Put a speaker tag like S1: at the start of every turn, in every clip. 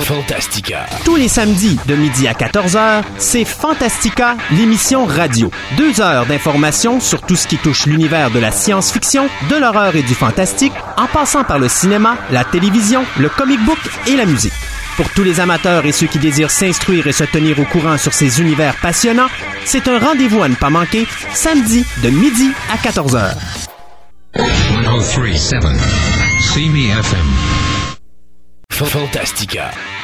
S1: Fantastica.
S2: Tous les samedis de midi à 14h, c'est Fantastica, l'émission radio. Deux heures d'informations sur tout ce qui touche l'univers de la science-fiction, de l'horreur et du fantastique, en passant par le cinéma, la télévision, le comic book et la musique. Pour tous les amateurs et ceux qui désirent s'instruire et se tenir au courant sur ces univers passionnants, c'est un rendez-vous à ne pas manquer, samedi de midi à 14h.
S3: 1037 CME FM.
S1: Fantastica.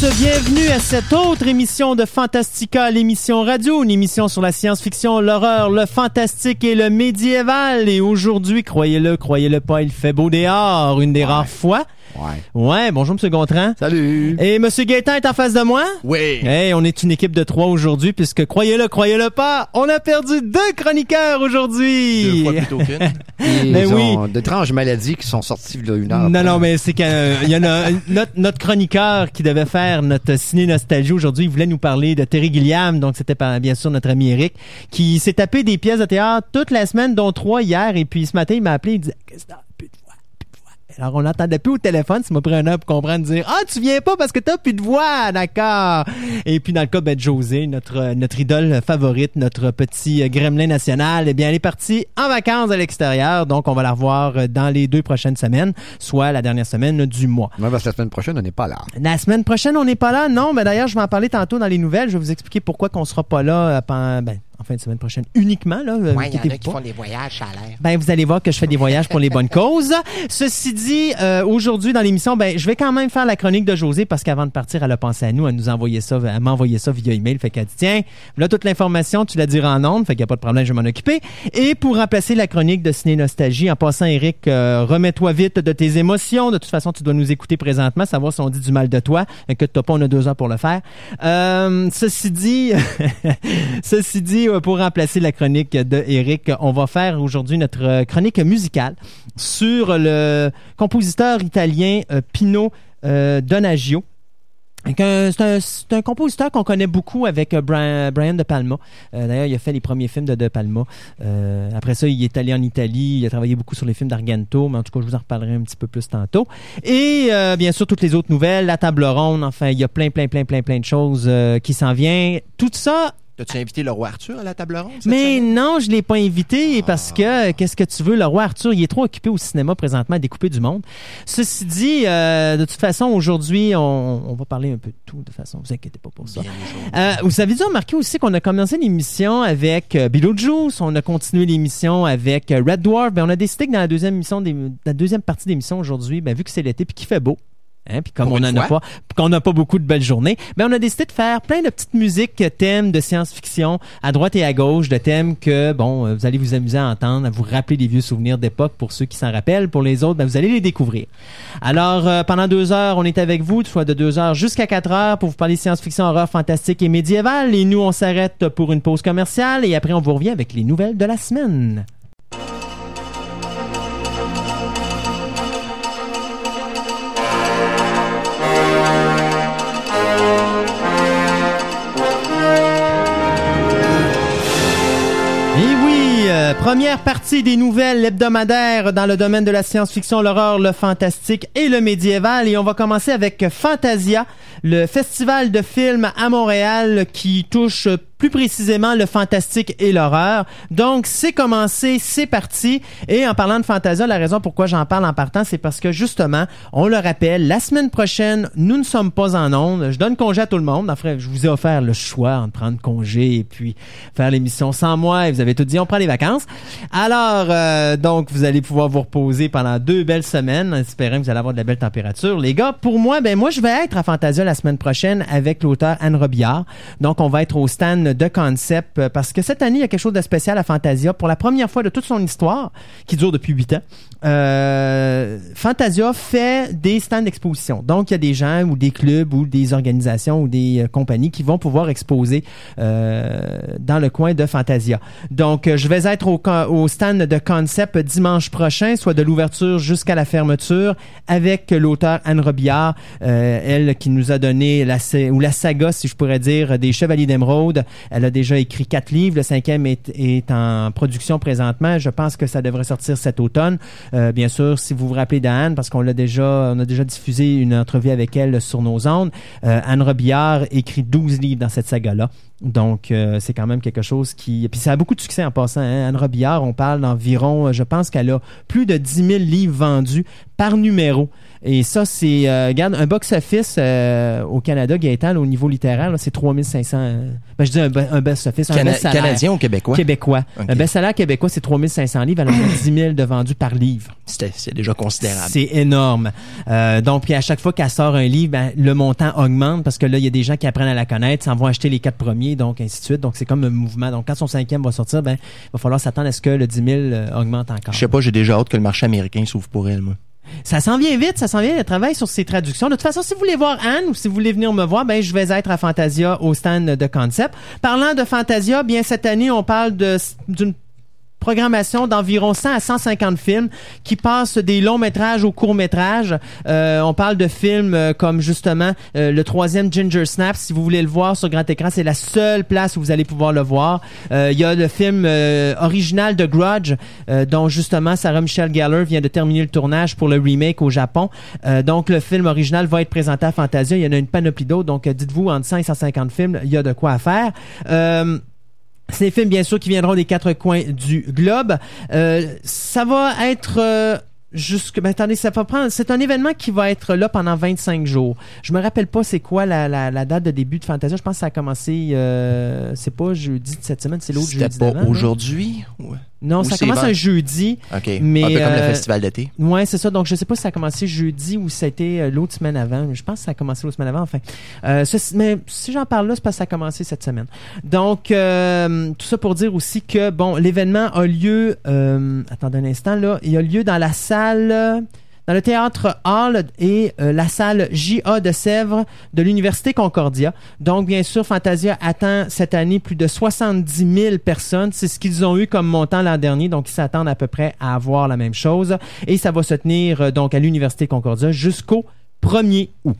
S4: Tous, bienvenue à cette autre émission de Fantastica, l'émission radio, une émission sur la science-fiction, l'horreur, le fantastique et le médiéval. Et aujourd'hui, croyez-le, croyez-le pas, il fait beau dehors, une des rares fois.
S5: Ouais.
S4: Ouais, bonjour Monsieur Gontran.
S5: Salut.
S4: Et Monsieur Gaétan est en face de moi?
S5: Oui.
S4: Hey, on est une équipe de trois aujourd'hui, puisque croyez-le, croyez-le pas, on a perdu deux chroniqueurs aujourd'hui.
S6: Deux fois plutôt qu'une.
S5: Ils
S4: Ben oui.
S5: ont d'étranges maladies qui sont sorties il y a une heure.
S4: Non, non, mais c'est qu'il y en a notre, notre chroniqueur qui devait faire notre ciné nostalgie aujourd'hui. Il voulait nous parler de Terry Gilliam, donc c'était bien sûr notre ami Eric, qui s'est tapé des pièces de théâtre toute la semaine, dont trois hier. Et puis ce matin, il m'a appelé, il disait Alors on l'entendait plus au téléphone, ça m'a pris un heure pour comprendre, dire ah tu viens pas parce que t'as plus de voix, d'accord. Et puis dans le cas ben, de José, notre notre idole favorite, notre petit euh, gremlin national, eh bien elle est partie en vacances à l'extérieur, donc on va la revoir euh, dans les deux prochaines semaines, soit la dernière semaine du mois.
S5: Ouais, parce que la semaine prochaine, on n'est pas là.
S4: La semaine prochaine, on n'est pas là, non, mais d'ailleurs, je vais en parler tantôt dans les nouvelles. Je vais vous expliquer pourquoi qu'on sera pas là euh, pendant, ben, en fin de semaine prochaine uniquement. Là, euh,
S6: Ouais, il y en a qui
S4: pas.
S6: font des voyages, ça a l'air.
S4: Ben, vous allez voir que je fais des voyages pour les bonnes causes. Ceci dit, euh, aujourd'hui dans l'émission, ben, je vais quand même faire la chronique de José parce qu'avant de partir, elle a pensé à nous, à nous envoyer ça, à m'envoyer ça via email. Fait qu'elle dit, tiens, là, toute l'information, tu la diras en ondes. Fait qu'il n'y a pas de problème, je vais m'en occuper. Et pour remplacer la chronique de Ciné Nostalgie, en passant, Eric, euh, remets-toi vite de tes émotions. De toute façon, tu dois nous écouter présentement, savoir si on dit du mal de toi. Inquiète-toi pas, on a deux heures pour le faire. Euh, ceci dit, ceci dit, pour remplacer la chronique de Eric, on va faire aujourd'hui notre euh, chronique musicale sur le compositeur italien euh, Pino euh, Donaggio. C'est un, compositeur qu'on connaît beaucoup avec euh, Brian, De Palma. Euh, D'ailleurs, il a fait les premiers films de De Palma. Euh, après ça, il est allé en Italie. Il a travaillé beaucoup sur les films d'Argento, mais en tout cas, je vous en reparlerai un petit peu plus tantôt. Et euh, bien sûr, toutes les autres nouvelles, la table ronde. Enfin, il y a plein, plein, plein, plein, plein de choses euh, qui s'en viennent. Tout ça
S6: T'as-tu invité le roi Arthur à la table ronde?
S4: mais
S6: semaine?
S4: non, je l'ai pas invité parce que euh, qu'est-ce que tu veux, le roi Arthur, il est trop occupé au cinéma présentement à découper du monde. Ceci dit, euh, de toute façon, aujourd'hui, on, on va parler un peu de tout. De toute façon, vous inquiétez pas pour ça. Euh, vous avez dû remarquer aussi qu'on a commencé l'émission avec euh, Beetlejuice, on a continué l'émission avec Red Dwarf, ben on a décidé que dans la deuxième émission, des, la deuxième partie d'émission aujourd'hui, ben vu que c'est l'été puis qu'il fait beau. Hein, puis comme
S6: Pour
S4: on a pas, qu'on n'a pas beaucoup de belles journées, ben on a décidé de faire plein de petites musiques euh, thèmes de science-fiction à droite et à gauche, de thèmes que bon, euh, vous allez vous amuser à entendre, à vous rappeler des vieux souvenirs d'époque pour ceux qui s'en rappellent, pour les autres, ben vous allez les découvrir. Alors euh, pendant deux heures, on est avec vous, soit de deux heures jusqu'à quatre heures pour vous parler science-fiction, horreur, fantastique et médiévale. Et nous, on s'arrête pour une pause commerciale et après on vous revient avec les nouvelles de la semaine. Euh, première partie des nouvelles hebdomadaires dans le domaine de la science-fiction, l'horreur, le fantastique et le médiéval. Et on va commencer avec Fantasia, le festival de films à Montréal qui touche plus précisément le fantastique et l'horreur. Donc, c'est commencé, c'est parti. Et en parlant de Fantasia, la raison pourquoi j'en parle en partant, c'est parce que justement, on le rappelle, la semaine prochaine, nous ne sommes pas en ondes. Je donne congé à tout le monde. Enfin, je vous ai offert le choix entre prendre congé et puis faire l'émission sans moi. Et vous avez tout dit, on prend les vacances. Alors, euh, donc, vous allez pouvoir vous reposer pendant deux belles semaines, en espérant que vous allez avoir de la belle température. Les gars, pour moi, ben moi, je vais être à Fantasia la semaine prochaine avec l'auteur Anne Robillard. Donc, on va être au stand de concept euh, parce que cette année, il y a quelque chose de spécial à Fantasia. Pour la première fois de toute son histoire, qui dure depuis huit ans, euh, Fantasia fait des stands d'exposition. Donc, il y a des gens ou des clubs ou des organisations ou des euh, compagnies qui vont pouvoir exposer dans le coin de Fantasia. Donc, je vais être au, au stand de concept dimanche prochain, soit de l'ouverture jusqu'à la fermeture, avec l'auteur Anne Robillard, elle qui nous a donné la, ou la saga, si je pourrais dire, des Chevaliers d'Émeraude. Elle a déjà écrit quatre livres. Le cinquième est, en production présentement. Je pense que ça devrait sortir cet automne. Euh, bien sûr, si vous vous rappelez d'Anne, parce qu'on l'a déjà, on a déjà diffusé une entrevue avec elle sur nos ondes. euh, Anne Robillard écrit 12 livres dans cette saga-là. Donc, euh, c'est quand même quelque chose qui... Puis ça a beaucoup de succès en passant. hein. Anne Robillard, on parle d'environ, euh, je pense qu'elle a plus de 10 000 livres vendus par numéro. Et ça, c'est... euh, regarde, un box-office euh, au Canada, Gaëtan, là, au niveau littéraire, c'est 3500... euh, ben, je dis un, un best-office, un
S6: Cana-
S4: best-salaire
S6: Canadien ou québécois?
S4: québécois. Un best-salaire québécois, c'est 3500 livres. Elle en a 10 000 de vendus par livre.
S6: C'est déjà considérable.
S4: C'est énorme. Donc, puis à chaque fois qu'elle sort un livre, ben, le montant augmente parce que là, il y a des gens qui apprennent à la connaître, s'en vont acheter les quatre premiers, donc ainsi de suite. Donc, c'est comme un mouvement. Donc, quand son cinquième va sortir, ben, il va falloir s'attendre à ce que le 10 000 euh, augmente encore.
S6: Je sais pas, j'ai déjà hâte que le marché américain s'ouvre pour elle, moi.
S4: Ça s'en vient vite, ça s'en vient. Elle travaille sur ses traductions. De toute façon, si vous voulez voir Anne ou si vous voulez venir me voir, ben je vais être à Fantasia au stand de Concept. Parlant de Fantasia, bien cette année, on parle de d'une programmation d'environ 100 à 150 films qui passent des longs métrages au courts métrages. Euh, on parle de films euh, comme justement euh, le troisième Ginger Snap. Si vous voulez le voir sur grand écran, c'est la seule place où vous allez pouvoir le voir. Il y a le film original de Grudge, dont justement Sarah Michelle Gellar vient de terminer le tournage pour le remake au Japon. Donc le film original va être présenté à Fantasia. Il y en a une panoplie d'autres. Donc dites-vous entre 100 et 150 films, il y a de quoi faire. C'est des films, bien sûr, qui viendront des quatre coins du globe. Euh, ça va être... euh, Jusque, ben attendez, ça va prendre. C'est un événement qui va être là pendant 25 jours. Je me rappelle pas c'est quoi la, la, la date de début de Fantasia. Je pense que ça a commencé. Euh, c'est pas jeudi de cette semaine, c'est l'autre
S6: C'était
S4: jeudi
S6: pas aujourd'hui? Ouais.
S4: Non,
S6: ou
S4: ça
S6: c'est
S4: commence un jeudi.
S6: OK.
S4: Mais,
S6: un peu comme le
S4: euh,
S6: festival d'été.
S4: Ouais, c'est ça. Donc, je sais pas si ça a commencé jeudi ou si ça a été euh, l'autre semaine avant. Je pense que ça a commencé l'autre semaine avant. Enfin, euh, ceci- mais si j'en parle là, c'est parce que ça a commencé cette semaine. Donc, euh, tout ça pour dire aussi que bon, l'événement a lieu. Euh, attendez un instant là. Il a lieu dans la salle. Dans le théâtre Hall et euh, la salle JA de Sèvres de l'Université Concordia. Donc, bien sûr, Fantasia attend cette année plus de 70 000 personnes. C'est ce qu'ils ont eu comme montant l'an dernier. Donc, ils s'attendent à peu près à avoir la même chose. Et ça va se tenir euh, donc à l'Université Concordia jusqu'au 1er août.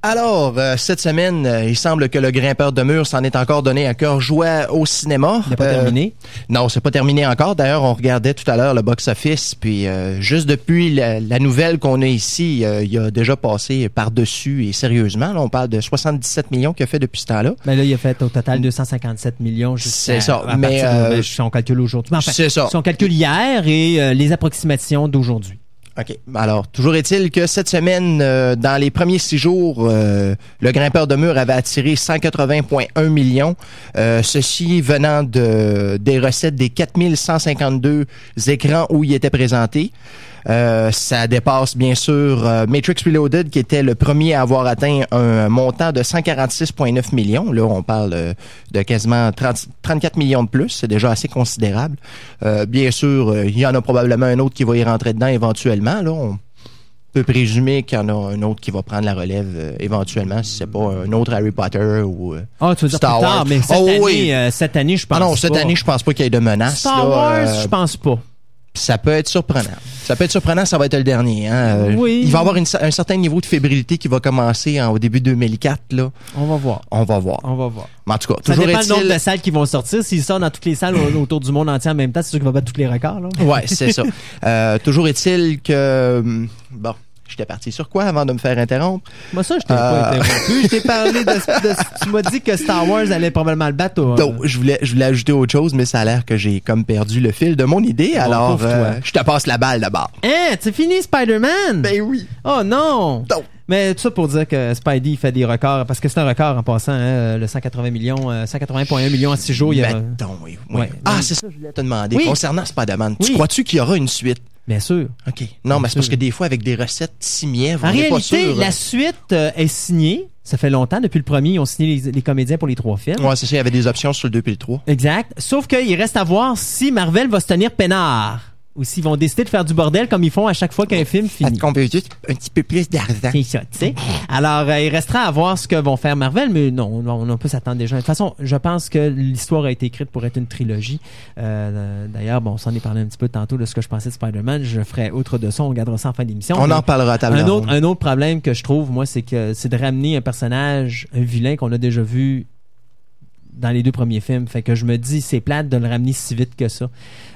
S6: Alors, euh, cette semaine, euh, il semble que le grimpeur de mur s'en est encore donné à cœur joie au cinéma.
S4: Il n'est pas
S6: Euh,
S4: terminé.
S6: Non, c'est pas terminé encore. D'ailleurs, on regardait tout à l'heure le box-office, puis euh, juste depuis la, la nouvelle qu'on a ici, euh, il a déjà passé par-dessus, et sérieusement, là, on parle de 77 millions qu'il a fait depuis ce temps-là.
S4: Ben là, il a fait au total 257 millions. jusqu'à-
S6: C'est ça,
S4: À
S6: mais,
S4: de-
S6: euh,
S4: si on calcule aujourd'hui. Enfin,
S6: c'est ça.
S4: Si on calcule hier et euh, les approximations d'aujourd'hui.
S6: OK. Alors, toujours est-il que cette semaine, euh, dans les premiers six jours, euh, le grimpeur de mur avait attiré 180,1 millions. Euh, ceci venant de des recettes des 4152 écrans où il était présenté. Euh, ça dépasse bien sûr euh, Matrix Reloaded qui était le premier à avoir atteint un montant de 146,9 millions. Là, on parle euh, de quasiment 30 34 millions de plus. C'est déjà assez considérable. Euh, bien sûr, il y en a probablement un autre qui va y rentrer dedans éventuellement. Là, on peut présumer qu'il y en a un autre qui va prendre la relève éventuellement si c'est pas un autre Harry Potter ou
S4: Ah, tu veux dire
S6: Star
S4: plus tard,
S6: Wars.
S4: mais cette,
S6: Oh,
S4: année,
S6: oui.
S4: cette année, je pense
S6: Ah non, cette
S4: pas.
S6: année, je pense pas qu'il y ait de menaces.
S4: Star
S6: là.
S4: Wars, je pense pas.
S6: Ça peut être surprenant. Ça peut être surprenant, ça va être le dernier. Hein? Euh,
S4: Oui.
S6: Il va y avoir une- un certain niveau de fébrilité qui va commencer en- au début 2004. Là.
S4: On va voir.
S6: On va voir.
S4: On va voir.
S6: Mais en tout cas,
S4: Ça
S6: toujours
S4: dépend du nombre de salles qui vont sortir. S'il sort dans toutes les salles au- autour du monde entier en même temps, c'est sûr qu'il va battre tous les records.
S6: Ouais, c'est ça. Euh, toujours est-il que... hum, Bon, J'étais parti sur quoi avant de me faire interrompre?
S4: Moi, ça, je t'ai pas
S6: Euh.
S4: interrompu. Je t'ai parlé de, de- Tu m'as dit que Star Wars allait probablement le battre. toi.
S6: Donc, je voulais, je voulais ajouter autre chose, mais ça a l'air que j'ai comme perdu le fil de mon idée.
S4: Bon,
S6: alors, euh, je te passe la balle d'abord.
S4: Hein, c'est fini Spider-Man?
S6: Ben oui.
S4: Oh non!
S6: Non.
S4: Mais tout ça pour dire que Spidey fait des records, parce que c'est un record en passant, hein, le 180 millions, euh, 180,1 millions en 6 jours. Il y a...
S6: Donc, oui, oui.
S4: Ouais.
S6: Ah, c'est ça que je voulais te demander.
S4: Oui.
S6: Concernant Spider-Man,
S4: Oui.
S6: tu crois-tu qu'il y aura une suite?
S4: Bien sûr.
S6: OK. Non, mais c'est parce que des fois, avec des recettes si mièvres,
S4: En
S6: on n'est pas
S4: réalité,
S6: sûr.
S4: la suite euh, est signée. Ça fait longtemps. Depuis le premier, ils ont signé les, les comédiens pour les trois films.
S6: Ouais, c'est ça, il y avait des options sur le 2 et le 3.
S4: Exact. Sauf qu'il reste à voir si Marvel va se tenir peinard. Ou s'ils vont décider de faire du bordel comme ils font à chaque fois qu'un film finit.
S6: qu'on peut juste un petit peu plus d'argent.
S4: C'est ça, tu sais. Alors, euh, il restera à voir ce que vont faire Marvel, mais non, non, on peut s'attendre déjà. De toute façon, je pense que l'histoire a été écrite pour être une trilogie. Euh, D'ailleurs, bon, on s'en est parlé un petit peu tantôt de ce que je pensais de Spider-Man. Je ferai outre de ça, on gardera ça en fin d'émission.
S6: On
S4: Mais
S6: en parlera à table
S4: un autre, un autre problème que je trouve, moi, c'est que c'est de ramener un personnage, un vilain qu'on a déjà vu dans les deux premiers films. Fait que je me dis, c'est plate de le ramener si vite que ça.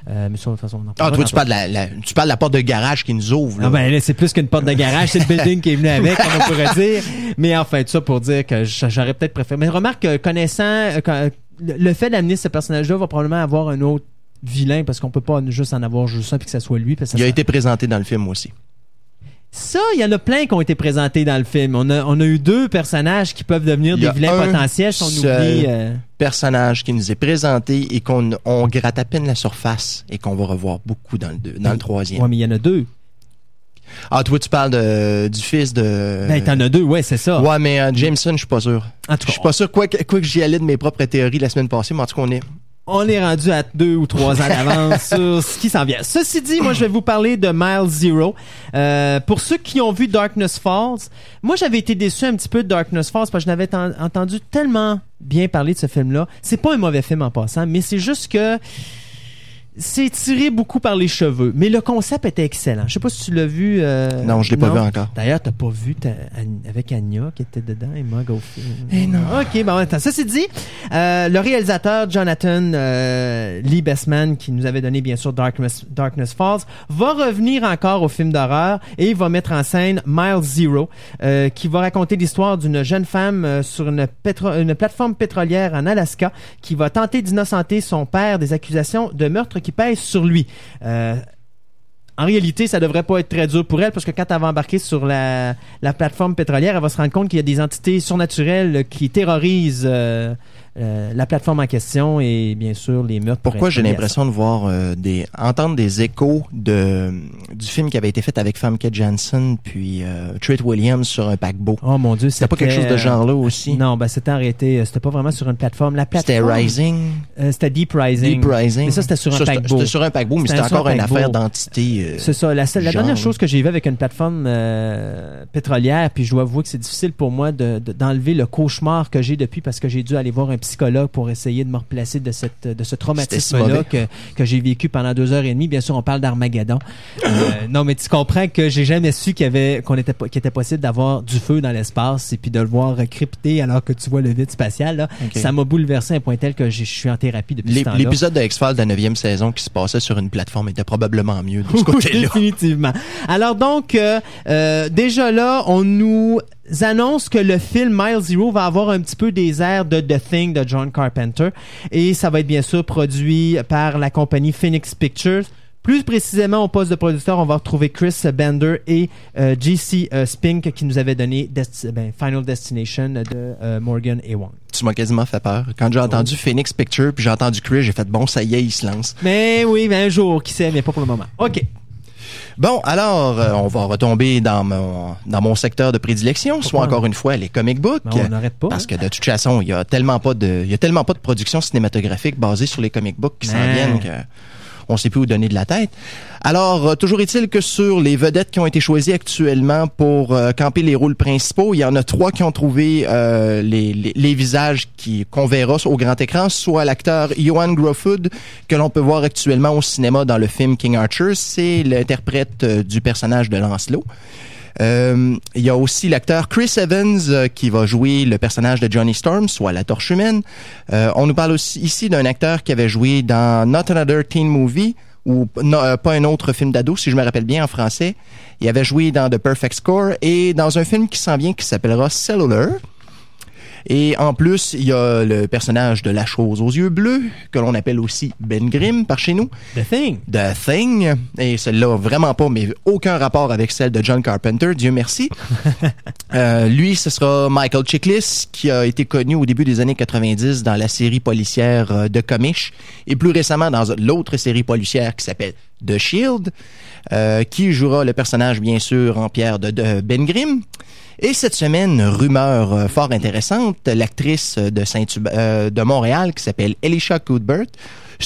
S4: Euh, mais ça, de toute façon, on en
S6: Ah, toi, tu parles, de la, la- tu parles de la porte de garage qui nous ouvre. Là.
S4: Ah ben là, c'est plus qu'une porte de garage, c'est le building qui est venu avec, comme on pourrait dire. Mais enfin, tout ça pour dire que j'aurais peut-être préféré. Mais remarque que connaissant euh, le fait d'amener ce personnage-là va probablement avoir un autre vilain parce qu'on peut pas juste en avoir juste un puis que ça soit lui. parce que
S6: il a
S4: ça-
S6: été présenté dans le film aussi.
S4: Ça, il y en a plein qui ont été présentés dans le film. On a, on a eu deux personnages qui peuvent devenir des vilains potentiels si on oublie. euh,
S6: Personnage qui nous est présenté et qu'on on gratte à peine la surface et qu'on va revoir beaucoup dans le, dans le troisième.
S4: Ouais, mais il y en a deux.
S6: Ah, toi, tu parles de, du fils de...
S4: Ben, t'en as deux, ouais, c'est ça.
S6: Ouais, mais euh, Jameson, je suis pas sûr.
S4: En tout
S6: Je
S4: cas,
S6: suis pas sûr, quoi que, quoi que j'y allais de mes propres théories la semaine passée, mais en tout cas, on est...
S4: on est rendu à deux ou trois ans d'avance sur ce qui s'en vient. Ceci dit, moi, je vais vous parler de Mile Zero. Euh, pour ceux qui ont vu Darkness Falls, moi, j'avais été déçu un petit peu de Darkness Falls parce que je n'avais ten- entendu tellement bien parler de ce film-là. C'est pas un mauvais film en passant, mais c'est juste que c'est tiré beaucoup par les cheveux. Mais le concept était excellent. Je sais pas si tu l'as vu. euh,
S6: Non, je l'ai pas vu encore.
S4: D'ailleurs, t'as pas vu ta- avec Anya qui était dedans et Mug au film.
S6: Eh non.
S4: Ok, bon, attends. Ça c'est dit. Euh, le réalisateur Jonathan euh, Lee Bestman, qui nous avait donné bien sûr Darkness, Darkness Falls, va revenir encore au film d'horreur et il va mettre en scène Mile Zero, euh, qui va raconter l'histoire d'une jeune femme euh, sur une, pétro- une plateforme pétrolière en Alaska qui va tenter d'innocenter son père des accusations de meurtre qui pèsent sur lui. Euh, en réalité, ça devrait pas être très dur pour elle parce que quand elle va embarquer sur la, la plateforme pétrolière, elle va se rendre compte qu'il y a des entités surnaturelles qui terrorisent euh, euh, la plateforme en question et bien sûr les meurtres.
S6: Pourquoi j'ai l'impression de voir euh, des entendre des échos de du film qui avait été fait avec Famke Janssen puis euh, Treat Williams sur un paquebot?
S4: Oh mon dieu,
S6: C'était pas quelque chose de genre là aussi?
S4: Non, ben c'était arrêté. euh, C'était pas vraiment sur une plateforme. La
S6: C'était
S4: plateforme.
S6: Rising,
S4: euh, c'était Deep Rising.
S6: Deep Rising.
S4: Mais ça, c'était sur un
S6: c'était-
S4: paquebot.
S6: C'était sur un paquebot, mais
S4: C'était
S6: c'était
S4: un
S6: encore une affaire d'entité.
S4: C'est ça. La, dernière chose que j'ai vue avec une plateforme pétrolière, puis je dois avouer que c'est difficile pour moi de- de- d'enlever le cauchemar que j'ai depuis parce que j'ai dû aller voir un psychologue pour essayer de me replacer de, cette, de ce traumatisme-là que, que j'ai vécu pendant deux heures et demie. Bien sûr, on parle d'Armageddon. Euh, non, mais tu comprends que j'ai jamais su qu'il y avait qu'on était qu'il était possible d'avoir du feu dans l'espace et puis de le voir crypter alors que tu vois le vide spatial. Là. Ça m'a bouleversé à un point tel que je suis en thérapie depuis ce
S6: l'ép-
S4: temps-là.
S6: L'épisode de X-Files de la 9e saison qui se passait sur une plateforme était probablement mieux de ce côté-là.
S4: Définitivement. Alors donc, euh, euh, déjà là, on nous annonce que le film Mile Zero va avoir un petit peu des airs de The Thing de John Carpenter et ça va être bien sûr produit par la compagnie Phoenix Pictures. Plus précisément, au poste de producteur, on va retrouver Chris Bender et euh, JC euh, Spink qui nous avait donné Desti- ben, Final Destination de euh, Morgan Ewan.
S6: Tu m'as quasiment fait peur. Quand j'ai entendu Phoenix Picture puis j'ai entendu Chris, j'ai fait bon, ça y est, il se lance.
S4: Mais oui, mais un jour, qui sait, mais pas pour le moment. OK.
S6: Bon, alors, euh, on va retomber dans mon, dans mon secteur de prédilection, soit encore une fois les comic books.
S4: Ben, on n'arrête pas.
S6: Parce que de toute façon, il y a tellement pas de, il y a tellement pas de production cinématographique basée sur les comic books qui s'en viennent que on sait plus où donner de la tête. Alors, euh, toujours est-il que sur les vedettes qui ont été choisies actuellement pour euh, camper les rôles principaux, il y en a trois qui ont trouvé euh, les, visages qui qu'on verra au grand écran, soit l'acteur Johan Grofud que l'on peut voir actuellement au cinéma dans le film King Archer, c'est l'interprète du personnage de Lancelot. Euh, il y a aussi l'acteur Chris Evans euh, qui va jouer le personnage de Johnny Storm, soit la torche humaine. Euh, on nous parle aussi ici d'un acteur qui avait joué dans Not Another Teen Movie ou pas un autre film d'ado, si je me rappelle bien en français. Il avait joué dans The Perfect Score et dans un film qui s'en vient qui s'appellera Cellular. Et en plus, il y a le personnage de la chose aux yeux bleus, que l'on appelle aussi Ben Grimm par chez nous.
S4: The Thing.
S6: The Thing. Et celle-là, vraiment pas, mais aucun rapport avec celle de John Carpenter, Dieu merci. Euh, lui, ce sera Michael Chiklis, qui a été connu au début des années 90 dans la série policière euh, de Comish, et plus récemment dans l'autre série policière qui s'appelle The Shield, euh, qui jouera le personnage, bien sûr, en pierre de, de Ben Grimm. Et cette semaine, rumeur euh, fort intéressante, l'actrice de, Saint euh, de Montréal qui s'appelle Elisha Cuthbert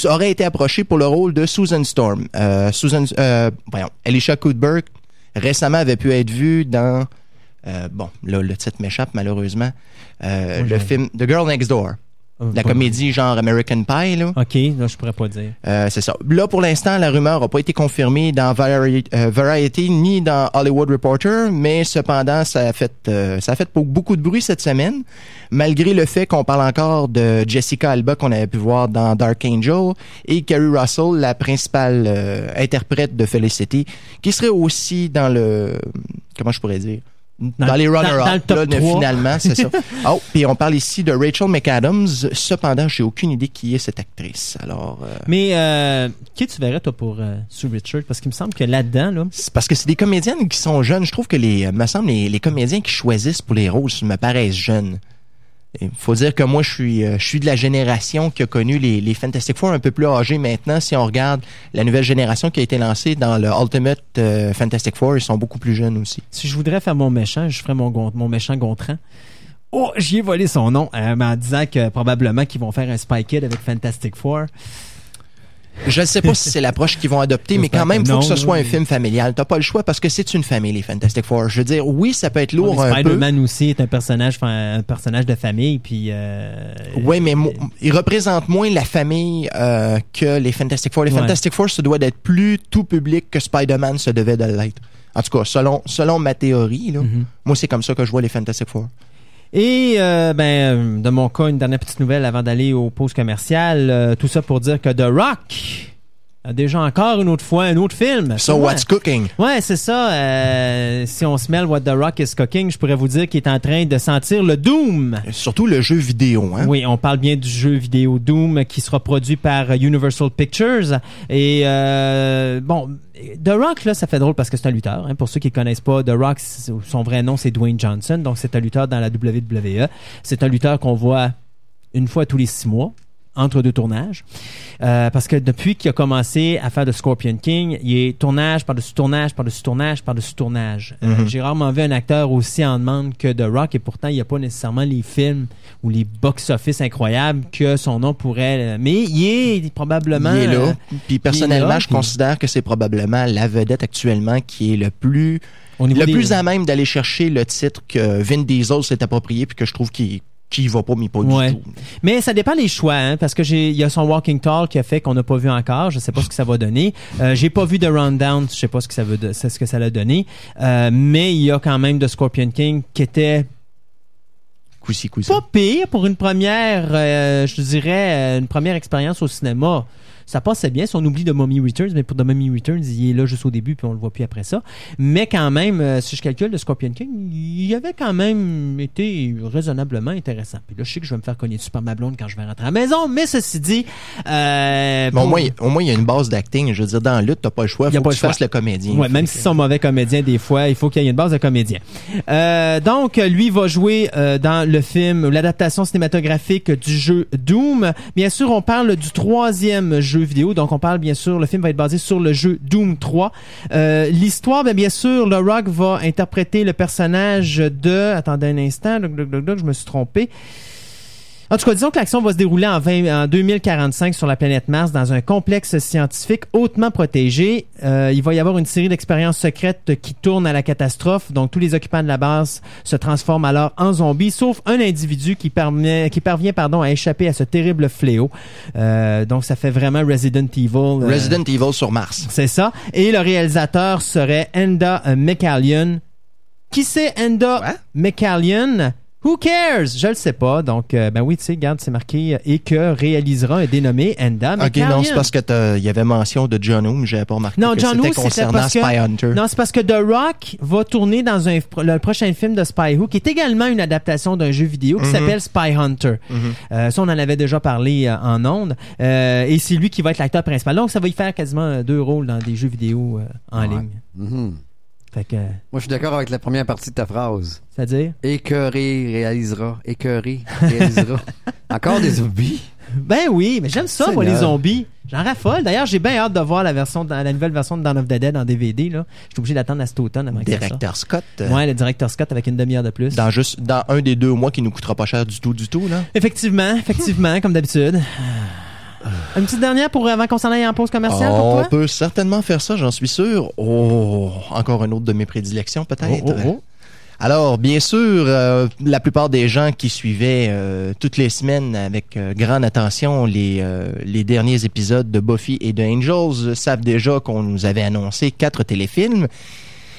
S6: aurait été approchée pour le rôle de Susan Storm. Euh, Susan, euh, voyons, Elisha Cuthbert récemment avait pu être vue dans, euh, bon, là, le titre m'échappe malheureusement, euh, le film The Girl Next Door.
S4: Euh,
S6: La comédie genre American Pie, là.
S4: OK, là, je pourrais pas dire.
S6: Euh, c'est ça. Là, pour l'instant, la rumeur n'a pas été confirmée dans Vari- euh, Variety ni dans Hollywood Reporter, mais cependant, ça a fait euh, ça a fait beaucoup de bruit cette semaine, malgré le fait qu'on parle encore de Jessica Alba qu'on avait pu voir dans Dark Angel et Carrie Russell, la principale interprète de Felicity, qui serait aussi dans le comment je pourrais dire
S4: Dans
S6: dans,
S4: le-
S6: les
S4: dans- dans le
S6: runner-up,
S4: top
S6: là,
S4: 3.
S6: finalement, c'est ça. Oh, puis on parle ici de Rachel McAdams. Cependant, j'ai aucune idée qui est cette actrice. Alors, euh,
S4: Mais euh, qui tu verrais, toi, pour euh, Sue Richard? Parce qu'il me semble que là-dedans, là,
S6: C'est parce que c'est des comédiennes qui sont jeunes. Je trouve que les, euh, me semble, les, les comédiens qui choisissent pour les rôles me paraissent jeunes. Il faut dire que moi, je suis, euh, je suis de la génération qui a connu les, les Fantastic Four un peu plus âgés maintenant. Si on regarde la nouvelle génération qui a été lancée dans le Ultimate euh, Fantastic Four, ils sont beaucoup plus jeunes aussi.
S4: si je voudrais faire mon méchant, je ferais mon, mon méchant Gontran. Oh, j'y ai volé son nom, euh, en disant que probablement qu'ils vont faire un Spy Kid avec Fantastic Four.
S6: Je ne sais pas si c'est l'approche qu'ils vont adopter, mais quand même, il faut que ce soit un film familial. T'as pas le choix parce que c'est une famille, les Fantastic Four. Je veux dire, oui, ça peut être lourd un peu.
S4: Spider-Man aussi est un personnage, un personnage de famille, puis... Euh,
S6: Oui, mais mo- il représente moins la famille euh, que les Fantastic Four. Les
S4: Ouais.
S6: Fantastic Four se doit d'être plus tout public que Spider-Man se devait de l'être. En tout cas, selon, selon ma théorie, là,
S4: Mhm.
S6: moi, c'est comme ça que je vois les Fantastic Four.
S4: Et euh, ben, euh, de mon cas, une dernière petite nouvelle avant d'aller aux pauses commerciales. Euh, tout ça pour dire que The Rock déjà encore une autre fois un autre film.
S6: So, what's cooking?
S4: Ouais, c'est ça. Euh, si on se mêle What The Rock is cooking, je pourrais vous dire qu'il est en train de sentir le Doom.
S6: Surtout le jeu vidéo, hein?
S4: Oui, on parle bien du jeu vidéo Doom qui sera produit par Universal Pictures. Et euh, bon, The Rock, là, ça fait drôle parce que c'est un lutteur. hein. Pour ceux qui ne connaissent pas, The Rock, son vrai nom, c'est Dwayne Johnson. Donc, c'est un lutteur dans la WWE. C'est un lutteur qu'on voit une fois tous les six mois entre deux tournages. Euh, parce que depuis qu'il a commencé à faire de Scorpion King, il est tournage par-dessus tournage, par-dessus tournage, par-dessus tournage. Euh,
S6: Mhm.
S4: J'ai rarement vu un acteur aussi en demande que The Rock et pourtant il n'y a pas nécessairement les films ou les box-office incroyables que son nom pourrait... euh, Mais il est probablement...
S6: Il est
S4: euh,
S6: là. Puis personnellement,
S4: là,
S6: je
S4: puis-
S6: considère que c'est probablement la vedette actuellement qui est le plus
S4: au
S6: le
S4: des-
S6: plus à même d'aller chercher le titre que Vin Diesel s'est approprié puis que je trouve qu'il qu'il y va pas, mais pas
S4: Ouais.
S6: du tout.
S4: Mais ça dépend des choix, hein, parce que j'ai, il y a son Walking Tall qui a fait qu'on n'a pas vu encore. Je sais pas ce que ça va donner. Euh, j'ai pas vu de Rundown. Je sais pas ce que ça veut, c'est ce que ça l'a donné. Euh, mais il y a quand même de Scorpion King qui était
S6: Coussi, coussi.
S4: pas pire pour une première, euh, je dirais, euh, une première expérience au cinéma. Ça passait bien si on oublie de Mummy Returns, mais pour The Mummy Returns, il est là juste au début puis on le voit plus après ça. Mais quand même, euh, si je calcule de Scorpion King, il avait quand même été raisonnablement intéressant. Puis là, je sais que je vais me faire cogner dessus par ma blonde quand je vais rentrer à la maison, mais ceci dit, euh,
S6: Mais au moins, au moins, il y a une base d'acting. Je veux dire, dans la lutte, t'as pas le choix.
S4: Il
S6: Faut
S4: pas
S6: que
S4: le
S6: tu fasses le comédien.
S4: Ouais, même s'ils sont mauvais comédiens, des fois, il faut qu'il y ait une base de comédien. Euh, donc, lui va jouer euh, dans le film, l'adaptation cinématographique du jeu Doom. Bien sûr, on parle du troisième jeu vidéo. Donc, on parle, bien sûr, le film va être basé sur le jeu Doom 3. Euh, L'histoire, ben, bien sûr, Le Rock va interpréter le personnage de... Attendez un instant, je me suis trompé. En tout cas, disons que l'action va se dérouler en, 20 en 2045 sur la planète Mars dans un complexe scientifique hautement protégé. Euh, il va y avoir une série d'expériences secrètes qui tournent à la catastrophe. Donc, tous les occupants de la base se transforment alors en zombies, sauf un individu qui, parvient pardon, à échapper à ce terrible fléau. Euh, donc, ça fait vraiment Resident Evil. euh,
S6: Resident Evil sur Mars.
S4: c'est ça. Et le réalisateur serait Enda McCallion. Qui c'est Enda
S6: Ouais.
S4: McCallion? Who cares? Je le sais pas. Donc, euh, ben oui, tu sais, regarde, c'est marqué euh, et que réalisera un dénommé Enda
S6: Ok, non, c'est parce que t'as- il y avait mention de John Woo, mais j'avais pas remarqué
S4: Non,
S6: que
S4: John Woo,
S6: c'était concernant
S4: parce que-
S6: Spy Hunter.
S4: Non, c'est parce que The Rock va tourner dans un, le prochain film de Spy Who, qui est également une adaptation d'un jeu vidéo qui
S6: Mhm.
S4: s'appelle Spy Hunter. Euh, ça, on en avait déjà parlé euh, en ondes. Euh, et c'est lui qui va être l'acteur principal. Donc, ça va y faire quasiment deux rôles dans des jeux vidéo euh, en
S5: Ouais.
S4: ligne.
S5: Mhm.
S4: Fait que,
S5: Moi, je suis d'accord avec la première partie de ta phrase.
S4: c'est-à-dire?
S5: Écœuré réalisera. Écœuré réalisera. Encore des zombies?
S4: Ben oui, mais j'aime ça, moi, les zombies. J'en raffole. D'ailleurs, j'ai bien hâte de voir la version, de- la nouvelle version de Dawn of the Dead en DVD, là. Je suis obligé d'attendre à cet automne avant.
S6: Directeur Scott.
S4: Ouais, le directeur Scott avec une demi-heure de plus.
S6: Dans juste dans un des deux mois qui nous coûtera pas cher du tout, du tout, là.
S4: Effectivement, effectivement, comme d'habitude. Une petite dernière pour avant qu'on s'en aille en pause commerciale pour
S6: On
S4: toi?
S6: peut certainement faire ça, j'en suis sûr. Oh, encore un autre de mes prédilections, peut-être.
S4: Oh, oh, oh.
S6: Alors, bien sûr, euh, la plupart des gens qui suivaient euh, toutes les semaines avec euh, grande attention les, euh, les derniers épisodes de Buffy et de Angels savent déjà qu'on nous avait annoncé quatre téléfilms.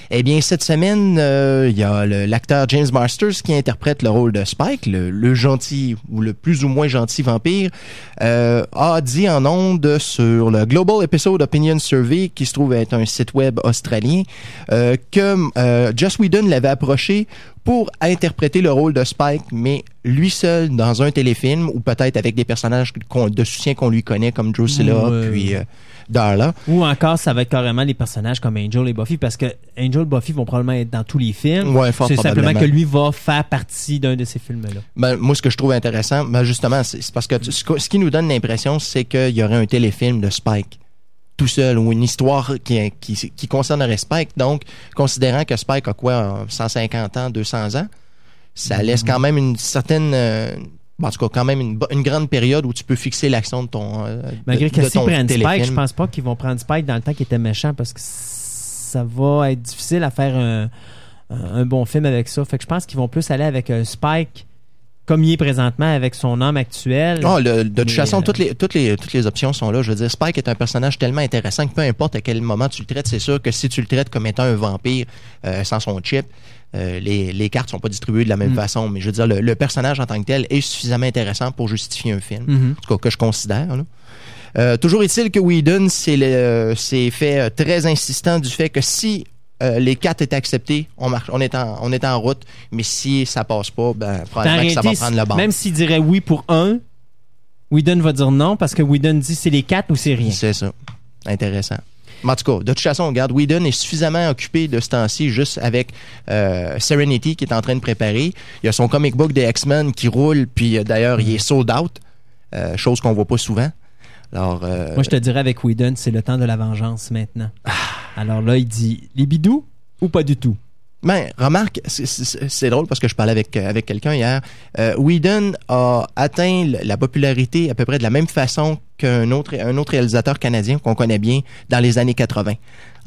S6: Eh bien, cette semaine, euh, il y a l'acteur James Masters qui interprète le rôle de Spike, le, le gentil ou le plus ou moins gentil vampire, euh, a dit en ondes sur le Global Episode Opinion Survey, qui se trouve être un site web australien, euh, que euh, Joss Whedon l'avait approché pour interpréter le rôle de Spike, mais lui seul dans un téléfilm ou peut-être avec des personnages de soutien qu'on lui connaît comme Drusilla
S4: Ouais.
S6: puis euh, Darla.
S4: Ou encore, ça va être carrément les personnages comme Angel et Buffy, parce que Angel et Buffy vont probablement être dans tous les films.
S6: Ouais,
S4: C'est simplement que lui va faire partie d'un de ces films-là.
S6: Ben, moi, ce que je trouve intéressant, ben, justement, c'est parce que tu- ce, que- ce qui nous donne l'impression, c'est qu'il y aurait un téléfilm de Spike tout seul ou une histoire qui, qui, qui concernerait Spike. Donc, considérant que Spike a quoi, euh, 150 ans, 200 ans, ça laisse quand même une certaine... euh, en tout cas, quand même une, grande période où tu peux fixer l'action de ton euh,
S4: Malgré
S6: de,
S4: que s'ils prennent Spike, je pense pas qu'ils vont prendre Spike dans le temps qu'il était méchant, parce que ça va être difficile à faire un, un bon film avec ça. Fait que je pense qu'ils vont plus aller avec Spike comme il est présentement avec son homme actuel.
S6: Le- de toute façon,
S4: euh,
S6: toutes, les, toutes, les, toutes les options sont là. Je veux dire, Spike est un personnage tellement intéressant que peu importe à quel moment tu le traites, c'est sûr que si tu le traites comme étant un vampire euh, sans son chip, euh, les, les cartes sont pas distribuées de la même
S4: Mm.
S6: façon. Mais je veux dire, le, le personnage en tant que tel est suffisamment intéressant pour justifier un film.
S4: Mhm.
S6: En tout cas, que je considère. là. Euh, toujours est-il que Whedon s'est le- s'est fait euh, très insistant du fait que si euh, les quatre étaient acceptés, on, marche, on, est en, on est en route, mais si ça passe pas, ben,
S4: En
S6: probablement que ça va prendre le banc.
S4: même s'il dirait oui pour un, Whedon va dire non parce que Whedon dit c'est les quatre ou c'est rien.
S6: C'est ça. Intéressant. Mais en tout cas, de toute façon, regarde, Whedon est suffisamment occupé de ce temps-ci juste avec euh, Serenity qui est en train de préparer. Il y a son comic book des X-Men qui roule, puis euh, d'ailleurs, il est sold out, euh, chose qu'on voit pas souvent. Alors,
S4: Moi, je te dirais avec Whedon, c'est le temps de la vengeance maintenant. Alors là, il dit les bidous ou pas du tout?
S6: Ben, remarque, c'est- drôle parce que je parlais avec, euh, quelqu'un hier. Euh, Whedon a atteint la popularité à peu près de la même façon qu'un un autre réalisateur canadien qu'on connaît bien dans les années 80.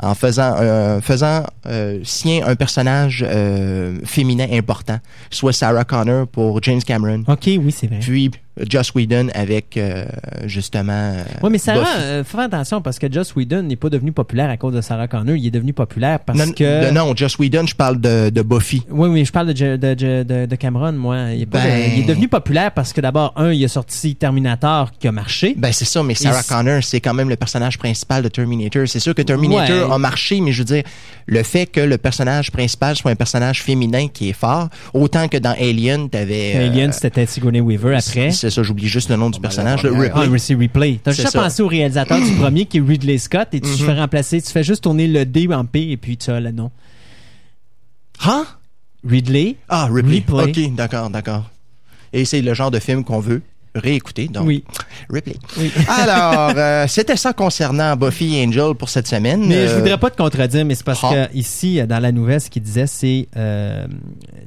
S6: En faisant, euh, faisant euh, sien un personnage euh, féminin important, soit Sarah Connor pour James Cameron,
S4: OK, oui, c'est vrai.
S6: puis Joss Whedon avec euh, justement. euh,
S4: Oui, mais Sarah, euh, faire attention parce que Joss Whedon n'est pas devenu populaire à cause de Sarah Connor. Il est devenu populaire parce
S6: non,
S4: que.
S6: de- non, Joss Whedon, je parle de, de Buffy.
S4: Oui, oui, je parle de, de, de, Cameron, moi. Il est, pas
S6: Ben-
S4: il est devenu populaire parce que d'abord, un, il a sorti Terminator qui a marché.
S6: Ben c'est ça, mais Sarah
S4: Et
S6: Connor, c'est quand même le personnage principal de Terminator. C'est sûr que Terminator. A marché, mais je veux dire, le fait que le personnage principal soit un personnage féminin qui est fort, autant que dans Alien, t'avais... euh,
S4: Alien, c'était Sigourney Weaver après.
S6: C'est ça, j'oublie juste le nom du personnage. le. Ripley.
S4: Ah, c'est Replay. T'as
S6: C'est
S4: juste
S6: ça.
S4: à penser au réalisateur du premier qui est Ridley Scott et tu
S6: Mhm.
S4: te fais remplacer. Tu fais juste tourner le D en P et puis tu as le nom.
S6: Hein?
S4: Ridley?
S6: Ah, Ripley.
S4: Ripley.
S6: Ok, d'accord, d'accord. Et c'est le genre de film qu'on veut réécouter, donc
S4: Oui.
S6: Ripley.
S4: Oui.
S6: Alors, euh, c'était ça concernant Buffy et Angel pour cette semaine.
S4: Mais je
S6: Euh,
S4: voudrais pas te contredire, mais c'est parce
S6: Ah.
S4: que ici, dans la nouvelle, ce qu'il disait, c'est euh,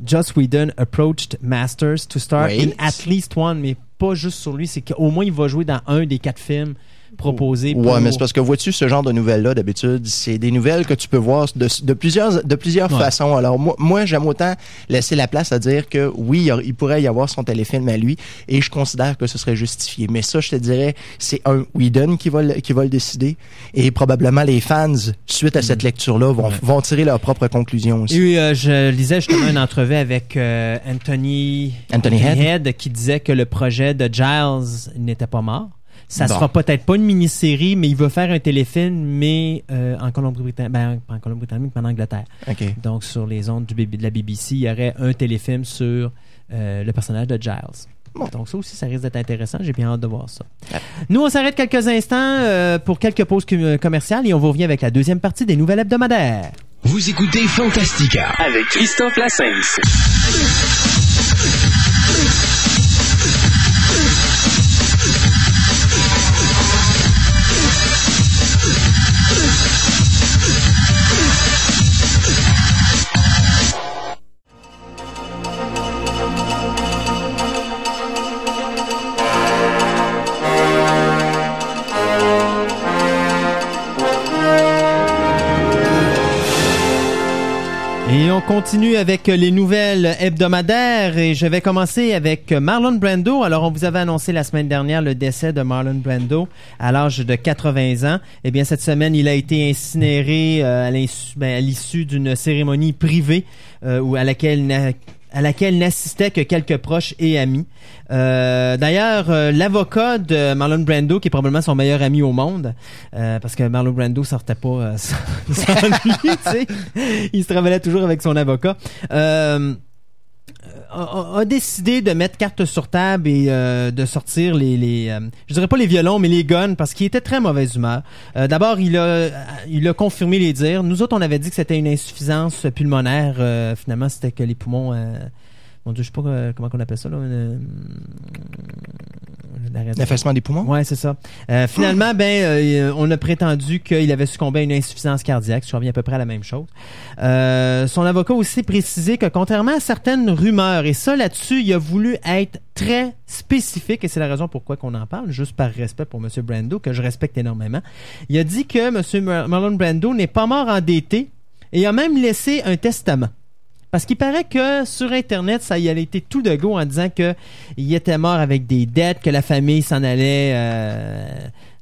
S4: Joss Whedon approached Masters to star
S6: Oui.
S4: in at least one, mais pas juste sur lui, c'est qu'au moins il va jouer dans un des quatre films proposées.
S6: Ouais,
S4: pour-
S6: mais c'est parce que vois-tu, ce genre de nouvelles-là, d'habitude, c'est des nouvelles que tu peux voir de, de plusieurs, de plusieurs
S4: Ouais.
S6: façons. Alors, moi, moi j'aime autant laisser la place à dire que oui, il pourrait y avoir son téléfilm à lui et je considère que ce serait justifié. Mais ça, je te dirais, c'est un Whedon qui va, le- qui va le décider et probablement les fans, suite à cette lecture-là, vont,
S4: Mm. Ouais.
S6: vont tirer leurs propres conclusions aussi.
S4: Et euh, je lisais justement une entrevue avec euh, Anthony,
S6: Anthony Head.
S4: qui disait que le projet de Giles n'était pas mort. Ça
S6: Bon.
S4: sera peut-être pas une mini-série, mais il va faire un téléfilm, mais euh, en Colombie-Britannique, ben, pas en Colombie-Britannique, mais en Angleterre. Donc, sur les ondes du, de la BBC, il y aurait un téléfilm sur euh, le personnage de Giles.
S6: Bon.
S4: Donc, ça aussi, ça risque d'être intéressant. J'ai bien hâte de voir ça. Nous, on s'arrête quelques instants euh, pour quelques pauses com- commerciales et on vous revient avec la deuxième partie des nouvelles hebdomadaires.
S3: Vous écoutez Fantastica.
S1: avec Christophe Lassens.
S4: On continue avec les nouvelles hebdomadaires et je vais commencer avec Marlon Brando. Alors, on vous avait annoncé la semaine dernière le décès de Marlon Brando à l'âge de 80 ans. Eh bien, cette semaine, il a été incinéré euh, ben, à l'issue d'une cérémonie privée euh, où- à laquelle à laquelle n'assistaient que quelques proches et amis. Euh, D'ailleurs, euh, l'avocat de Marlon Brando, qui est probablement son meilleur ami au monde, euh, parce que Marlon Brando sortait pas sans, sans lui, il se travaillait toujours avec son avocat. A, a- décidé de mettre carte sur table et euh, de sortir les, les euh, je dirais pas les violons mais les guns parce qu'il était très mauvaise humeur. Euh, D'abord il a il a confirmé les dires. Nous autres on avait dit que c'était une insuffisance pulmonaire. Euh, finalement c'était que les poumons. Euh, mon Dieu je sais pas euh, comment on appelle ça là. une- une-
S6: L'affaissement des poumons?
S4: Ouais, c'est ça. Euh, finalement, ben, euh, on a prétendu qu'il avait succombé à une insuffisance cardiaque. Ça revient à peu près à la même chose. Euh, son avocat a aussi précisé que contrairement à certaines rumeurs, et ça là-dessus, il a voulu être très spécifique, et c'est la raison pourquoi qu'on en parle, juste par respect pour M. Brando, que je respecte énormément. Il a dit que M. Mar- Marlon Brando n'est pas mort endetté et a même laissé un testament. Parce qu'il paraît que sur Internet, ça y a été tout de go en disant que il était mort avec des dettes, que la famille s'en allait, euh,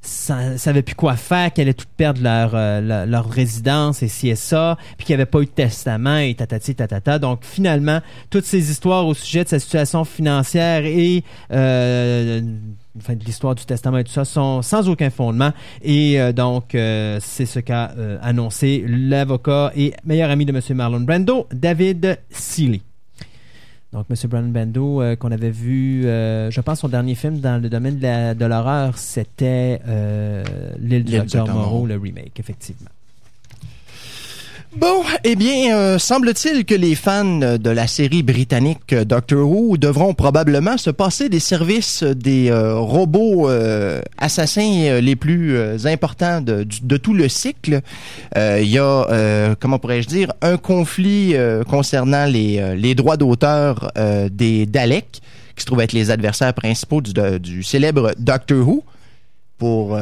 S4: sa- savait plus quoi faire, qu'elle allait tout perdre leur, euh, leur, leur résidence et ci et ça, puis qu'il n'y avait pas eu de testament et tatati tatata. Donc finalement, toutes ces histoires au sujet de sa situation financière et euh, enfin, de l'histoire du testament et tout ça sont sans aucun fondement. Et euh, donc, euh, c'est ce qu'a euh, annoncé l'avocat et meilleur ami de M. Marlon Brando, David Seeley. Donc, M. Marlon Brando, qu'on avait vu, je pense, son dernier film dans le domaine de l'horreur, c'était L'île du Docteur Moreau. le remake, effectivement.
S6: Bon, eh bien, euh, semble-t-il que les fans de la série britannique euh, Doctor Who devront probablement se passer des services des euh, robots assassins les plus importants de, tout le cycle. Il y a, comment pourrais-je dire, un conflit concernant les, droits d'auteur des Daleks, qui se trouvent être les adversaires principaux du, du célèbre Doctor Who, pour...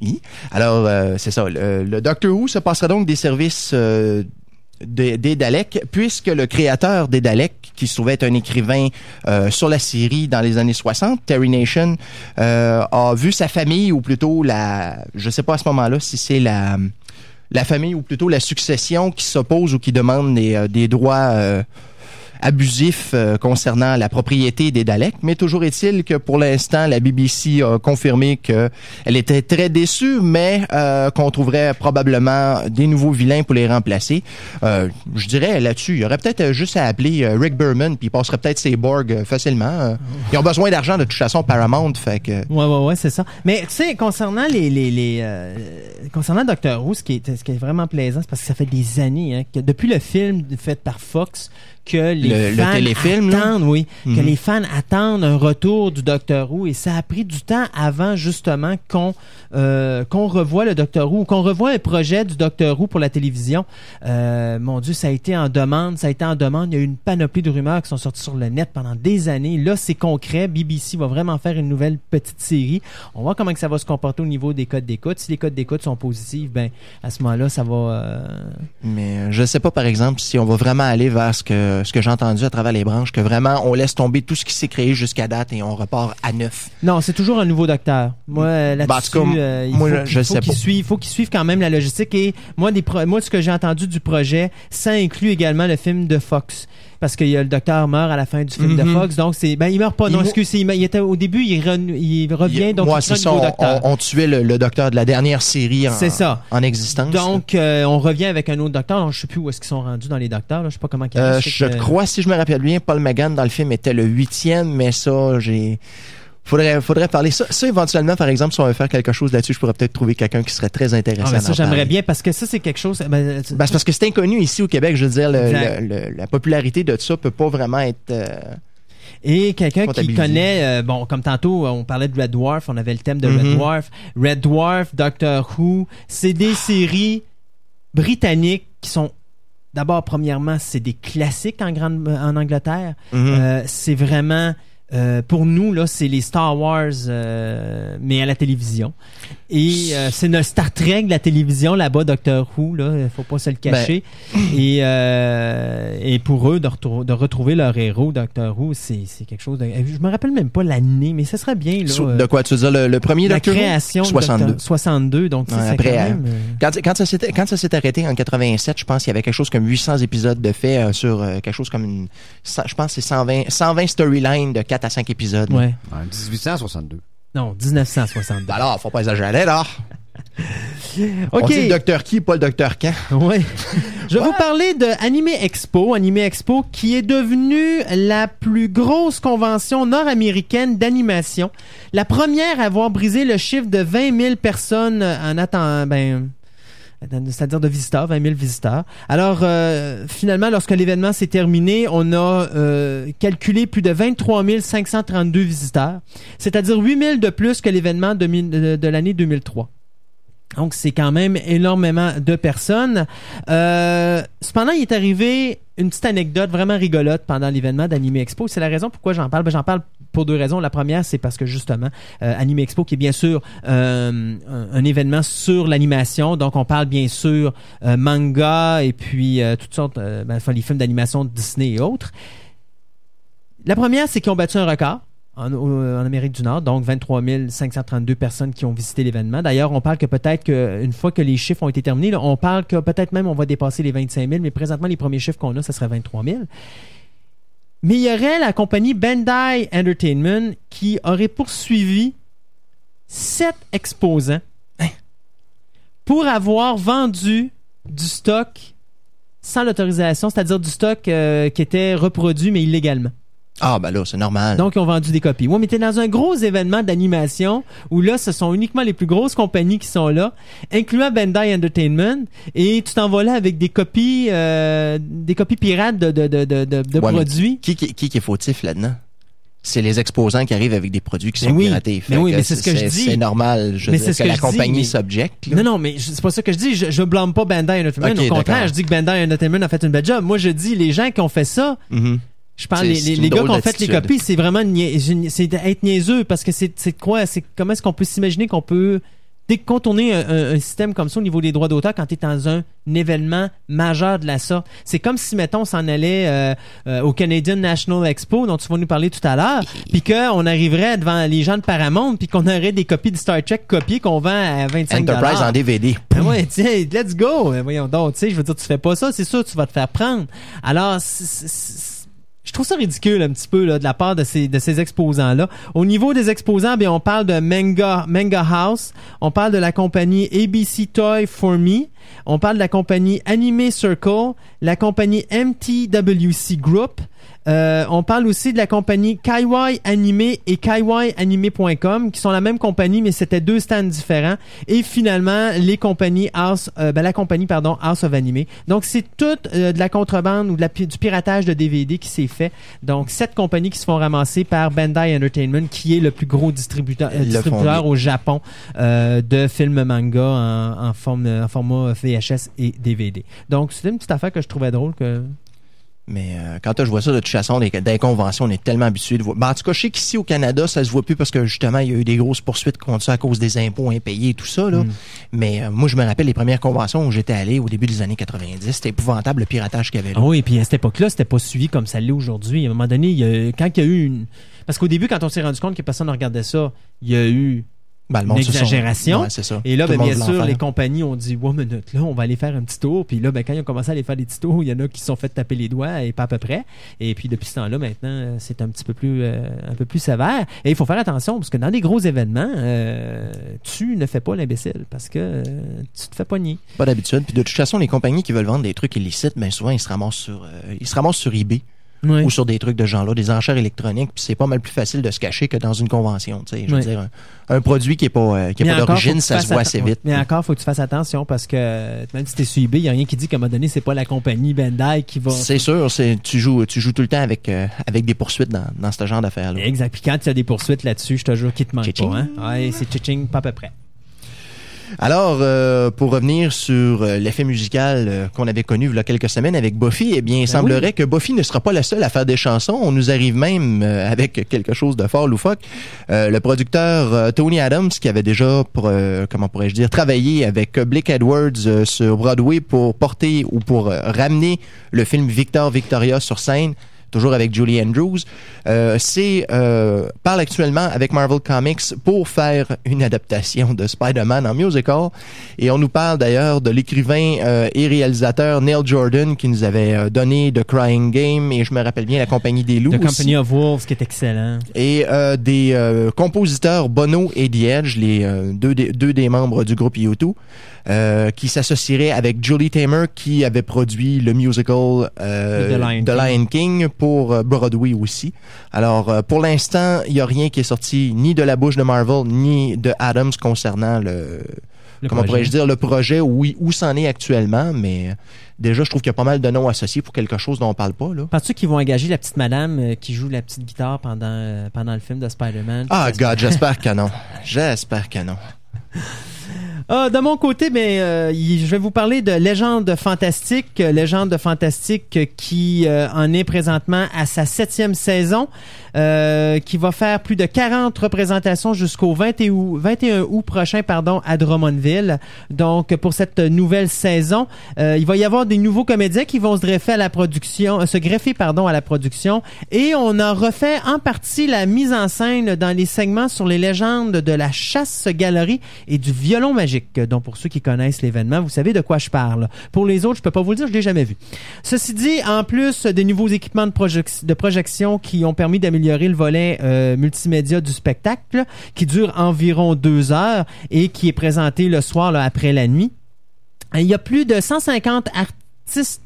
S6: oui. Alors, euh, c'est ça. Le, Doctor Who se passera donc des services euh, des, Daleks, puisque le créateur des Daleks, qui se trouvait être un écrivain euh, sur la série dans les années 60, Terry Nation, a vu sa famille, ou plutôt la... Je sais pas à ce moment-là si c'est la famille, ou plutôt la succession qui s'oppose ou qui demande des droits... abusifs euh, concernant la propriété des Daleks, mais toujours est-il que pour l'instant, la BBC a confirmé que elle était très déçue, mais euh, qu'on trouverait probablement des nouveaux vilains pour les remplacer. Euh, je dirais là-dessus, il y aurait peut-être juste à appeler Rick Berman, puis il passerait peut-être ses Borg facilement. Euh, Ils ont besoin d'argent de toute façon, Paramount, fait que...
S4: Ouais, ouais, ouais, c'est ça. Mais tu sais, concernant les, les, les euh, concernant Doctor Who, ce qui est, ce qui est vraiment plaisant, c'est parce que ça fait des années, hein, que depuis le film fait par Fox, que les
S6: Le- le
S4: fans
S6: là?
S4: attendent, oui, que
S6: Mhm.
S4: les fans attendent un retour du Docteur Who et ça a pris du temps avant justement qu'on euh, qu'on revoie le Docteur Who, qu'on revoie un projet du Docteur Who pour la télévision. Euh, mon Dieu, ça a été en demande, ça a été en demande. Il y a eu une panoplie de rumeurs qui sont sorties sur le net pendant des années. Là, c'est concret. BBC va vraiment faire une nouvelle petite série. On va voir comment que ça va se comporter au niveau des codes d'écoute. Si les codes d'écoute sont positifs, ben à ce moment-là, ça va. euh,
S6: Mais je sais pas, par exemple, si on va vraiment aller vers ce que, ce que j'ai entendu à travers les branches, que vraiment on laisse tomber tout ce qui s'est créé jusqu'à date et on repart à neuf.
S4: Non, c'est toujours un nouveau docteur. Moi, euh,
S6: Ben, en
S4: là-dessus, euh, il
S6: moi,
S4: faut,
S6: je-
S4: faut
S6: sais
S4: qu'il suive, faut qu'il suive quand même la logistique. Et moi, des pro- moi, ce que j'ai entendu du projet, ça inclut également le film de Fox. Parce que y a le docteur meurt à la fin du film de
S6: Mhm.
S4: Fox. Donc, c'est, ben, il meurt pas.
S6: Il
S4: Non,
S6: mou-
S4: excusez, il, était au début, il, re- il revient, donc
S6: Moi,
S4: il
S6: ça, on,
S4: docteur.
S6: on- on tuait le, le docteur de la dernière série en,
S4: ça.
S6: en existence.
S4: donc, euh, on revient avec un autre docteur. Donc, je sais plus où est-ce qu'ils sont rendus dans les docteurs. Là. Je sais pas comment. ils
S6: Euh, je crois, si je me rappelle bien, Paul Megan dans le film était le huitième, mais ça, j'ai. Faudrait, faudrait parler. Ça, ça, éventuellement, par exemple, si on veut faire quelque chose là-dessus, je pourrais peut-être trouver quelqu'un qui serait très intéressant.
S4: Ah, ben, ça, j'aimerais bien parce que ça, c'est quelque chose. Ben, tu-
S6: Ben, c'est parce que c'est inconnu ici au Québec. Je veux dire, le-
S4: Exact.
S6: le- le- la popularité de ça peut pas vraiment être. euh,
S4: Et quelqu'un qui connaît, euh, bon, comme tantôt, on parlait de Red Dwarf, on avait le thème de Red
S6: Mhm.
S4: Dwarf. Red Dwarf, Doctor Who, c'est des séries britanniques qui sont, d'abord, premièrement, c'est des classiques en, grande, en Angleterre.
S6: mhm.
S4: Euh, c'est vraiment, euh, pour nous, là, c'est les Star Wars, euh, mais à la télévision. Et euh, c'est notre Star Trek de la télévision là-bas, Doctor Who, là, faut pas se le cacher. et, euh, et pour eux, de, retrou- de retrouver leur héros, Doctor Who, c'est c'est quelque chose de... Je me rappelle même pas l'année, mais ce serait bien, là.
S6: De quoi tu veux dire le, le premier
S4: la
S6: Doctor Who?
S4: création de
S6: 62.
S4: Doctor- 62, donc
S6: Ouais, après,
S4: quand même...
S6: Quand, quand ça s'était quand ça s'est arrêté en 87, je pense qu'il y avait quelque chose comme 800 épisodes de fait sur quelque chose comme une je pense que c'est 120 120 storylines de 4 à 5 épisodes.
S4: ouais.
S5: En 1862.
S4: Non, 1962.
S6: Ben alors, faut pas exagérer là. On
S4: OK.
S6: dit le docteur qui, pas le docteur quand.
S4: Oui. Je vais vous parler de Anime Expo. Anime Expo qui est devenue la plus grosse convention nord-américaine d'animation. La première à avoir brisé le chiffre de 20 000 personnes en attendant, ben, c'est-à-dire de visiteurs, 20 000 visiteurs. Alors, euh, finalement, lorsque l'événement s'est terminé, on a euh, calculé plus de 23 532 visiteurs, c'est-à-dire 8 000 de plus que l'événement de, l'année 2003. Donc, c'est quand même énormément de personnes. Euh, cependant, il est arrivé une petite anecdote vraiment rigolote pendant l'événement d'Anime Expo. C'est la raison pourquoi j'en parle. Ben, j'en parle pour deux raisons. La première, c'est parce que justement, euh, Anime Expo, qui est bien sûr euh, un, événement sur l'animation. Donc, on parle bien sûr euh, manga et puis toutes sortes, ben, enfin, les films d'animation Disney et autres. La première, c'est qu'ils ont battu un record. En, Amérique du Nord, donc 23 532 personnes qui ont visité l'événement. D'ailleurs, on parle que peut-être qu'une fois que les chiffres ont été terminés, on parle que peut-être même on va dépasser les 25 000, mais présentement, les premiers chiffres qu'on a, ce serait 23 000. Mais il y aurait la compagnie Bandai Entertainment qui aurait poursuivi sept exposants pour avoir vendu du stock sans l'autorisation, c'est-à-dire du stock euh, qui était reproduit mais illégalement.
S6: Ah ben là, c'est normal.
S4: Donc, ils ont vendu des copies. Oui, mais t'es dans un gros événement d'animation où là, ce sont uniquement les plus grosses compagnies qui sont là, incluant Bandai Entertainment, et tu t'en vas là avec des copies, euh, des copies pirates de, de, de, de,
S6: Ouais,
S4: produits.
S6: qui, qui, qui est fautif là-dedans? C'est les exposants qui arrivent avec des produits qui sont
S4: oui,
S6: piratés.
S4: mais oui, mais c'est ce que je dis.
S6: C'est normal, je
S4: Mais
S6: veux
S4: c'est ce
S6: que,
S4: que
S6: la
S4: je
S6: compagnie s'objecte. là.
S4: Non, non, mais c'est pas ça que je dis. Je, je blâme pas Bandai Entertainment. Au contraire,
S6: d'accord.
S4: je dis que Bandai Entertainment a fait une belle job. Moi, je dis, les gens qui ont fait ça,
S6: Mhm.
S4: Je parle les, les, les gars qui ont fait les copies, c'est vraiment c'est être niaiseux parce que c'est quoi c'est comment est-ce qu'on peut s'imaginer qu'on peut contourner un, un- un système comme ça au niveau des droits d'auteur quand tu es dans un, événement majeur de la sorte? C'est comme si mettons on s'en allait euh, euh, au Canadian National Expo dont tu vas nous parler tout à l'heure, puis qu'on arriverait devant les gens de Paramount puis qu'on aurait des copies de Star Trek copiées qu'on vend à 25
S6: Enterprise en DVD.
S4: ben ouais, tiens, let's go. Ben voyons donc, tu sais, je veux dire, tu fais pas ça, c'est sûr, tu vas te faire prendre. Alors, c'est- je trouve ça ridicule un petit peu là, de la part de ces, de ces exposants-là. Au niveau des exposants, bien, on parle de Manga, Manga House, on parle de la compagnie ABC Toy for Me, on parle de la compagnie Anime Circle, la compagnie MTWC Group, Euh, on parle aussi de la compagnie Kaiwai Animé et kaiwaianimé.com qui sont la même compagnie mais c'était deux stands différents et finalement les compagnies House euh, ben, la compagnie pardon House of Animé. Donc c'est toute euh, de la contrebande ou de la, pi- du piratage de DVD qui s'est fait. Donc sept compagnies qui se font ramasser par Bandai Entertainment qui est le plus gros distributeur, au Japon de films manga en, en forme en format VHS et DVD. Donc c'était une petite affaire que je trouvais drôle que
S6: Mais euh, quand je vois ça, de toute façon, des, des conventions, on est tellement habitué de voir. Ben, en tout cas, je sais qu'ici au Canada, ça se voit plus parce que justement, il y a eu des grosses poursuites contre ça à cause des impôts impayés et tout ça. Là.
S4: Mm.
S6: Mais euh, moi, je me rappelle les premières conventions où j'étais allé au début des années 90. C'était épouvantable le piratage qu'il y avait là.
S4: Ah oui, puis à cette époque-là, c'était pas suivi comme ça l'est aujourd'hui. À un moment donné, il y a- quand il y a eu une... Parce qu'au début, quand on s'est rendu compte que personne ne regardait ça, il y a eu
S6: Ben, le
S4: une
S6: se sont-
S4: exagération.
S6: Ouais, ça.
S4: Et là, ben, bien sûr,
S6: faire.
S4: les compagnies ont dit, ouais, minute, là, on va aller faire un petit tour. Puis là, ben, quand ils ont commencé à aller faire des petits tours, il y en a qui se sont fait taper les doigts et pas à peu près. Et puis depuis ce temps-là, maintenant, c'est un petit peu plus, euh, un peu plus sévère. Et il faut faire attention parce que dans des gros événements, euh, tu ne fais pas l'imbécile parce que euh, tu te fais pogner.
S6: Pas d'habitude. Puis de toute façon, les compagnies qui veulent vendre des trucs illicites, ben souvent, ils se ramassent sur, euh, ils se ramassent sur eBay
S4: Oui.
S6: ou sur des trucs de genre-là, des enchères électroniques. Puis c'est pas mal plus facile de se cacher que dans une convention. Tu sais, je veux dire, un, un produit qui est pas, euh, qui est pas d'origine, ça se voit assez vite.
S4: Mais encore, faut que tu fasses attention parce que même si t'es eBay, il n'y a rien qui dit qu'à un moment donné, c'est pas la compagnie Bandai qui va.
S6: C'est sûr, c'est tu joues, tu joues tout le temps avec euh, avec des poursuites dans, dans ce genre d'affaires-là.
S4: Exact. Puis quand tu as des poursuites là-dessus, je te jure qu'il te manque pas. Hein? Ouais, c'est tching pas à peu près.
S6: Alors, euh, pour revenir sur euh, l'effet musical euh, qu'on avait connu il y a quelques semaines avec Buffy, eh bien, il semblerait que Buffy ne sera pas la seule à faire des chansons. On nous arrive même euh, avec quelque chose de fort loufoque. Euh, le producteur Tony Adams, qui avait déjà, pour, euh, comment pourrais-je dire, travaillé avec Blake Edwards sur Broadway pour porter ou pour ramener le film Victor Victoria sur scène, toujours avec Julie Andrews, euh, c'est euh, parle actuellement avec Marvel Comics pour faire une adaptation de Spider-Man en musical. Et on nous parle d'ailleurs de l'écrivain euh, et réalisateur Neil Jordan qui nous avait euh, donné The Crying Game et je me rappelle bien la compagnie des loups.
S4: The
S6: aussi.
S4: Company of Wolves, qui est excellent.
S6: Et euh, des euh, compositeurs Bono et The Edge, les euh, deux, des, deux des membres du groupe U2, euh, qui s'associeraient avec Julie Tamer qui avait produit le musical euh,
S4: The Lion King.
S6: King pour euh, Broadway aussi. Alors euh, pour l'instant, il n'y a rien qui est sorti ni de la bouche de Marvel ni de Adams concernant le
S4: Le
S6: comment
S4: projet.
S6: pourrais-je dire le projet où où c'en est actuellement, mais déjà je trouve qu'il y a pas mal de noms associés pour quelque chose dont on parle pas là.
S4: Penses-tu qu'ils vont engager la petite madame euh, qui joue la petite guitare pendant, euh, pendant le film de Spider-Man?
S6: Ah God, j'espère que non. J'espère que non.
S4: Ah, de mon côté, ben, euh, je vais vous parler de Légende fantastique, euh, Légende fantastique qui euh, en est présentement à sa septième saison, euh, qui va faire plus de 40 représentations jusqu'au 21 août, 21 août prochain, pardon, à Drummondville. Donc, pour cette nouvelle saison, euh, il va y avoir des nouveaux comédiens qui vont se greffer à la production, euh, se greffer, pardon, à la production, et on a refait en partie la mise en scène dans les segments sur les légendes de la chasse-galerie et du violon magique. Donc, pour ceux qui connaissent l'événement, vous savez de quoi je parle. Pour les autres, je peux pas vous le dire, je l'ai jamais vu. Ceci dit, en plus des nouveaux équipements de, projec- de projection qui ont permis d'améliorer le volet euh, multimédia du spectacle, qui dure environ deux heures et qui est présenté le soir après la nuit, il y a plus de 150 artistes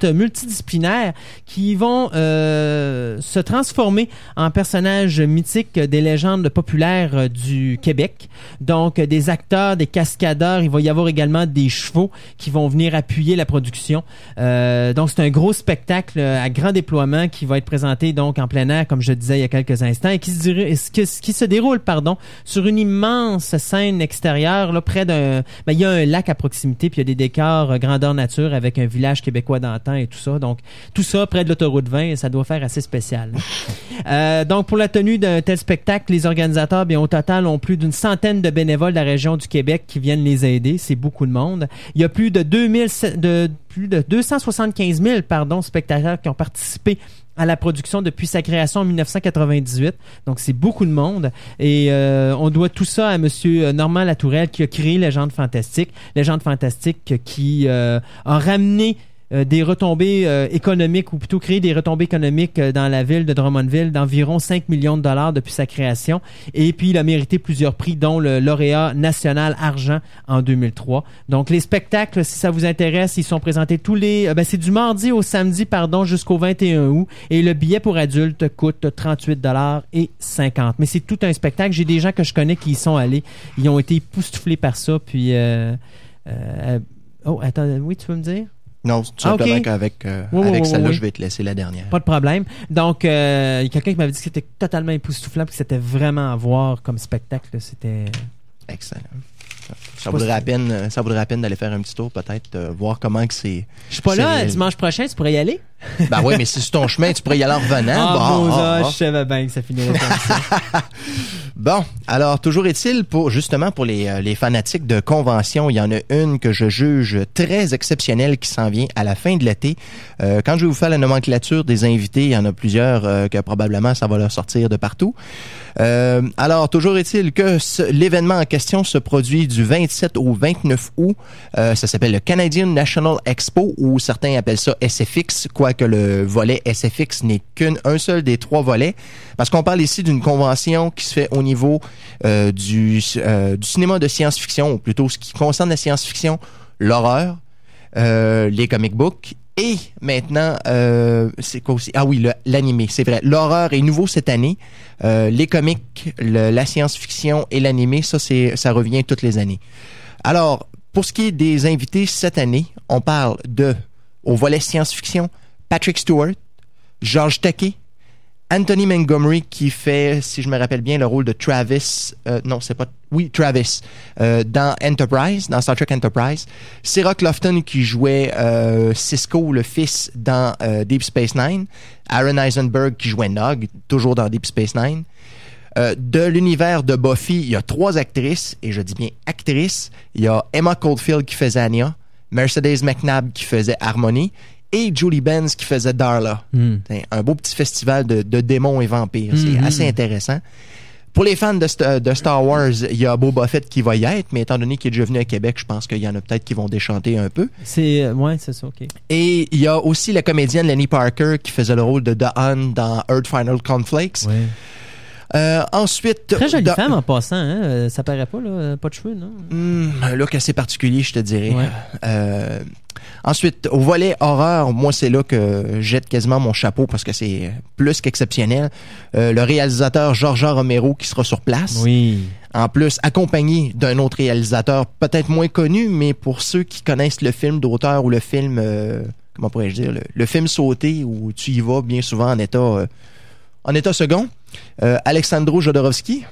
S4: multidisciplinaires qui vont euh, se transformer en personnages mythiques des légendes populaires euh, du Québec. Donc, euh, des acteurs, des cascadeurs. Il va y avoir également des chevaux qui vont venir appuyer la production. Euh, donc, c'est un gros spectacle à grand déploiement qui va être présenté donc en plein air, comme je disais il y a quelques instants, et qui se, déroule pardon, sur une immense scène extérieure, là, près d'un... Ben, il y a un lac à proximité, puis il y a des décors grandeur nature avec un village québécois d'antan et tout ça. Donc, tout ça près de l'autoroute 20, ça doit faire assez spécial. Euh, donc, pour la tenue d'un tel spectacle, les organisateurs, bien, au total, ont plus d'une centaine de bénévoles de la région du Québec qui viennent les aider. C'est beaucoup de monde. Il y a plus de 2000, de, plus de 275 000, pardon, spectateurs qui ont participé à la production depuis sa création en 1998. Donc, c'est beaucoup de monde. Et euh, on doit tout ça à Monsieur Normand Latourelle qui a créé Légende Fantastique. Légende Fantastique qui euh, a ramené euh, des retombées euh, économiques, ou plutôt créer des retombées économiques euh, dans la ville de Drummondville d'environ 5 millions de dollars depuis sa création. Et puis, il a mérité plusieurs prix, dont le lauréat national argent en 2003. Donc, les spectacles, si ça vous intéresse, ils sont présentés tous les... ben, c'est du mardi au samedi, pardon, jusqu'au 21 août. Et le billet pour adultes coûte 38 dollars et 50. Mais c'est tout un spectacle. J'ai des gens que je connais qui y sont allés. Ils ont été époustouflés par ça. Puis... oh, attends, oui, tu veux me dire?
S6: Non, tout
S4: Ah, ok.
S6: simplement qu'avec euh,
S4: Oui, oui,
S6: avec
S4: oui,
S6: celle-là,
S4: oui.
S6: je vais te laisser la dernière.
S4: Pas de problème. Donc, euh, il y a quelqu'un qui m'avait dit que c'était totalement époustouflant, que c'était vraiment à voir comme spectacle. C'était.
S6: Excellent. Ça vaudrait la peine, euh, ça vaudrait la peine d'aller faire un petit tour, peut-être, euh, voir comment que c'est.
S4: Je suis pas là dimanche prochain, tu pourrais y aller?
S6: Ben oui, mais si c'est ton chemin, tu pourrais y aller en revenant.
S4: Ah,
S6: Bon,
S4: bon,
S6: ah, ah.
S4: je savais bien que ça finirait comme ça.
S6: Bon, alors toujours est-il pour justement pour les, euh, les fanatiques de convention, il y en a une que je juge très exceptionnelle qui s'en vient à la fin de l'été. Euh, quand je vais vous faire la nomenclature des invités, il y en a plusieurs euh, que probablement ça va leur sortir de partout. Euh, alors toujours est-il que l'événement en question se produit du 27 au 29 août. Ça s'appelle le Canadian National Expo ou certains appellent ça SFX, quoique le volet SFX n'est qu'un un seul des trois volets, parce qu'on parle ici d'une convention qui se fait au niveau euh, du, euh, du cinéma de science-fiction, ou plutôt ce qui concerne la science-fiction, l'horreur, euh, les comic books et maintenant, c'est quoi aussi? Ah oui, l'animé, c'est vrai. L'horreur est nouveau cette année. Les comics, la science-fiction et l'animé, ça, ça revient toutes les années. Alors, pour ce qui est des invités cette année, on parle de, au volet science-fiction, Patrick Stewart, George Takei, Anthony Montgomery qui fait, si je me rappelle bien, le rôle de Travis. euh, non, c'est pas. Oui, Travis euh, dans Enterprise, dans Star Trek Enterprise. Sarah Clofton qui jouait euh, Cisco, le fils, dans Deep Space Nine. Aaron Eisenberg qui jouait Nog, toujours dans Deep Space Nine. De l'univers de Buffy, il y a trois actrices, et je dis bien actrices. Il y a Emma Caulfield qui faisait Anya, Mercedes McNabb qui faisait Harmony, et Julie Benz qui faisait Darla.
S4: Hmm.
S6: Un beau petit festival de, de démons et vampires. C'est
S4: Mhm.
S6: assez intéressant. Pour les fans de, Sta- de Star Wars, il y a Boba Fett qui va y être, mais étant donné qu'il est déjà venu à Québec, je pense qu'il y en a peut-être qui vont déchanter un peu.
S4: C'est. euh, ouais, c'est ça, OK.
S6: Et il y a aussi la comédienne Lenny Parker qui faisait le rôle de Dawn dans Earth Final Conflicts.
S4: Ouais.
S6: Euh, ensuite...
S4: Très jolie femme en passant, hein? euh, Ça paraît pas, là. euh, Pas de cheveux, non?
S6: Hmm, un look assez particulier, je te dirais.
S4: Ouais.
S6: Euh, ensuite, au volet horreur, moi, c'est là que je jette quasiment mon chapeau parce que c'est plus qu'exceptionnel. Euh, le réalisateur Georges Romero qui sera sur place.
S4: Oui.
S6: En plus, accompagné d'un autre réalisateur peut-être moins connu, mais pour ceux qui connaissent le film d'auteur ou le film, euh, comment pourrais-je dire, le, le film sauté où tu y vas bien souvent en état, en état second. Euh, Alexandro Jodorowsky.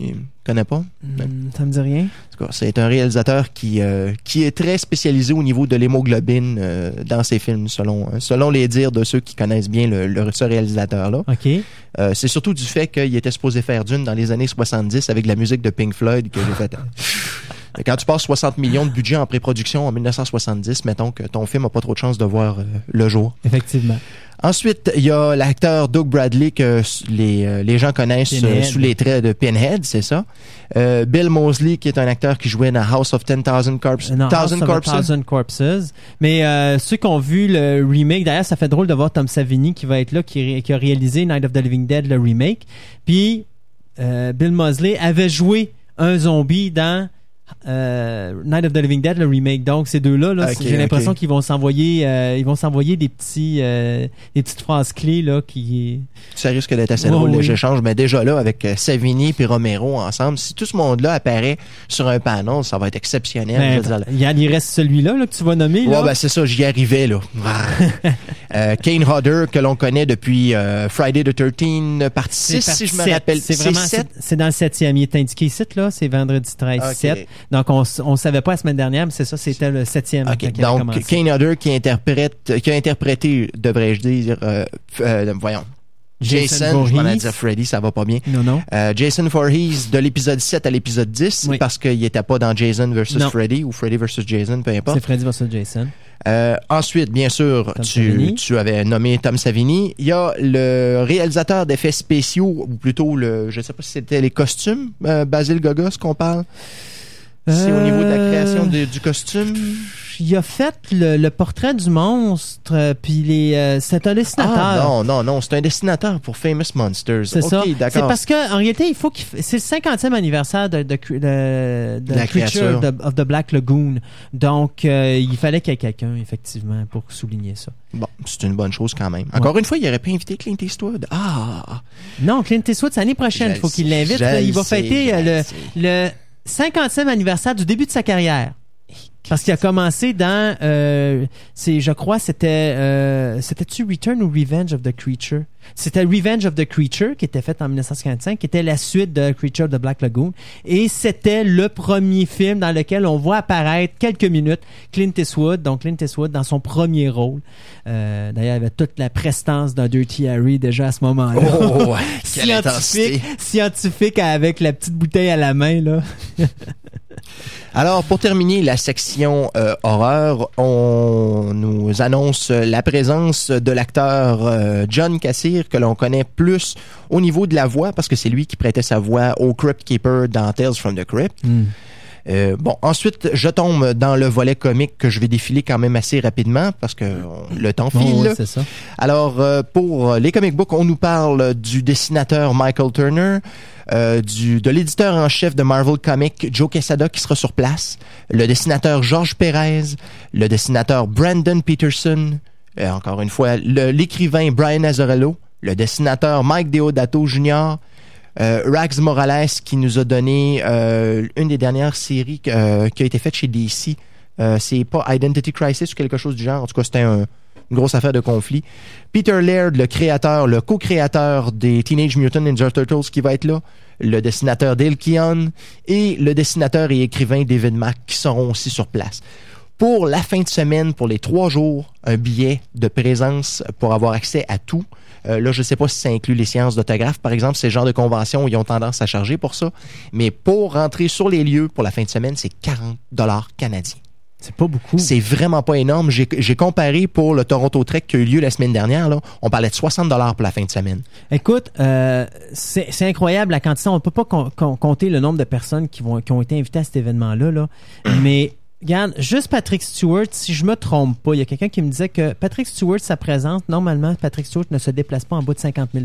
S6: Il me connaît pas.
S4: Hmm, ça me dit rien.
S6: C'est un réalisateur qui, euh, qui est très spécialisé au niveau de l'hémoglobine euh, dans ses films, selon, selon les dires de ceux qui connaissent bien le, le- ce réalisateur-là.
S4: OK.
S6: Euh, c'est surtout du fait qu'il était supposé faire Dune dans les années 70 avec la musique de Pink Floyd que j'ai fait. Mais Quand tu passes 60 millions de budget en pré-production en 1970, mettons que ton film a pas trop de chance de voir le jour.
S4: Effectivement.
S6: Ensuite, il y a l'acteur Doug Bradley que les, euh, les gens connaissent euh,
S4: Pinhead.
S6: sous les traits de Pinhead, c'est ça. Euh, Bill Mosley, qui est un acteur qui jouait dans House of 10,000 Corpses.
S4: Non, House
S6: Thousand Corpses.
S4: Thousand Corpses. Mais euh, ceux qui ont vu le remake, d'ailleurs, ça fait drôle de voir Tom Savini qui va être là, qui, a réalisé Night of the Living Dead, le remake. Puis euh, Bill Mosley avait joué un zombie dans euh, Night of the Living Dead, le remake. Donc ces deux-là, là,
S6: Ok,
S4: j'ai l'impression qu'ils vont s'envoyer, euh, ils vont s'envoyer des petits, euh, des petites phrases clés là qui.
S6: Ça risque d'être assez
S4: Oh,
S6: drôle,
S4: oui.
S6: échanges. Mais déjà là, avec Savini et Romero ensemble, si tout ce monde-là apparaît sur un panel, ça va être exceptionnel.
S4: Ben,
S6: Je veux dire,
S4: il y a- il reste celui-là là, que tu vas nommer. là.
S6: Ouais, ben c'est ça, j'y arrivais, là. euh, Kane Hodder, que l'on connaît depuis Friday the 13, partie 6,
S4: C'est
S6: si je me rappelle.
S4: C'est vraiment, c'est dans le septième. Il est indiqué ici, là. C'est vendredi 13,
S6: Ok.
S4: 7. Donc, on, on savait pas la semaine dernière, mais c'est ça, c'était le septième.
S6: Donc. Kane Hodder qui interprète, qui a interprété, devrais-je dire, euh, euh, voyons, Jason, je m'en ai
S4: Voorhees.
S6: dit Freddy, ça va pas bien.
S4: Non, non.
S6: Euh, Jason Voorhees de l'épisode 7 à l'épisode 10
S4: Oui.
S6: parce qu'il était pas dans Jason versus
S4: Non.
S6: Freddy ou Freddy versus Jason, peu importe.
S4: C'est Freddy vs. Jason.
S6: Euh, ensuite, bien sûr, tu, avais nommé Tom Savini. Il y a le réalisateur d'effets spéciaux, ou plutôt le, je sais pas si c'était les costumes, euh, Basil Gogos qu'on parle. C'est au niveau de la
S4: Euh,
S6: création de- du costume.
S4: Il a fait le, le portrait du monstre, euh, puis les, euh, c'est un dessinateur.
S6: Ah non, non, non, c'est un dessinateur pour Famous Monsters.
S4: C'est ça. C'est parce que en réalité, il faut qu'il f- c'est le 50e anniversaire de, de, de, de
S6: De la
S4: Creature
S6: créature.
S4: of the, Black Lagoon. Donc, euh, il fallait qu'il y ait quelqu'un, effectivement, pour souligner ça.
S6: Bon, c'est une bonne chose quand même. Encore une fois, il aurait pas invité Clint Eastwood. Ah!
S4: Non, Clint Eastwood, c'est l'année prochaine. Il faut qu'il l'invite. Il va fêter
S6: le
S4: le 50e anniversaire du début de sa carrière. Parce qu'il a commencé dans, euh, c'est, je crois, c'était, euh, c'était-tu Return ou Revenge of the Creature? C'était Revenge of the Creature qui était fait en 1955, qui était la suite de Creature of the Black Lagoon. Et c'était le premier film dans lequel on voit apparaître quelques minutes Clint Eastwood, donc Clint Eastwood dans son premier rôle. Euh, d'ailleurs, il avait toute la prestance d'un Dirty Harry déjà à ce moment-là.
S6: Oh,
S4: scientifique, scientifique avec la petite bouteille à la main, là.
S6: Alors, pour terminer la section euh, horreur, on nous annonce la présence de l'acteur euh, John Que l'on connaît plus au niveau de la voix, parce que c'est lui qui prêtait sa voix au Crypt Keeper dans Tales from the Crypt. Euh, bon, ensuite, je tombe dans le volet comique que je vais défiler quand même assez rapidement, parce que le temps file.
S4: Bon, ouais,
S6: là.
S4: c'est ça.
S6: Alors, euh, pour les comic books, on nous parle du dessinateur Michael Turner, euh, du, de l'éditeur en chef de Marvel Comics, Joe Quesada, qui sera sur place, le dessinateur Georges Pérez, le dessinateur Brandon Peterson, euh, encore une fois, l'écrivain Brian Azzarello, le dessinateur Mike Deodato Jr., euh, Rags Morales, qui nous a donné euh, une des dernières séries euh, qui a été faite chez DC. C'est pas Identity Crisis ou quelque chose du genre. En tout cas, c'était un- une grosse affaire de conflit. Peter Laird, le créateur, le co-créateur des Teenage Mutant Ninja Turtles qui va être là, le dessinateur Dale Keown et le dessinateur et écrivain David Mack qui seront aussi sur place. Pour la fin de semaine, pour les trois jours, un billet de présence pour avoir accès à tout. Euh, là, je ne sais pas si ça inclut les séances d'autographe. Par exemple, ces genres de conventions, ils ont tendance à charger pour ça. Mais pour rentrer sur les lieux pour la fin de semaine, c'est 40 dollars canadiens.
S4: C'est pas beaucoup.
S6: C'est vraiment pas énorme. J'ai comparé pour le Toronto Trek qui a eu lieu la semaine dernière. Là, on parlait de 60 dollars pour la fin de semaine.
S4: Écoute, euh, c'est c'est incroyable la quantité. On peut pas com- com- compter le nombre de personnes qui vont qui ont été invitées à cet événement-là. Là. Mais regarde, juste Patrick Stewart, si je me trompe pas, il y a quelqu'un qui me disait que Patrick Stewart, sa présence, normalement, Patrick Stewart ne se déplace pas en bas de 50 000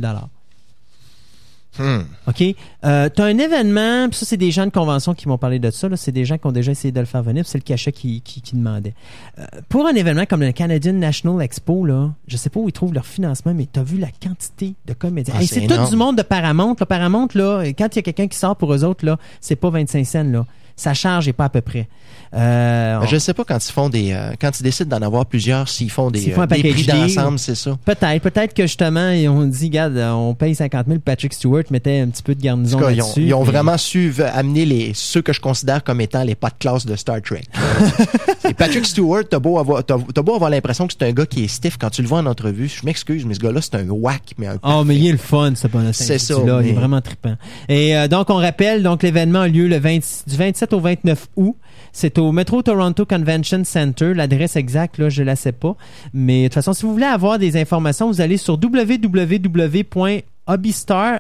S4: OK? Euh, tu as un événement, puis ça, c'est des gens de convention qui m'ont parlé de ça. C'est des gens qui ont déjà essayé de le faire venir, c'est le cachet qui, qui, qui demandait. Euh, pour un événement comme le Canadian National Expo, là, je sais pas où ils trouvent leur financement, mais tu as vu la quantité de comédiens.
S6: Ah,
S4: Hey,
S6: c'est
S4: tout du monde de Paramount. Là. Paramount, là, quand il y a quelqu'un qui sort pour eux autres, là, c'est pas 25 cents. Là. Sa charge est pas à peu près. Euh,
S6: Je ne sais pas quand ils font des, euh, quand ils décident d'en avoir plusieurs, s'ils font des,
S4: font
S6: euh, des prix d'ensemble, c'est ça.
S4: Peut-être, peut-être que justement, ils ont dit, regarde, on paye 50 000, Patrick Stewart mettait un petit peu de garnison
S6: cas, ils ont, ils vraiment su amener les, ceux que je considère comme étant les pas de classe de Star Trek. Et Patrick Stewart, t'as beau avoir, t'as, t'as beau avoir l'impression que c'est un gars qui est stiff quand tu le vois en entrevue. Je m'excuse, mais ce gars-là, c'est un whack, mais un
S4: Oh, mais il est le fun, ce bon
S6: C'est ça,
S4: Il est vraiment trippant. Et donc, on rappelle, donc l'événement a lieu le 20 du 27 au 29 août. C'est au Metro Toronto Convention Center. L'adresse exacte, là, je la sais pas. Mais de toute façon, si vous voulez avoir des informations, vous allez sur www.hobbystar.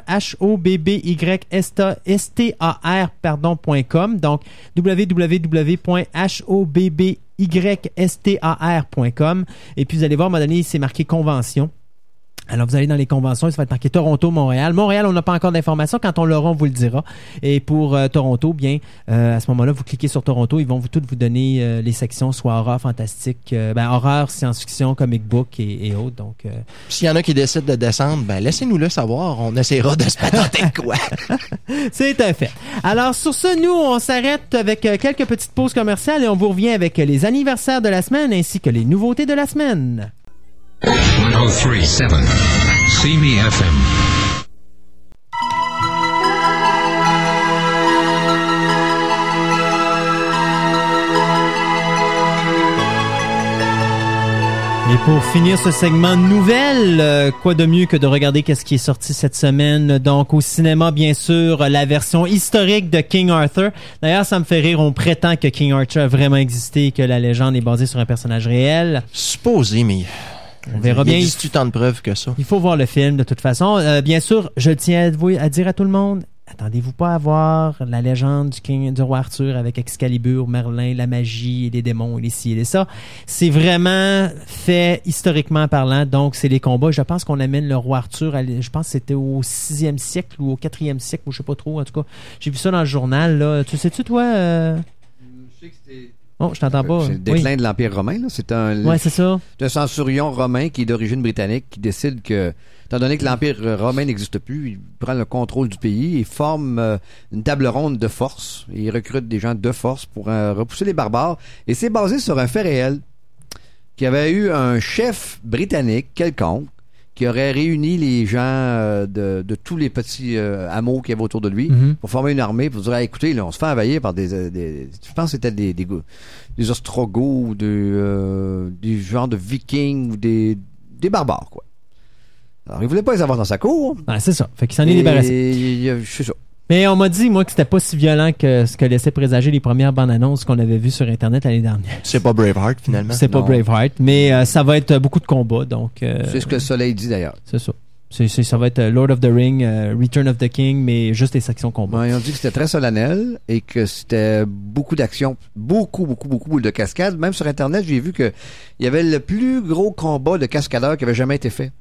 S4: Donc www.hobbystar.com et puis vous allez voir à un moment donné, c'est marqué convention. Alors, vous allez dans les conventions, ça va être marqué Toronto, Montréal. Montréal, on n'a pas encore d'informations. Quand on l'aura, on vous le dira. Et pour euh, Toronto, bien, euh, à ce moment-là, vous cliquez sur Toronto, ils vont vous toutes vous donner euh, les sections, soit horreur, fantastique, euh, ben, horreur, science-fiction, comic book et, et autres. Donc, euh,
S6: S'il y en a qui décident de descendre, ben laissez-nous le savoir. On essaiera de se patenter quoi.
S4: c'est un fait. Alors, sur ce, nous, on s'arrête avec quelques petites pauses commerciales et on vous revient avec les anniversaires de la semaine ainsi que les nouveautés de la semaine.
S3: 1037 See Me FM.
S4: Et pour finir ce segment nouvelle, euh, quoi de mieux que de regarder qu'est-ce qui est sorti cette semaine? Donc au cinéma, bien sûr, la version historique de King Arthur. D'ailleurs, ça me fait rire. On prétend que King Arthur a vraiment existé et que la légende est basée sur un personnage réel.
S6: Supposé, mais
S4: On verra
S6: il
S4: bien.
S6: existe tant de preuves que ça.
S4: Il faut voir le film de toute façon. Euh, bien sûr, je tiens à, vous- à dire à tout le monde, attendez-vous pas à voir la légende du, King, du roi Arthur avec Excalibur, Merlin, la magie, et les démons, et les ci et les ça. C'est vraiment fait historiquement parlant. Donc, c'est les combats. Je pense qu'on amène le roi Arthur, à- je pense que c'était au 6e siècle ou au 4e siècle, ou je sais pas trop. En tout cas, j'ai vu ça dans le journal. Là. Tu sais-tu, toi? euh? Oh, je t'entends pas.
S7: C'est le
S4: Oui.
S7: déclin de l'Empire romain. là. C'est un,
S4: Ouais, c'est ça.
S7: c'est un centurion romain qui est d'origine britannique qui décide que, étant donné que l'Empire euh, romain n'existe plus, il prend le contrôle du pays et forme euh, une table ronde de force. Et il recrute des gens de force pour euh, repousser les barbares. Et c'est basé sur un fait réel qu'il y avait eu un chef britannique quelconque qui aurait réuni les gens euh, de, de tous les petits euh, hameaux qu'il y avait autour de lui
S4: Mhm.
S7: pour former une armée pour dire Ah, écoutez là, on se fait envahir par des, euh, des je pense que c'était des des, des ostrogoths ou des euh, des genres de vikings ou des des barbares quoi. Alors il voulait pas les avoir dans sa cour.
S4: Ouais, c'est ça. Fait qu'il s'en est débarrassé.
S7: C'est ça.
S4: Mais on m'a dit, moi, que c'était pas si violent que ce que laissaient présager les premières bandes annonces qu'on avait vues sur Internet l'année dernière.
S6: C'est pas Braveheart, finalement.
S4: C'est pas. Braveheart, mais euh, ça va être beaucoup de combats, donc euh,
S7: C'est ce que le soleil dit d'ailleurs.
S4: c'est ça. Ça va être euh, Lord of the Ring, euh, Return of the King, mais juste les sections combats.
S7: Ouais, ils ont dit que c'était très solennel et que c'était beaucoup d'action, beaucoup, beaucoup, beaucoup de cascades. Même sur Internet, j'ai vu que il y avait le plus gros combat de cascadeurs qui avait jamais été fait.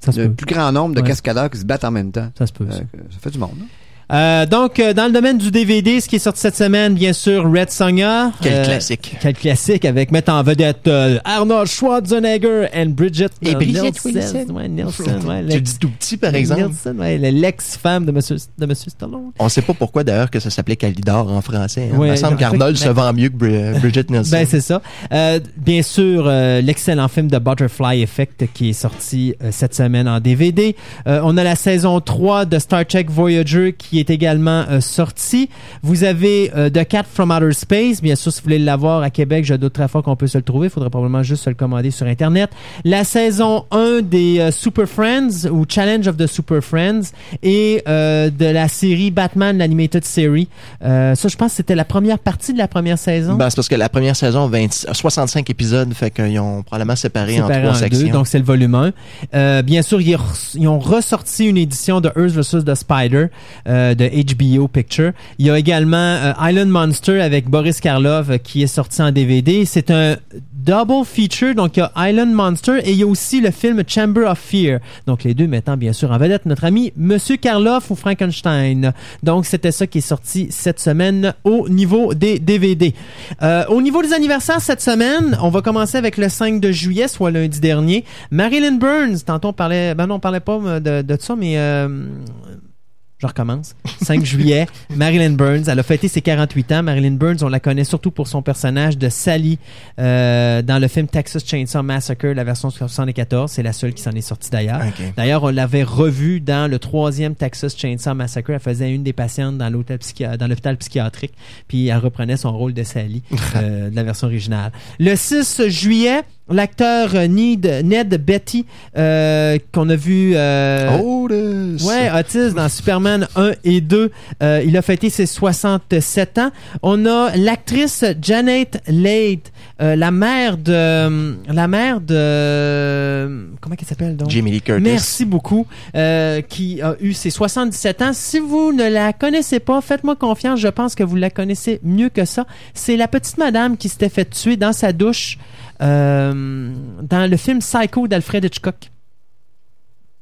S4: Ça
S7: Le plus grand nombre de
S4: Ouais.
S7: cascadeurs qui se battent en même temps.
S4: Ça se peut. ça.
S7: Euh, ça fait du monde. hein?
S4: Euh, donc, euh, dans le domaine du DVD, ce qui est sorti cette semaine, bien sûr, Red Sonja.
S6: Quel
S4: Euh,
S6: classique.
S4: Quel classique avec mettre en vedette euh, Arnold Schwarzenegger et Bridget
S6: Et Bridget
S4: Nielsen. Ouais, Nielsen, ouais,
S6: Tu dis tout petit, par exemple.
S4: Nielsen, ouais, le- l'ex-femme de Monsieur, de Monsieur Stallone.
S6: On sait pas pourquoi, d'ailleurs, que ça s'appelait Calidor en français. hein.
S4: Ouais,
S6: Il me semble qu'Arnold se vend mieux que Bri- Bridget Nielsen.
S4: Ben, c'est ça. Euh, bien sûr, euh, l'excellent film de Butterfly Effect qui est sorti cette semaine en DVD. Euh, on a la saison 3 de Star Trek Voyager qui est également euh, sortie. Vous avez euh, The Cat from Outer Space. Bien sûr, si vous voulez l'avoir à Québec, je doute très fort qu'on peut se le trouver. Il faudrait probablement juste se le commander sur Internet. La saison 1 des euh, Super Friends ou Challenge of the Super Friends et de la série Batman, l'Animated Series. Ça, je pense que c'était la première partie de la première saison.
S6: Ben, c'est parce que la première saison, 20 65 épisodes, fait qu'ils ont probablement séparé en
S4: séparé
S6: trois
S4: en deux,
S6: sections.
S4: donc c'est le volume 1. Euh, bien sûr, ils, ont ressorti une édition de Earth vs. The Spider euh, de HBO Picture. Il y a également euh, Island Monster avec Boris Karloff euh, qui est sorti en DVD. C'est un double feature, donc il y a Island Monster et il y a aussi le film Chamber of Fear. Donc les deux mettant bien sûr en vedette notre ami Monsieur Karloff ou Frankenstein. Donc c'était ça qui est sorti cette semaine au niveau des DVD. Euh, au niveau des anniversaires cette semaine, on va commencer avec le 5 de juillet, soit lundi dernier. Marilyn Burns, tantôt on parlait, ben non, on parlait pas euh, de, de ça, mais euh, je recommence. 5 juillet, Marilyn Burns, elle a fêté ses 48 ans. Marilyn Burns, on la connaît surtout pour son personnage de Sally euh, dans le film Texas Chainsaw Massacre, la version 74. C'est la seule qui s'en est sortie d'ailleurs. D'ailleurs, on l'avait revue dans le troisième Texas Chainsaw Massacre. Elle faisait une des patientes dans l'hôpital psychiatrique, puis elle reprenait son rôle de Sally euh, de la version originale. Le 6 juillet, l'acteur euh, Ned, Ned Betty euh, qu'on a vu euh,
S6: le-
S4: Ouais, Otis dans Superman 1 et 2. Euh, il a fêté ses 67 ans. On a l'actrice Janet Leigh, euh, la mère de... La mère de... Comment elle s'appelle donc?
S6: Jamie Lee Curtis.
S4: Merci beaucoup. euh, qui a eu ses 77 ans. Si vous ne la connaissez pas, faites-moi confiance. Je pense que vous la connaissez mieux que ça. C'est la petite madame qui s'était fait tuer dans sa douche euh, dans le film Psycho d'Alfred Hitchcock.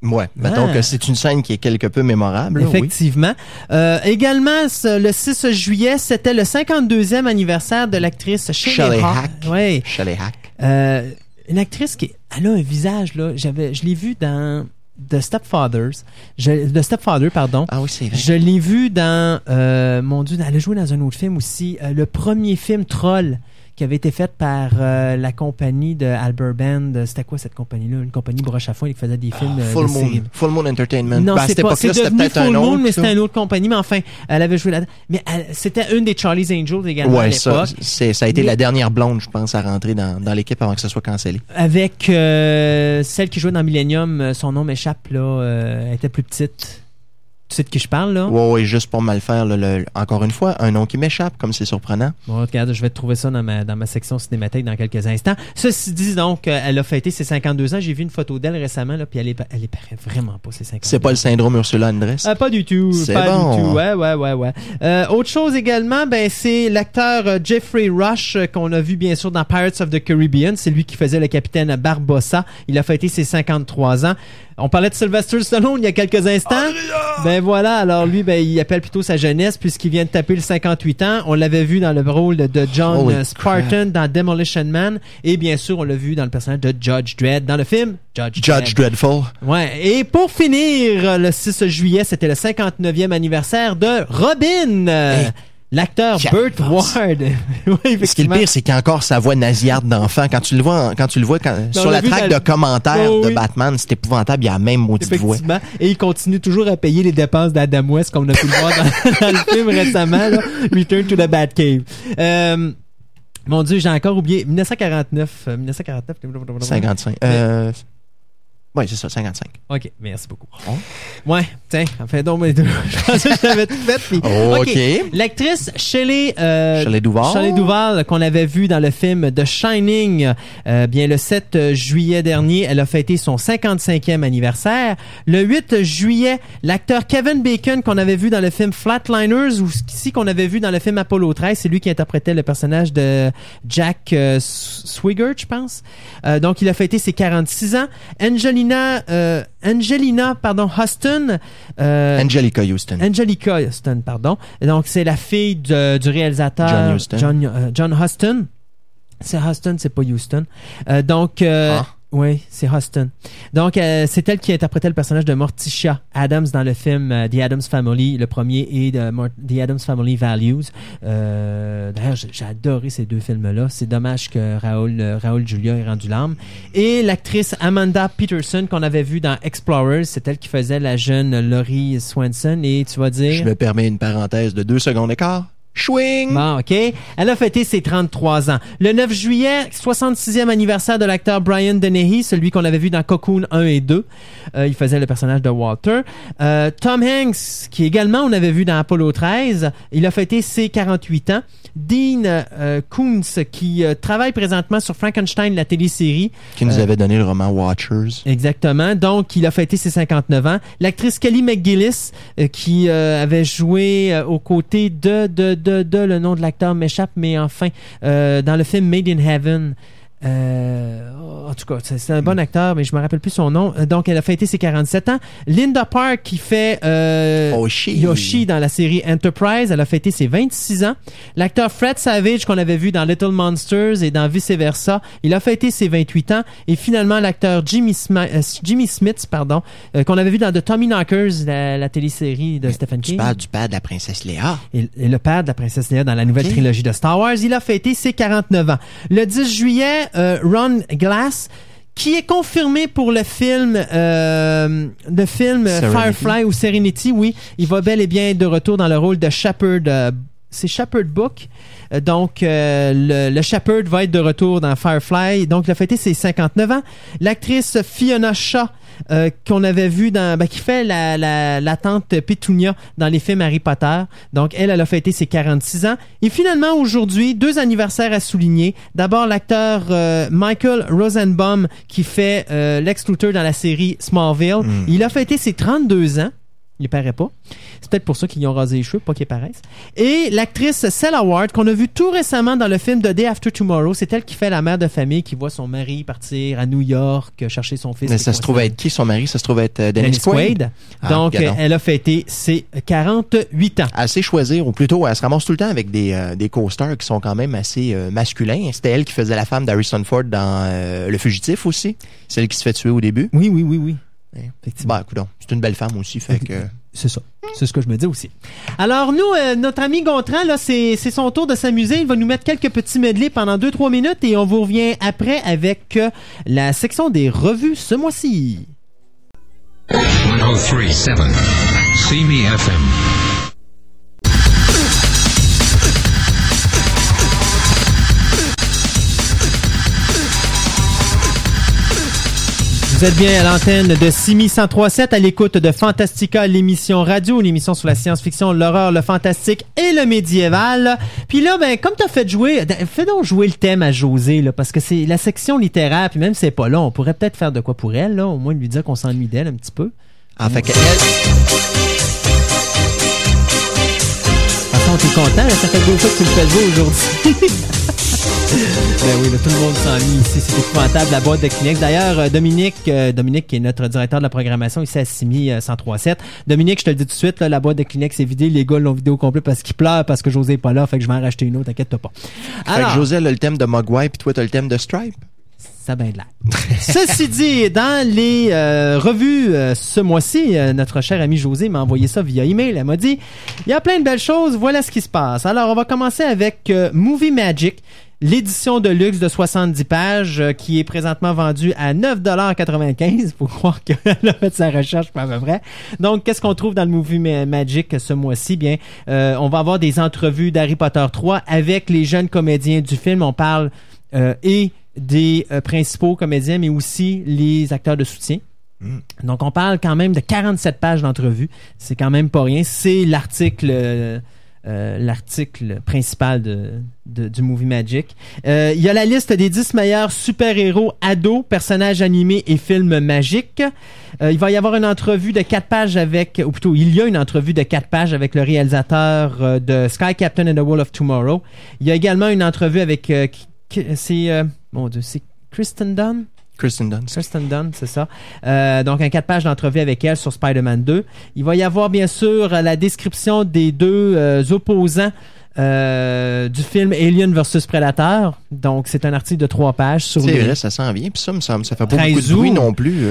S6: Ouais. Mettons
S4: Ah.
S6: que c'est une scène qui est quelque peu mémorable. oui.
S4: Effectivement. Euh, également, ce- le 6 juillet, c'était le 52e anniversaire de l'actrice Shelley Hack. Ouais.
S6: Shelley Hack.
S4: Euh, une actrice qui elle a un visage là, j'avais je l'ai vu dans The Stepfathers. Je, The Stepfather, pardon.
S6: Ah oui, c'est vrai.
S4: Je l'ai vu dans euh, mon dieu, elle a joué dans un autre film aussi, le premier film Troll qui avait été fait par euh, la compagnie de Albert Band. C'était quoi cette compagnie-là? Une compagnie broche à foin qui faisait des films euh,
S6: Full
S4: de
S6: Moon.
S4: série.
S6: Full Moon Entertainment.
S4: Non,
S6: à
S4: c'est
S6: cette
S4: pas. C'est
S6: c'était
S4: devenu Full Moon, mais c'était
S6: ça.
S4: une autre compagnie. Mais enfin, elle avait joué là Mais elle- c'était une des Charlie's Angels également à
S6: Ouais, ça,
S4: l'époque.
S6: c'est, ça a été
S4: Mais-
S6: la dernière blonde, je pense, à rentrer dans, dans l'équipe avant que ça soit cancellé.
S4: Avec euh, celle qui jouait dans Millennium, euh, son nom m'échappe là. euh, elle était plus petite. Tu sais de qui je parle, là?
S6: Ouais, ouais, juste pour mal faire, là, le- encore une fois, un nom qui m'échappe, comme c'est surprenant.
S4: Bon, regarde, je vais te trouver ça dans ma, dans ma section cinémathèque dans quelques instants. Ceci dit, donc, euh, elle a fêté ses 52 ans. J'ai vu une photo d'elle récemment, là, puis elle est, elle est paraît vraiment pas ses 52
S6: C'est pas le syndrome Ursula Andress.
S4: Ah, pas du tout.
S6: C'est
S4: pas
S6: bon.
S4: du tout. Ouais, ouais, ouais, ouais. Euh, autre chose également, ben, c'est l'acteur euh, Jeffrey Rush euh, qu'on a vu bien sûr dans Pirates of the Caribbean. C'est lui qui faisait le capitaine Barbossa. Il a fêté ses 53 ans. On parlait de Sylvester Stallone il y a quelques instants. Ben voilà, alors lui, ben, il appelle plutôt sa jeunesse puisqu'il vient de taper le 58 ans. On l'avait vu dans le rôle de John euh, Spartan dans Demolition Man. Et bien sûr, on l'a vu dans le personnage de Judge Dredd dans le film Judge,
S6: Judge Dreadful.
S4: Ouais. Et pour finir, le 6 juillet, c'était le 59e anniversaire de Robin. L'acteur Burt. Ward. oui,
S6: Ce qui est le pire, c'est qu'il a encore sa voix nasillarde d'enfant. Quand tu le vois, quand tu le vois quand- sur
S4: l'a
S6: traque de commentaires
S4: Oh,
S6: de. Batman, c'est épouvantable. Il a la même maudite voix.
S4: Et il continue toujours à payer les dépenses d'Adam West, comme on a pu le voir dans, dans le film récemment, là, Return to the Batcave. Euh, mon Dieu, j'ai encore oublié. 1949. euh, 1949.
S6: 55. Euh, oui, c'est ça, 55.
S4: OK, merci beaucoup.
S6: Oh.
S4: Ouais, tiens, en fait donc mes deux. Je pensais que j'avais tout fait. puis-
S6: OK.
S4: L'actrice Shelley, euh,
S6: Shelley Duvall.
S4: Shelley Duvall, qu'on avait vu dans le film The Shining, euh, bien le 7 juillet dernier, elle a fêté son 55e anniversaire. Le 8 juillet, l'acteur Kevin Bacon, qu'on avait vu dans le film Flatliners, ou ici qu'on avait vu dans le film Apollo 13, c'est lui qui interprétait le personnage de Jack euh, Swigert, je pense. Euh, donc, il a fêté ses 46 ans. Angelina, euh, Angelina, pardon, Huston, euh,
S6: Angelica Houston.
S4: Angelica Huston, pardon. Et Donc, c'est la fille de- du réalisateur
S6: John Huston.
S4: John, euh, John Huston. C'est Huston, c'est pas Houston. Euh, donc, euh,
S6: Ah.
S4: Oui, c'est Huston. Donc, euh, c'est elle qui interprétait le personnage de Morticia Adams dans le film euh, The Adams Family, le premier, et The Adams Family Values. Euh, D'ailleurs, j'ai adoré ces deux films-là. C'est dommage que Raoul, euh, Raoul Julia ait rendu l'âme. Et l'actrice Amanda Peterson qu'on avait vue dans Explorers, c'est elle qui faisait la jeune Laurie Swanson. Et tu vas dire...
S6: Je me permets une parenthèse de deux secondes d'écart. Chouing!
S4: Bon, OK. Elle a fêté ses 33 ans. Le 9 juillet, 66e anniversaire de l'acteur Brian Dennehy, celui qu'on avait vu dans Cocoon 1 et 2. Euh, il faisait le personnage de Walter. Euh, Tom Hanks, qui également on avait vu dans Apollo 13, il a fêté ses 48 ans. Dean euh, Koontz, qui euh, travaille présentement sur Frankenstein, la télésérie.
S6: Qui nous
S4: Euh,
S6: avait donné le roman Watchers.
S4: Exactement. Donc, il a fêté ses 59 ans. L'actrice Kelly McGillis, euh, qui euh, avait joué euh, aux côtés de, de, de, de, le nom de l'acteur m'échappe, mais enfin, euh, dans le film Made in Heaven. Euh, en tout cas, c'est un bon acteur, mais je me rappelle plus son nom. Euh, Donc, elle a fêté ses 47 ans. Linda Park, qui fait euh,
S6: Yoshi.
S4: Yoshi dans la série Enterprise, elle a fêté ses 26 ans. L'acteur Fred Savage, qu'on avait vu dans Little Monsters et dans Vice Versa, il a fêté ses 28 ans. Et finalement, l'acteur Jimmy, Smi- euh, Jimmy Smith, pardon, euh, qu'on avait vu dans The Tommy Knockers, la, la télésérie de Stephen
S6: Tu
S4: King.
S6: parles du père de la princesse Léa.
S4: Et, et le père de la princesse Leia dans la nouvelle trilogie de Star Wars, il a fêté ses 49 ans. Le 10 juillet, euh, Ron Glass, qui est confirmé pour le film, euh, le film
S6: Serenity.
S4: Firefly ou Serenity, oui, il va bel et bien être de retour dans le rôle de Shepard. euh, c'est Shepard Book. Donc, euh, le, le Shepard va être de retour dans Firefly. Donc, il a fêté ses 59 ans. L'actrice Fiona Shaw, euh, qu'on avait vu dans, ben, qui fait la, la, la tante Pétunia dans les films Harry Potter. Donc, elle, elle a fêté ses 46 ans. Et finalement, aujourd'hui, deux anniversaires à souligner. D'abord, l'acteur euh, Michael Rosenbaum, qui fait euh, Lex Luthor dans la série Smallville. Il a fêté ses 32 ans. Il paraît pas. C'est peut-être pour ça qu'ils ont rasé les cheveux, pas qu'ils paraissent. Et l'actrice Cella Ward, qu'on a vu tout récemment dans le film The Day After Tomorrow, c'est elle qui fait la mère de famille qui voit son mari partir à New York chercher son fils.
S6: Mais ça se trouve être qui son mari? Ça se trouve être euh,
S4: Dennis
S6: Dennis Quaid.
S4: Quaid.
S6: Ah,
S4: Donc, elle a fêté ses 48 ans.
S6: Elle sait choisir, ou plutôt, elle se ramasse tout le temps avec des, euh, des co-stars qui sont quand même assez euh, masculins. C'était elle qui faisait la femme d'Harrison Ford dans euh, Le Fugitif aussi. Celle qui se fait tuer au début.
S4: Oui, oui, oui, oui. Effectivement.
S6: Bah, écoute, c'est une belle femme aussi, fait que...
S4: C'est ça. C'est ce que je me dis aussi. Alors, nous, euh, notre ami Gontran, là, c'est c'est son tour de s'amuser. Il va nous mettre quelques petits medley pendant 2-3 minutes et on vous revient après avec euh, la section des revues ce mois-ci.
S3: 1037. See
S4: Vous êtes bien à l'antenne de Simi 1037 à l'écoute de Fantastica, l'émission radio, l'émission sur la science-fiction, l'horreur, le fantastique et le médiéval. Puis là, ben, comme t'as fait jouer, fais donc jouer le thème à José, là, parce que c'est la section littéraire, puis même si c'est pas là, on pourrait peut-être faire de quoi pour elle, là, au moins lui dire qu'on s'ennuie d'elle un petit peu.
S6: Ah, fait que elle-
S4: façon, t'es content, là, ça fait deux fois que tu le fais jouer aujourd'hui. ben oui, là, tout le monde s'ennuie ici, c'est épouvantable, la boîte de Kleenex. D'ailleurs, euh, Dominique, euh, Dominique, qui est notre directeur de la programmation ici à Simi euh, 1037. Dominique, je te le dis tout de suite, là, la boîte de Kleenex est vidée, les gars l'ont vidé au complet parce qu'ils pleurent, parce que José est pas là, fait que je vais en racheter une autre, t'inquiète pas.
S6: fait que José elle a le thème de Mogwai, puis toi, t'as le thème de Stripe.
S4: Ça a bien de l'air. Ceci dit, dans les euh, revues euh, ce mois-ci, euh, notre cher ami José m'a envoyé ça via email. Elle m'a dit il y a plein de belles choses, voilà ce qui se passe. Alors, on va commencer avec euh, Movie Magic. L'édition de luxe de 70 pages euh, qui est présentement vendue à 9,95 Faut croire qu'elle a fait sa recherche pas à peu près. Donc, qu'est-ce qu'on trouve dans le Movie Ma- Magic ce mois-ci? Bien, euh, on va avoir des entrevues d'Harry Potter 3 avec les jeunes comédiens du film. On parle euh, et des euh, principaux comédiens, mais aussi les acteurs de soutien. Donc, on parle quand même de 47 pages d'entrevue. C'est quand même pas rien. C'est l'article euh, l'article principal de, de- du Movie Magic. Euh, Il y a la liste des 10 meilleurs super-héros ados, personnages animés et films magiques. Euh, il va y avoir une entrevue de 4 pages avec, ou plutôt, il y a une entrevue de 4 pages avec le réalisateur euh, de Sky Captain and the Wall of Tomorrow. Il y a également une entrevue avec, c'est, mon Dieu, c'est Kristen Dunn?
S6: Kristen Dunst.
S4: Kristen Dunn, c'est ça. Euh, donc, un 4 pages d'entrevue avec elle sur Spider-Man 2. Il va y avoir, bien sûr, la description des deux euh, opposants euh, du film Alien vs Predator. Donc, c'est un article de 3 pages sur
S6: C'est
S4: les...
S6: vrai, ça s'en vient, puis ça me semble, ça fait pas beaucoup de bruit non plus.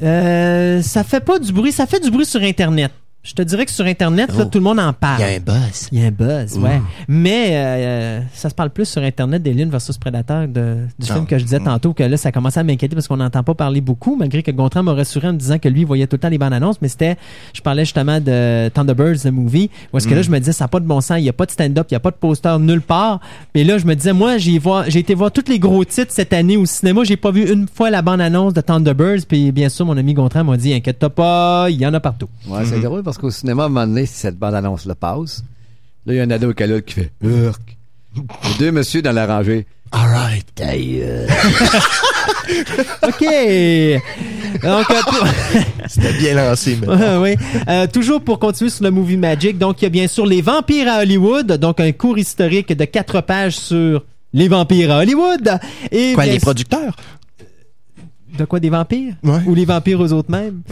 S4: ça fait pas du bruit, ça fait du bruit sur Internet. Je te dirais que sur Internet, là,
S6: Oh.
S4: tout le monde en parle.
S6: Il y a un buzz.
S4: Il y a un buzz, ouais. Mais euh, ça se parle plus sur Internet d'Alien versus Predator de, du
S6: Ah.
S4: film que je disais
S6: Mm.
S4: tantôt, que là, ça commençait à m'inquiéter parce qu'on n'entend pas parler beaucoup, malgré que Gontran m'a rassuré en me disant que lui, il voyait tout le temps les bandes annonces, mais c'était, je parlais justement de Thunderbirds, the movie, où est-ce que là, je me disais, ça n'a pas de bon sens, il n'y a pas de stand-up, il n'y a pas de poster nulle part. Et là, je me disais, moi, j'ai voir, j'ai été voir tous les gros titres cette année au cinéma, j'ai pas vu une fois la bande-annonce de Thunderbirds, puis bien sûr, mon ami Gontran m'a dit, inquiète-toi pas, il y en a partout.
S7: Ouais, c'est drôle parce qu'au cinéma, à un moment donné, si cette bande-annonce le passe, là, il y a un ado qui qui fait Urk. Deux messieurs dans la rangée.
S6: All right.
S4: OK! Donc, euh, pour-
S6: C'était bien lancé, mais.
S4: Oui. Euh, toujours pour continuer sur le Movie Magic, donc il y a bien sûr Les Vampires à Hollywood, donc un cours historique de quatre pages sur les vampires à Hollywood. Et
S6: Quoi,
S4: bien
S6: les producteurs?
S4: De quoi, des vampires?
S6: Ouais.
S4: Ou les vampires aux autres mêmes?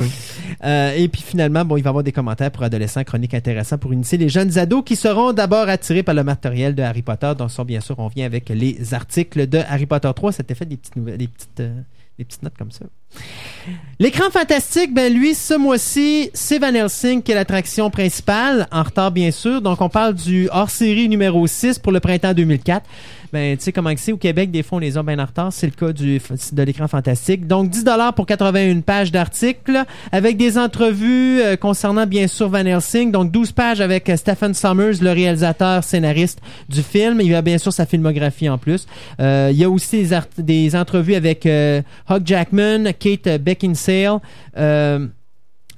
S4: Euh, et puis finalement, bon, il va y avoir des commentaires pour adolescents, chroniques intéressantes pour initier les jeunes ados qui seront d'abord attirés par le matériel de Harry Potter. Donc ça, bien sûr, on vient avec les articles de Harry Potter 3. C'était fait des petites nouvelles, des petites, euh, des petites notes comme ça. L'écran fantastique, ben lui, ce mois-ci, c'est Van Helsing qui est l'attraction principale, en retard bien sûr. Donc on parle du hors-série numéro 6 pour le printemps 2004. Ben, tu sais comment c'est? Au Québec, des fois on les a bien en retard. C'est le cas du, de l'écran fantastique. Donc 10 dollars pour 81 pages d'articles avec des entrevues euh, concernant bien sûr Van Helsing. Donc 12 pages avec euh, Stephen Summers, le réalisateur scénariste du film. Il y a bien sûr sa filmographie en plus. Euh, il y a aussi des, des entrevues avec euh, Hugh Jackman, Kate Beckinsale.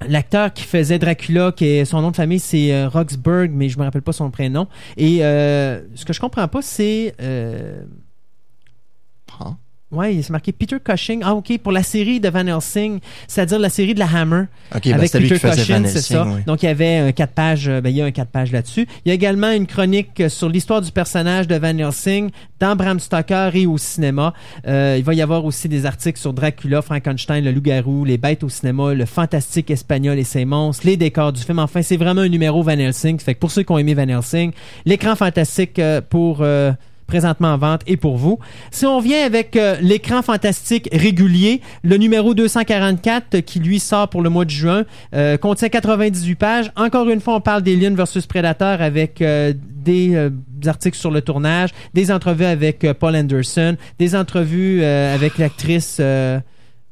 S4: L'acteur qui faisait Dracula, qui est, son nom de famille c'est euh, Roxburgh, mais je me rappelle pas son prénom. Et euh, ce que je comprends pas, c'est euh, Ouais, c'est marqué Peter Cushing. Ah ok, pour la série de Van Helsing, c'est-à-dire la série de la Hammer
S6: Ok, ben,
S4: avec
S6: lui
S4: Peter Cushing, c'est ça.
S6: oui.
S4: Donc il y avait un 4 pages, euh, ben, il y a un 4 pages là-dessus. Il y a également une chronique euh, sur l'histoire du personnage de Van Helsing dans Bram Stoker et au cinéma. Euh, il va y avoir aussi des articles sur Dracula, Frankenstein, le loup-garou, les bêtes au cinéma, le fantastique espagnol et ses monstres, les décors du film. Enfin, c'est vraiment un numéro Van Helsing. Fait que pour ceux qui ont aimé Van Helsing, l'écran fantastique euh, pour euh, présentement en vente et pour vous. Si on vient avec euh, l'écran fantastique régulier, le numéro 244 euh, qui lui sort pour le mois de juin euh, contient 98 pages. Encore une fois, on parle d'Alien versus Predator avec euh, des, euh, articles sur le tournage, des entrevues avec euh, Paul Anderson, des entrevues avec l'actrice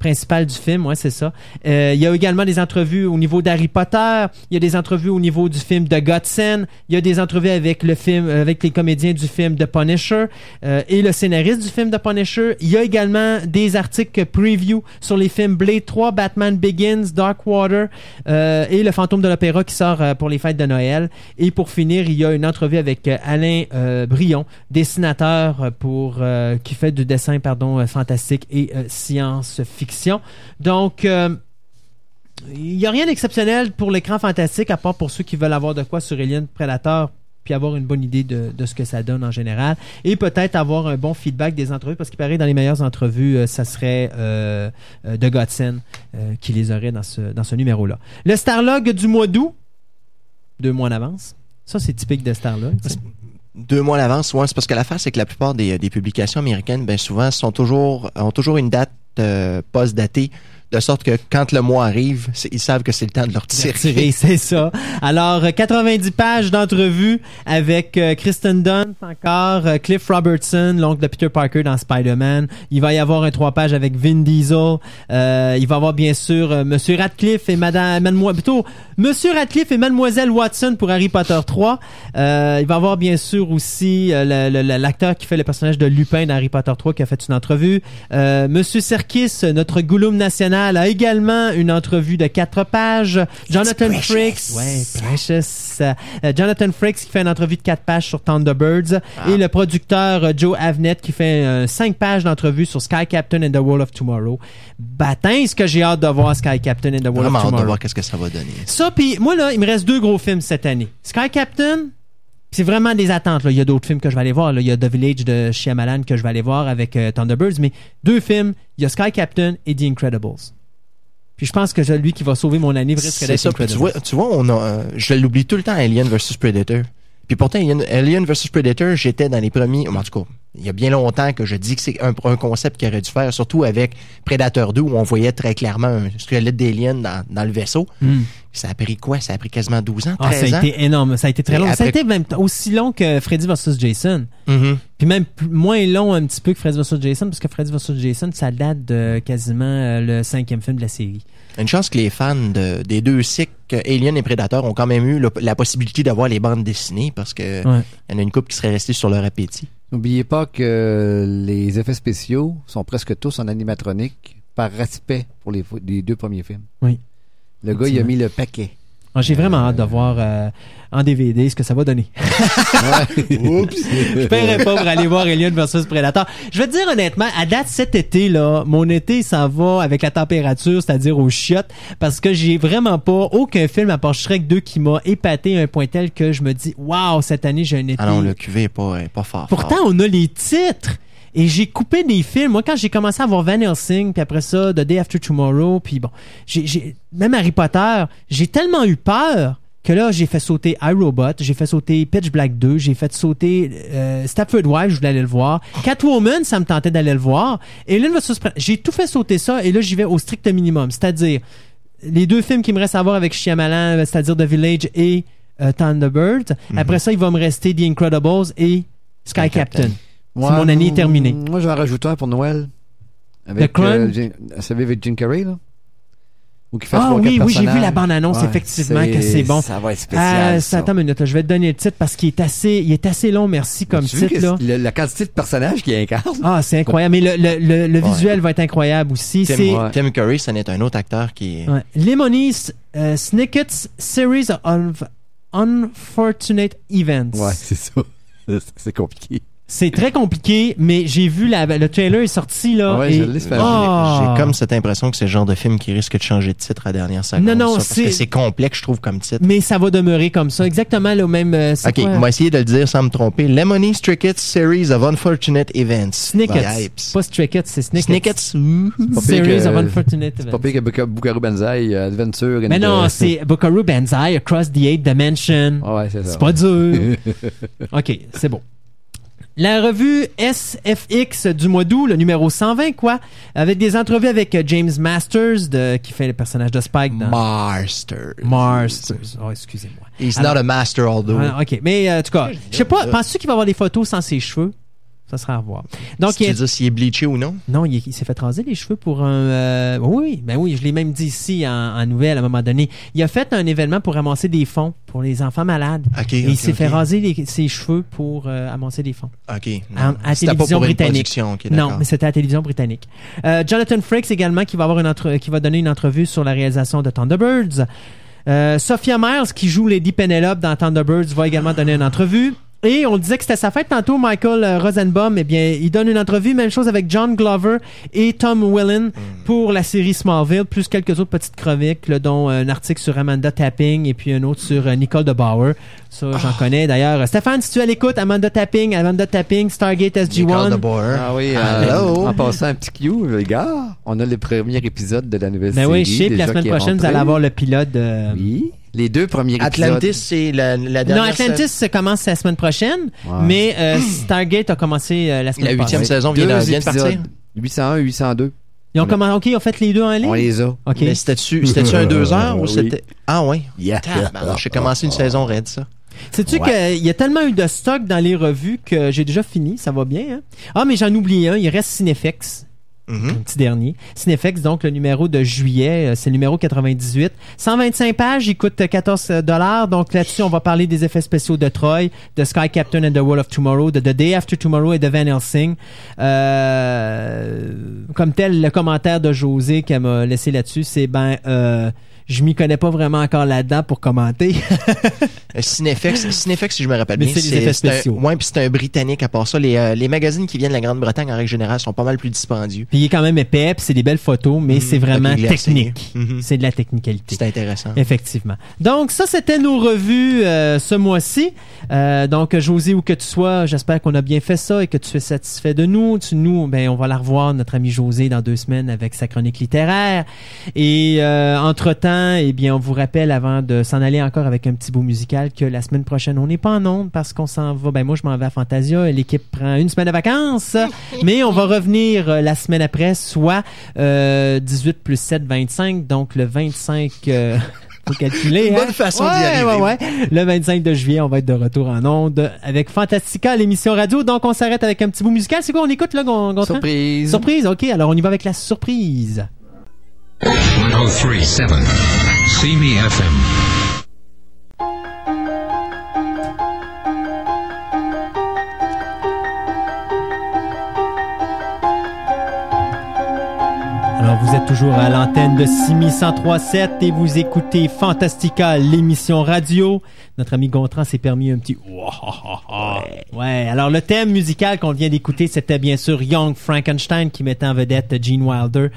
S4: principal du film, ouais, c'est ça. Euh, il y a également des entrevues au niveau d'Harry Potter, il y a des entrevues au niveau du film de Godson, il y a des entrevues avec le film, euh, avec les comédiens du film de Punisher euh, et le scénariste du film de Punisher. Il y a également des articles preview sur les films Blade 3, Batman Begins, Dark Water et Le Fantôme de l'Opéra qui sort pour les fêtes de Noël. Et pour finir, il y a une entrevue avec Alain Brion, dessinateur pour qui fait du dessin pardon fantastique et euh, Donc euh, il n'y a rien d'exceptionnel pour l'écran fantastique, à part pour ceux qui veulent avoir de quoi sur Alien Predator, puis avoir une bonne idée de, ce que ça donne en général. Et peut-être avoir un bon feedback des entrevues, parce qu'il paraît dans les meilleures entrevues, euh, ça serait euh, euh, de euh, qui les aurait dans ce, dans ce numéro-là. Le Starlog du mois d'août, deux mois en avance. Ça, c'est typique de Starlog.
S6: Deux mois à l'avance, ouais, c'est parce que l'affaire, c'est que la plupart des, des publications américaines, ben souvent, sont toujours, ont toujours une date euh, post-datée, de sorte que quand le mois arrive, ils savent que c'est le temps de leur tirer.
S4: C'est ça. Alors, euh, 90 pages d'entrevue avec euh, Kristen Dunst encore, euh, Cliff Robertson, l'oncle de Peter Parker dans Spider-Man. Il va y avoir un trois pages avec Vin Diesel. Euh, il va y avoir bien sûr euh, Monsieur Radcliffe et Madame, Mademoiselle, plutôt Monsieur Radcliffe et Mademoiselle Watson pour Harry Potter 3. Euh, il va y avoir bien sûr aussi euh, l'acteur qui fait le personnage de Lupin dans Harry Potter 3 qui a fait une entrevue. Euh, Monsieur Serkis, notre Gollum national, a également une entrevue de quatre pages. Jonathan Frakes, ouais, Precious. Euh, Jonathan Frakes qui fait une entrevue de quatre pages sur Thunderbirds et le producteur euh, Joe Avnet qui fait euh, cinq pages d'entrevue sur Sky Captain and the World of Tomorrow. Batin, ce que j'ai hâte de voir Sky Captain and the World
S6: Vraiment
S4: of
S6: hâte de
S4: Tomorrow.
S6: voir qu'est-ce que ça va donner.
S4: Ça, puis moi, là, il me reste deux gros films cette année. Sky Captain, c'est vraiment des attentes. Là. Il y a d'autres films que je vais aller voir. Là. Il y a The Village de Shyamalan que je vais aller voir avec euh, Thunderbirds. Mais deux films, il y a Sky Captain et The Incredibles. Puis je pense que c'est lui qui va sauver mon année risque d'être.
S6: Puis tu
S4: Incredibles.
S6: vois, tu vois, on a, euh, je l'oublie tout le temps, Alien vs Predator. Puis pourtant, Alien, Alien vs Predator, j'étais dans les premiers. En tout cas, il y a bien longtemps que je dis que c'est un, un concept qu'il aurait dû faire, surtout avec Predator 2, où on voyait très clairement un squelette d'alien dans, dans le vaisseau.
S4: Hmm.
S6: Ça a pris quoi? Ça a pris quasiment 12 ans,
S4: Ah,
S6: 13
S4: ça a
S6: ans?
S4: été énorme. Ça a été très
S6: Et
S4: long. Ça a été même aussi long que Freddy vs. Jason.
S6: Mhm.
S4: Puis même moins long un petit peu que Freddy vs. Jason, parce que Freddy vs. Jason, ça date de quasiment euh, le cinquième film de la série.
S6: Une chance que les fans de- des deux cycles Alien et Predator ont quand même eu le- la possibilité d'avoir les bandes dessinées parce que
S4: Ouais.
S6: il y en a une couple qui serait restée sur leur appétit.
S7: N'oubliez pas que les effets spéciaux sont presque tous en animatronique par respect pour les, deux premiers films.
S4: Oui.
S7: Le gars, il a mis le paquet.
S4: Ah, J'ai vraiment hâte de voir euh, en DVD ce que ça va donner.
S6: Oups!
S4: Je paierais pas pour aller voir Alien vs Predator. Je vais te dire honnêtement, à date cet été là, mon été ça va avec la température, c'est-à-dire aux chiottes, parce que j'ai vraiment pas aucun film à part Shrek 2 qui m'a épaté à un point tel que je me dis, waouh, cette année j'ai un été.
S6: Ah non, le QV est pas, est pas fort.
S4: Pourtant,
S6: fort.
S4: on a les titres. Et j'ai coupé des films. Moi, quand j'ai commencé à voir Van Helsing, puis après ça, The Day After Tomorrow, puis bon, j'ai, j'ai- même Harry Potter, j'ai tellement eu peur que là, j'ai fait sauter iRobot, j'ai fait sauter Pitch Black 2, j'ai fait sauter euh, Stepford Wife, je voulais aller le voir. Catwoman, ça me tentait d'aller le voir. Et. Predator, j'ai tout fait sauter ça, et là, j'y vais au strict minimum. C'est-à-dire, les deux films qui me restent à voir avec Shyamalan, c'est-à-dire The Village et euh, Thunderbird. Après ça, il va me rester The Incredibles et Sky Captain.
S6: Captain.
S4: C'est mon année est terminée.
S7: Moi, je vais en rajouter un pour Noël. Avec,
S4: The Crown?
S7: euh, Jim- vous savez, avec Jim Carrey, là? Ou qui fait
S4: Ah oui, oui, j'ai vu la bande-annonce,
S7: Ouais,
S4: effectivement, que c'est bon.
S7: Ça va être spécial.
S4: ça, attends une minute, je vais te donner le titre parce qu'il est assez, il est assez long, merci, comme
S7: Tu
S4: titre, là.
S7: le- la quantité de personnages qu'il incarne?
S4: Ah, c'est incroyable. Mais le, le, le, le visuel va être incroyable aussi.
S6: Tim,
S4: C'est
S7: Ouais.
S6: Tim Curry, ce n'est un autre acteur qui est...
S4: ouais. Lemony's euh, Snicket's Series of Unfortunate Events.
S7: Ouais, c'est ça. C'est compliqué.
S4: C'est très compliqué, mais j'ai vu la, le trailer est sorti là.
S7: Ouais,
S4: et-
S7: je l'ai fait.
S4: Ah!
S6: J'ai comme cette impression que c'est le genre de film qui risque de changer de titre à la dernière seconde.
S4: Non, non, c'est-
S6: que c'est complexe, je trouve, comme titre.
S4: Mais ça va demeurer comme ça, exactement le même. euh, c'est
S6: Ok,
S4: quoi?
S6: on va essayer de le dire sans me tromper. Lemony Snicket's Series of Unfortunate Events.
S4: Snickets.
S6: Vibes.
S4: Pas Strickets, c'est Snickets.
S6: Snickets.
S7: pas
S4: Series
S7: que-
S4: of Unfortunate
S7: Pas
S4: Events.
S7: pire que Buka- Bukaru Banzai, euh, Adventure.
S4: Mais non,
S7: euh,
S4: c'est Buckaroo Banzai Across the Eight Dimension.
S7: Ouais, c'est ça.
S4: C'est pas dur. OK, c'est bon. La revue SFX du mois d'août, le numéro 120, quoi, avec des entrevues avec euh, James Masters, de, qui fait le personnage de Spike dans
S6: Master.
S4: Masters. Oh, excusez-moi.
S6: He's
S4: Alors-
S6: not a master although.
S4: Ah, OK, mais euh, en tout cas, je sais pas, penses-tu qu'il va avoir des photos sans ses cheveux? Ça sera à voir. Donc,
S6: tu
S4: il
S6: dis s'il est bleaché ou non?
S4: non, il, il s'est fait raser les cheveux pour un. euh, oui, ben oui, je l'ai même dit ici en, en nouvelle à un moment donné. Il a fait un événement pour ramasser des fonds pour les enfants malades.
S6: OK.
S4: Et
S6: ok,
S4: il s'est fait raser les- ses cheveux pour euh, amasser des fonds.
S6: OK.
S4: À- à
S6: pas
S4: télévision britannique. non, mais c'était à la télévision britannique. Euh, Jonathan Frakes également qui va avoir une entre- qui va donner une entrevue sur la réalisation de Thunderbirds. Euh, Sophia Myers qui joue Lady Penelope dans Thunderbirds va également donner une entrevue. Et on disait que c'était sa fête tantôt, Michael euh, Rosenbaum. Eh bien, il donne une entrevue, même chose avec John Glover et Tom Willen pour la série Smallville, plus quelques autres petites chroniques, là, dont un article sur Amanda Tapping et puis un autre sur euh, Nicole DeBauer. Ça, j'en connais d'ailleurs. Stéphane, si tu es à l'écoute, Amanda Tapping, Amanda Tapping, Stargate
S6: Nicole
S4: SG-1.
S6: DeBoer.
S7: Ah oui,
S6: Hello.
S7: euh, en passant un petit cue, les gars, on a le premier épisode de la nouvelle
S4: Ben
S7: série.
S4: oui, je sais, puis la semaine prochaine, vous allez avoir le pilote de...
S7: Oui, les deux premiers
S6: Atlantis,
S7: épisodes.
S6: c'est la, la
S4: Non,
S6: dernière
S4: Atlantis ça commence la semaine prochaine, mais euh, Stargate a commencé euh, la semaine
S6: La huitième
S4: passée.
S6: saison vient
S7: Deux
S6: de, vient de partir.
S7: épisodes. 801, 802.
S4: Ils ont commencé, ok, ils ont fait les deux en ligne?
S7: On les a.
S4: Ok.
S6: Mais c'était-tu c'était-tu un deux heures ou
S7: Oui.
S6: c'était. Ah oui.
S7: Yeah.
S6: J'ai commencé une saison raide, ça.
S4: Sais-tu qu'il y a tellement eu de stock dans les revues que j'ai déjà fini, ça va bien. Hein? Ah, mais j'en oublie un, il reste Cinefex.
S6: Mhm.
S4: Un petit dernier. Cinefex, donc le numéro de juillet, euh, c'est le numéro 98. 125 pages, il coûte 14 dollars. Donc là-dessus, on va parler des effets spéciaux de Troy, de Sky Captain and the World of Tomorrow, de The Day After Tomorrow et de Van Helsing. Euh, comme tel, le commentaire de José qu'elle m'a laissé là-dessus, c'est ben, euh, je m'y connais pas vraiment encore là-dedans pour commenter.
S6: Euh, Cinefex, Cinefex, si je me rappelle
S4: Mais
S6: bien,
S4: c'est des effets
S6: un,
S4: spéciaux.
S6: ouais, puis c'est un Britannique. À part ça, les, euh, les magazines qui viennent de la Grande-Bretagne en règle générale sont pas mal plus dispendieux.
S4: Puis il est quand même épais, puis c'est des belles photos, mais
S6: Mhm,
S4: c'est vraiment
S6: les
S4: technique.
S6: Mhm.
S4: C'est de la technicalité.
S6: C'est intéressant.
S4: Effectivement. Donc, ça, c'était nos revues euh, ce mois-ci. Euh, donc, José, où que tu sois, j'espère qu'on a bien fait ça et que tu es satisfait de nous. Tu, nous, ben, on va la revoir, notre ami José, dans deux semaines avec sa chronique littéraire. Et euh, eh bien, on vous rappelle, avant de s'en aller encore avec un petit bout musical, que la semaine prochaine, on n'est pas en onde parce qu'on s'en va. Ben, moi, je m'en vais à Fantasia et l'équipe prend une semaine de vacances. mais on va revenir euh, la semaine après, soit euh, 18 plus 7, 25. Donc, le 25... euh, faut calculer.
S6: Une
S4: hein?
S6: bonne façon d'y arriver.
S4: Ouais, ouais. Le 25 de juillet, on va être de retour en onde avec Fantastica, l'émission radio. Donc, on s'arrête avec un petit bout musical. C'est quoi? On écoute, là, Gon- Gontran?
S7: Surprise.
S4: Surprise, OK. Alors, on y va avec la surprise.
S3: 1037 See Me FM.
S4: Alors, vous êtes toujours à l'antenne de 6103.7 et vous écoutez Fantastica, l'émission radio. Notre ami Gontran s'est permis un petit... Ouais. Alors, le thème musical qu'on vient d'écouter, c'était bien sûr Young Frankenstein qui mettait en vedette Gene Wilder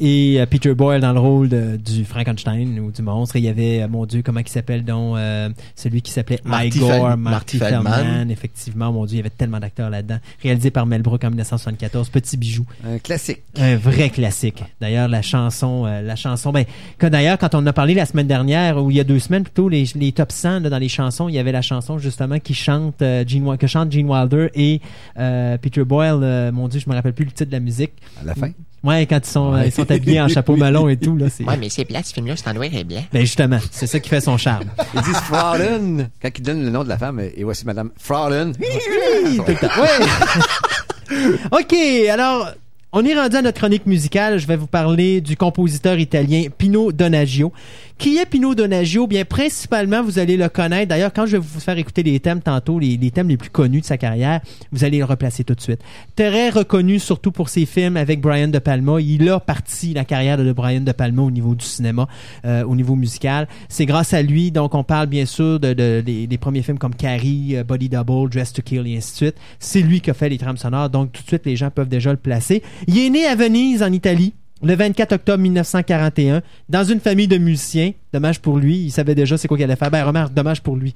S4: et euh, Peter Boyle dans le rôle de- du Frankenstein ou du monstre. Et il y avait, euh, mon Dieu, comment il s'appelle donc euh, celui qui s'appelait Igor, Marty. Feldman. Effectivement, mon Dieu, il y avait tellement d'acteurs là-dedans. Réalisé par Mel Brooks en 1974. Petit bijou.
S7: Un classique.
S4: Un vrai classique. D'ailleurs, la chanson, euh, la chanson, ben, que d'ailleurs, quand on en a parlé la semaine dernière, ou il y a deux semaines plutôt, les, les top 100 là, dans les chansons, il y avait la chanson justement qui chante, euh, Gene, que chante Gene Wilder et euh, Peter Boyle. euh, mon Dieu, je me rappelle plus le titre de la musique.
S7: À la fin?
S4: Ouais, quand ils sont, ils sont habillés en chapeau melon et tout là, c'est.
S6: Ouais, mais c'est plat, ce film-là, c'est en noir et blanc.
S4: Ben justement, c'est ça qui fait son charme.
S7: Ils disent Fraulein. Quand ils donnent le nom de la femme, et voici Madame Fraulein.
S4: Oui, tout le temps. Ouais. OK, alors, on est rendu à notre chronique musicale. Je vais vous parler du compositeur italien Pino Donaggio. Qui est Pino Donaggio? Bien, principalement, vous allez le connaître. D'ailleurs, quand je vais vous faire écouter les thèmes tantôt, les, thèmes les plus connus de sa carrière, vous allez le replacer tout de suite. Très reconnu surtout pour ses films avec Brian De Palma. Il a parti la carrière de Brian De Palma au niveau du cinéma, euh, au niveau musical. C'est grâce à lui, donc on parle bien sûr de, de- des, des premiers films comme Carrie, euh, Body Double, Dress to Kill et ainsi de suite. C'est lui qui a fait les trames sonores, donc tout de suite les gens peuvent déjà le placer. Il est né à Venise, en Italie. Le 24 octobre 1941, dans une famille de musiciens. Dommage pour lui, il savait déjà c'est quoi qu'il allait faire. Ben, remarque, dommage pour lui.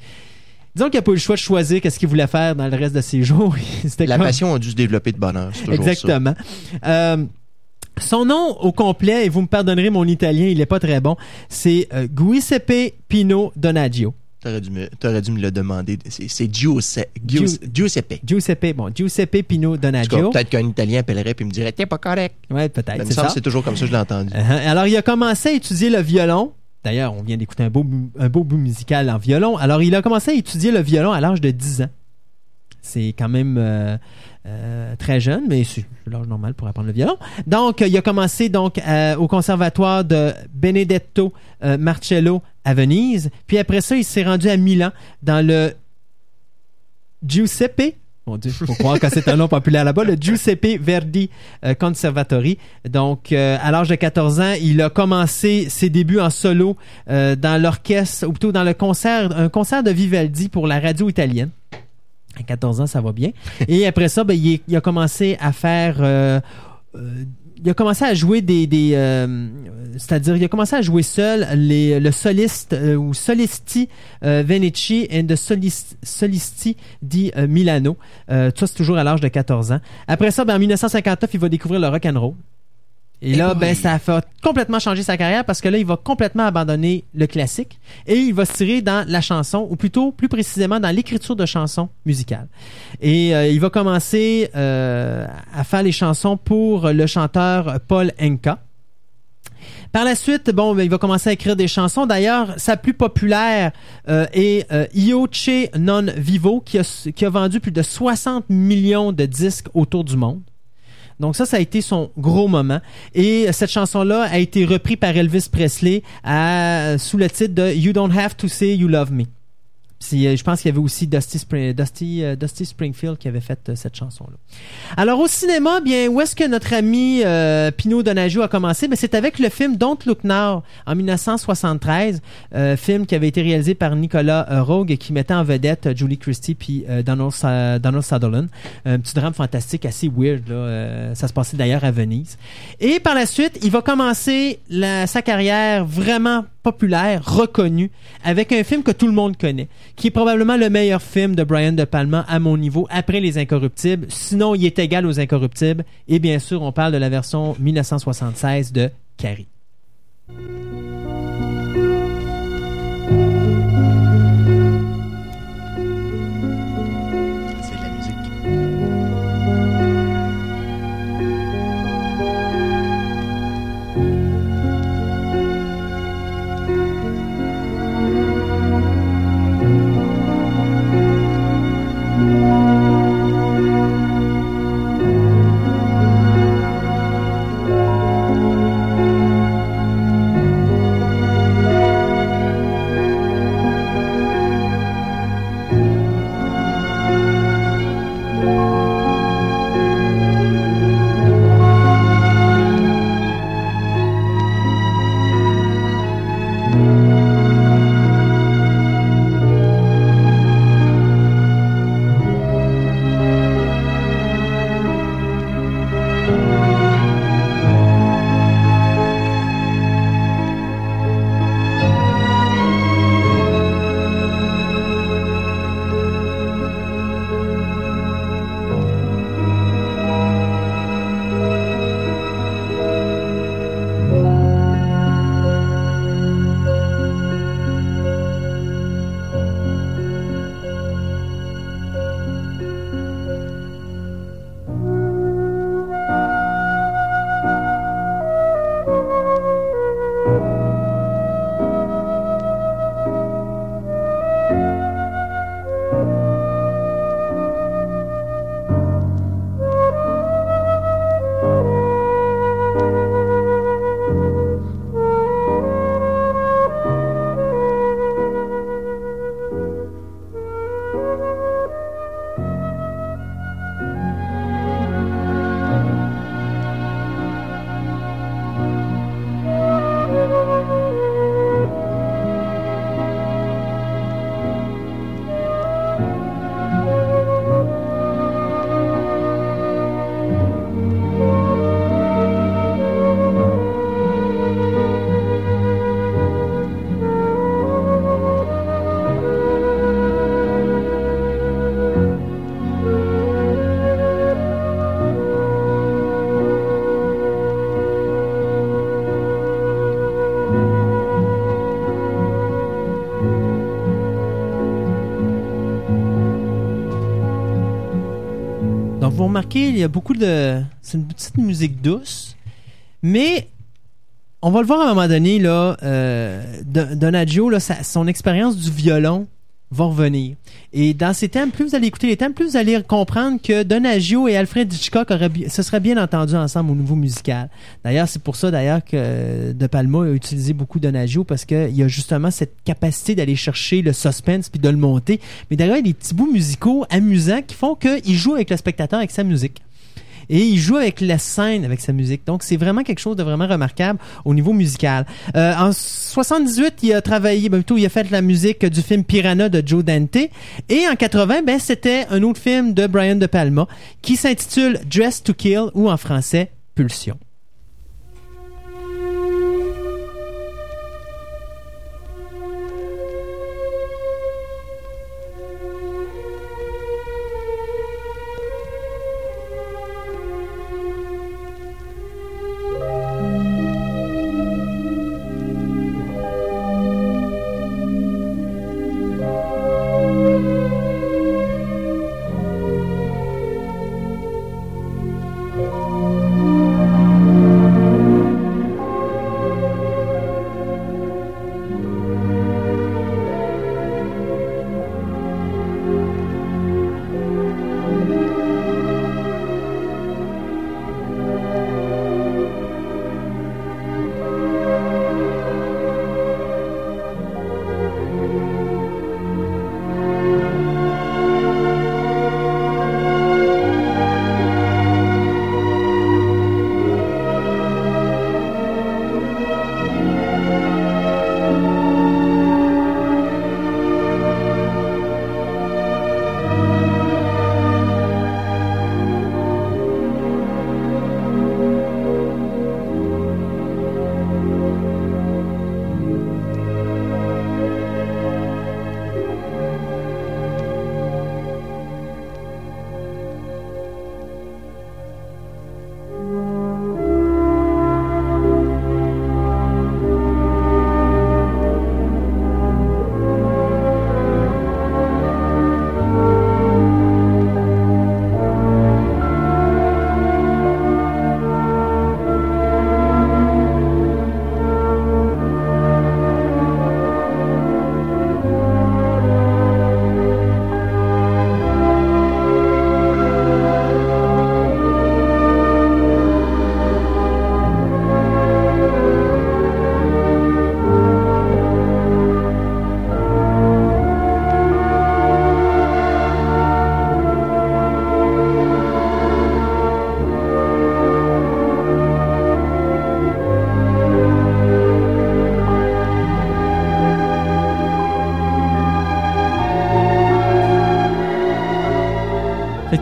S4: Disons qu'il n'a pas eu le choix de choisir qu'est-ce qu'il voulait faire dans le reste de ses jours.
S6: La
S4: comme-
S6: passion a dû se développer de bonheur. c'est toujours ça.
S4: Exactement. Euh, son nom au complet, et vous me pardonnerez mon italien, il est pas très bon, c'est euh, Giuseppe Pino Donaggio.
S6: T'aurais dû, me- t'aurais dû me le demander. C'est c'est Giuseppe. Gius- Giuseppe.
S4: Giuseppe, bon, Giuseppe Pino Donaggio.
S6: Peut-être qu'un Italien appellerait et me dirait T'es pas correct.
S4: Ouais,
S6: Mais
S4: peut-être,
S6: il me
S4: c'est ça.
S6: c'est toujours comme ça que je l'ai entendu.
S4: Uh-huh. Alors, il a commencé à étudier le violon. D'ailleurs, on vient d'écouter un beau, un beau bout musical en violon. Alors, il a commencé à étudier le violon à l'âge de 10 ans. C'est quand même euh, euh, très jeune, mais c'est l'âge normal pour apprendre le violon. Donc, il a commencé donc euh, au conservatoire de Benedetto euh, Marcello à Venise. Puis après ça, il s'est rendu à Milan dans le Giuseppe. Croire que c'est un nom populaire là-bas, le Giuseppe Verdi euh, Conservatory. Donc, euh, à l'âge de 14 ans, il a commencé ses débuts en solo euh, dans l'orchestre, ou plutôt dans le concert, un concert de Vivaldi pour la radio italienne. À 14 ans, ça va bien. Et après ça, ben, il, a commencé à faire... euh, euh, il a commencé à jouer des... euh, C'est-à-dire, il a commencé à jouer seul le soliste ou solisti euh, Venici and solisti di Milano. Ça, c'est toujours à l'âge de 14 ans. Après ça, ben, en 1959, il va découvrir le rock and roll. Et là, ben, ça a fait complètement changer sa carrière parce que là, il va complètement abandonner le classique et il va se tirer dans la chanson, ou plutôt, plus précisément, dans l'écriture de chansons musicales. Et euh, il va commencer euh, à faire les chansons pour le chanteur Paul Enka. Par la suite, bon, ben, il va commencer à écrire des chansons. D'ailleurs, sa plus populaire euh, est euh, Io Ce Non Vivo, qui a, qui a vendu plus de 60 millions de disques autour du monde. Donc ça, ça a été son gros moment. Et cette chanson-là a été reprise par Elvis Presley à- sous le titre de You Don't Have to Say You Love Me. Euh, je pense qu'il y avait aussi Dusty, euh, Dusty Springfield qui avait fait euh, cette chanson-là. Alors au cinéma, bien où est-ce que notre ami euh, Pino Donaggio a commencé? Ben c'est avec le film Don't Look Now en 1973, euh, film qui avait été réalisé par Nicolas euh, Rogue et qui mettait en vedette euh, Julie Christie puis euh, Donald, Donald Sutherland. Un petit drame fantastique assez weird euh, ça se passait d'ailleurs à Venise. Et par la suite, il va commencer sa carrière vraiment populaire, reconnue, avec un film que tout le monde connaît, qui est probablement le meilleur film de Brian De Palma à mon niveau après Les Incorruptibles. Sinon, il est égal aux Incorruptibles. Et bien sûr, on parle de la version 1976 de Carrie. Remarquez, il y a beaucoup de. C'est une petite musique douce, mais on va le voir à un moment donné, là, euh, là, son expérience du violon va revenir. Et dans ces thèmes, plus vous allez écouter les thèmes, plus vous allez comprendre que Donaggio et Alfred Hitchcock auraient, se seraient bien entendus ensemble au niveau musical. D'ailleurs, c'est pour ça d'ailleurs que euh, De Palma a utilisé beaucoup Donaggio parce qu'il y a justement cette capacité d'aller chercher le suspense puis de le monter. Mais derrière, il y a des petits bouts musicaux amusants qui font qu'il joue avec le spectateur avec sa musique. Et il joue avec la scène, avec sa musique. Donc, c'est vraiment quelque chose de vraiment remarquable au niveau musical. Euh, en 78, il a travaillé, ben, plutôt, il a fait la musique du film Piranha de Joe Dante. Et en 80, ben, c'était un autre film de Brian De Palma qui s'intitule Dress to Kill ou en français Pulsion.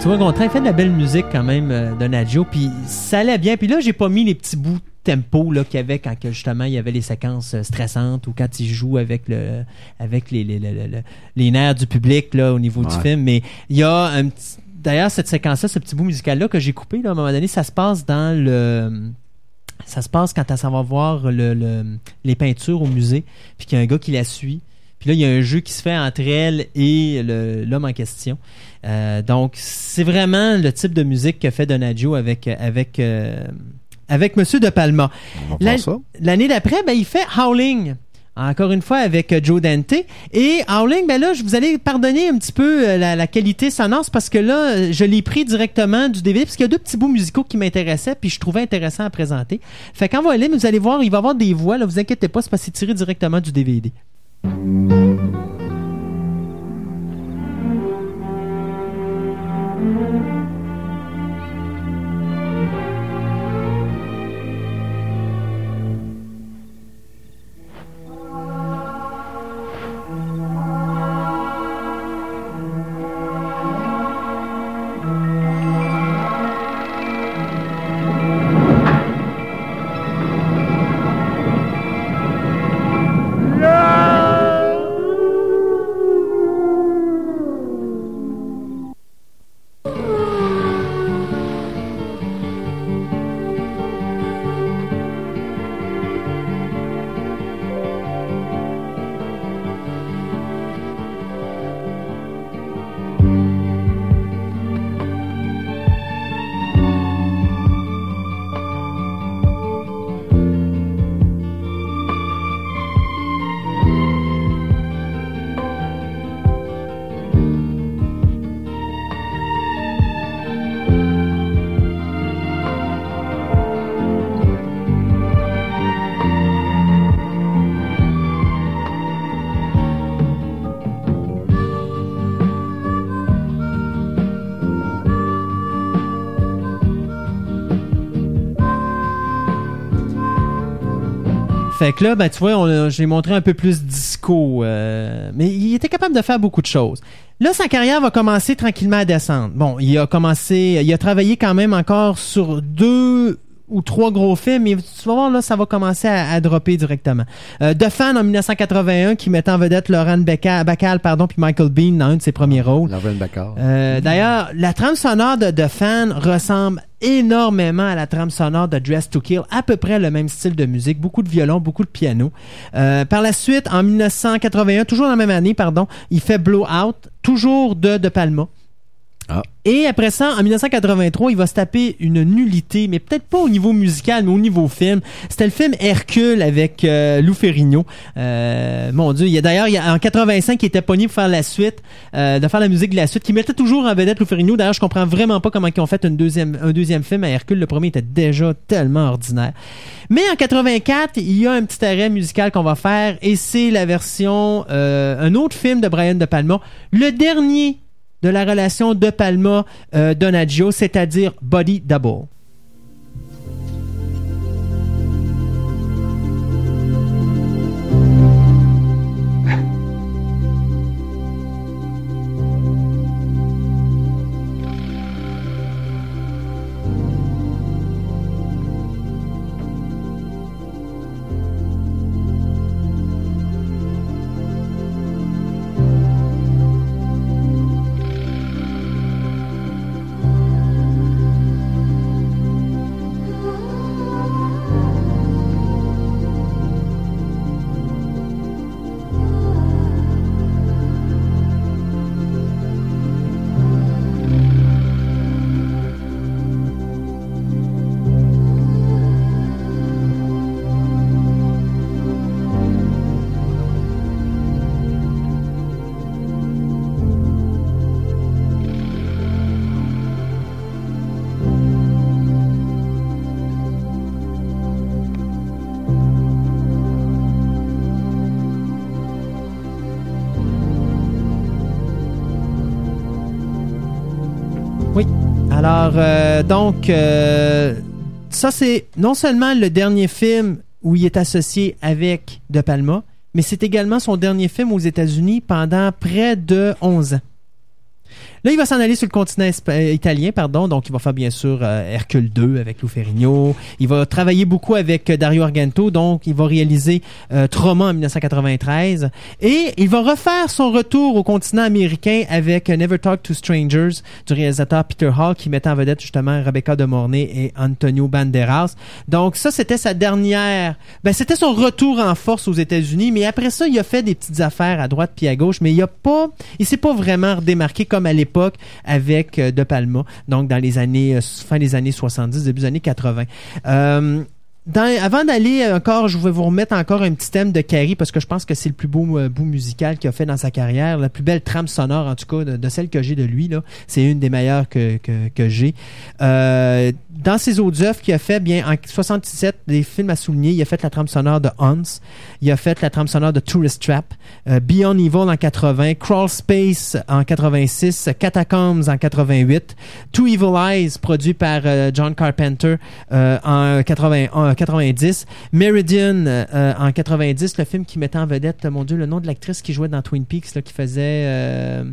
S4: Tu vois, Gontran, il fait de la belle musique quand même euh, de puis ça allait bien. Puis là, j'ai pas mis les petits bouts de tempo là qu'il y avait quand que, justement il y avait les séquences euh, stressantes ou quand il joue avec le avec les les, les, les- les nerfs du public là au niveau du film. Mais il y a un petit d'ailleurs cette séquence-là, ce petit bout musical là que j'ai coupé là, à un moment donné, ça se passe dans le ça se passe quand ça va voir le, le- les peintures au musée, puis qu'il y a un gars qui la suit. Puis là, il y a un jeu qui se fait entre elle et l'homme en question. Euh, donc, c'est vraiment le type de musique que fait Donaggio avec avec euh, avec Monsieur De Palma. L'année d'après, ben, il fait Howling. Encore une fois avec euh, Joe Dante. Et Howling, ben là, je vous allez pardonner un petit peu euh, la, la qualité sonore, parce que là, euh, je l'ai pris directement du DVD, parce qu'il y a deux petits bouts musicaux qui m'intéressaient, puis je trouvais intéressant à présenter. Fait qu'en voilà, vous allez voir, il va y avoir des voix, là, vous inquiétez pas, c'est parce que c'est tiré directement du DVD. Thank you. Fait que là, ben, tu vois, j'ai montré un peu plus disco. euh, mais il était capable de faire beaucoup de choses. Là, sa carrière va commencer tranquillement à descendre. Bon, il a commencé, il a travaillé quand même encore sur deux ou trois gros films, mais tu vas voir, là, ça va commencer à, à dropper directement. Euh, The Fan en 1981, qui mettait en vedette Laurent Bacall, Bacall pardon, puis Michael Bean dans un de ses premiers rôles.
S7: Lauren Bacall.
S4: Euh, D'ailleurs, la trame sonore de The Fan ressemble énormément à la trame sonore de Dress to Kill, à peu près le même style de musique, beaucoup de violon, beaucoup de piano. Euh, par la suite, en 1981, toujours la même année, pardon, il fait Blowout, toujours de De Palma.
S7: Ah.
S4: Et après ça, en 1983, il va se taper une nullité, mais peut-être pas au niveau musical, mais au niveau film. C'était le film Hercule avec euh, Lou Ferrigno. Euh, mon Dieu, il y a d'ailleurs, en 85, il était pogné pour faire la suite, euh, de faire la musique de la suite, qui mettait toujours en vedette Lou Ferrigno. D'ailleurs, je comprends vraiment pas comment ils ont fait une deuxième, un deuxième film à Hercule. Le premier était déjà tellement ordinaire. Mais en 84, il y a un petit arrêt musical qu'on va faire, et c'est la version, euh, un autre film de Brian De Palma, le dernier de la relation de Palma euh, c'est-à-dire Body Double. Donc, euh, ça, c'est non seulement le dernier film où il est associé avec De Palma, mais c'est également son dernier film aux États-Unis pendant près de 11 ans. Là, il va s'en aller sur le continent euh, italien, pardon. Donc, il va faire bien sûr euh, Hercule 2 avec Lou Ferrigno. Il va travailler beaucoup avec euh, Dario Argento. Donc, il va réaliser euh, Trauma en 1993. Et il va refaire son retour au continent américain avec Never Talk to Strangers du réalisateur Peter Hall qui mettait en vedette justement Rebecca de Mornay et Antonio Banderas. Donc, ça, c'était sa dernière... Ben, c'était son retour en force aux États-Unis. Mais après ça, il a fait des petites affaires à droite puis à gauche. Mais il a pas... Il s'est pas vraiment redémarqué comme à l'époque avec euh, De Palma, donc dans les années euh, fin des années 70, début des années 80. Euh, avant d'aller encore, je vais vous remettre encore un petit thème de Carrie parce que je pense que c'est le plus beau bout musical qu'il a fait dans sa carrière, la plus belle trame sonore en tout cas de, celle que j'ai de lui. C'est une des meilleures que, que, j'ai. Dans ses autres œuvres qu'il a fait, bien en 77, des films à souligner, il a fait la trame sonore de Hans, il a fait la trame sonore de Tourist Trap, euh, Beyond Evil en 80, Crawl Space en 86, Catacombs en 88, Two Evil Eyes produit par euh, John Carpenter euh, en 80, en 90, Meridian euh, en 90, le film qui mettait en vedette, mon Dieu, le nom de l'actrice qui jouait dans Twin Peaks, là, qui faisait...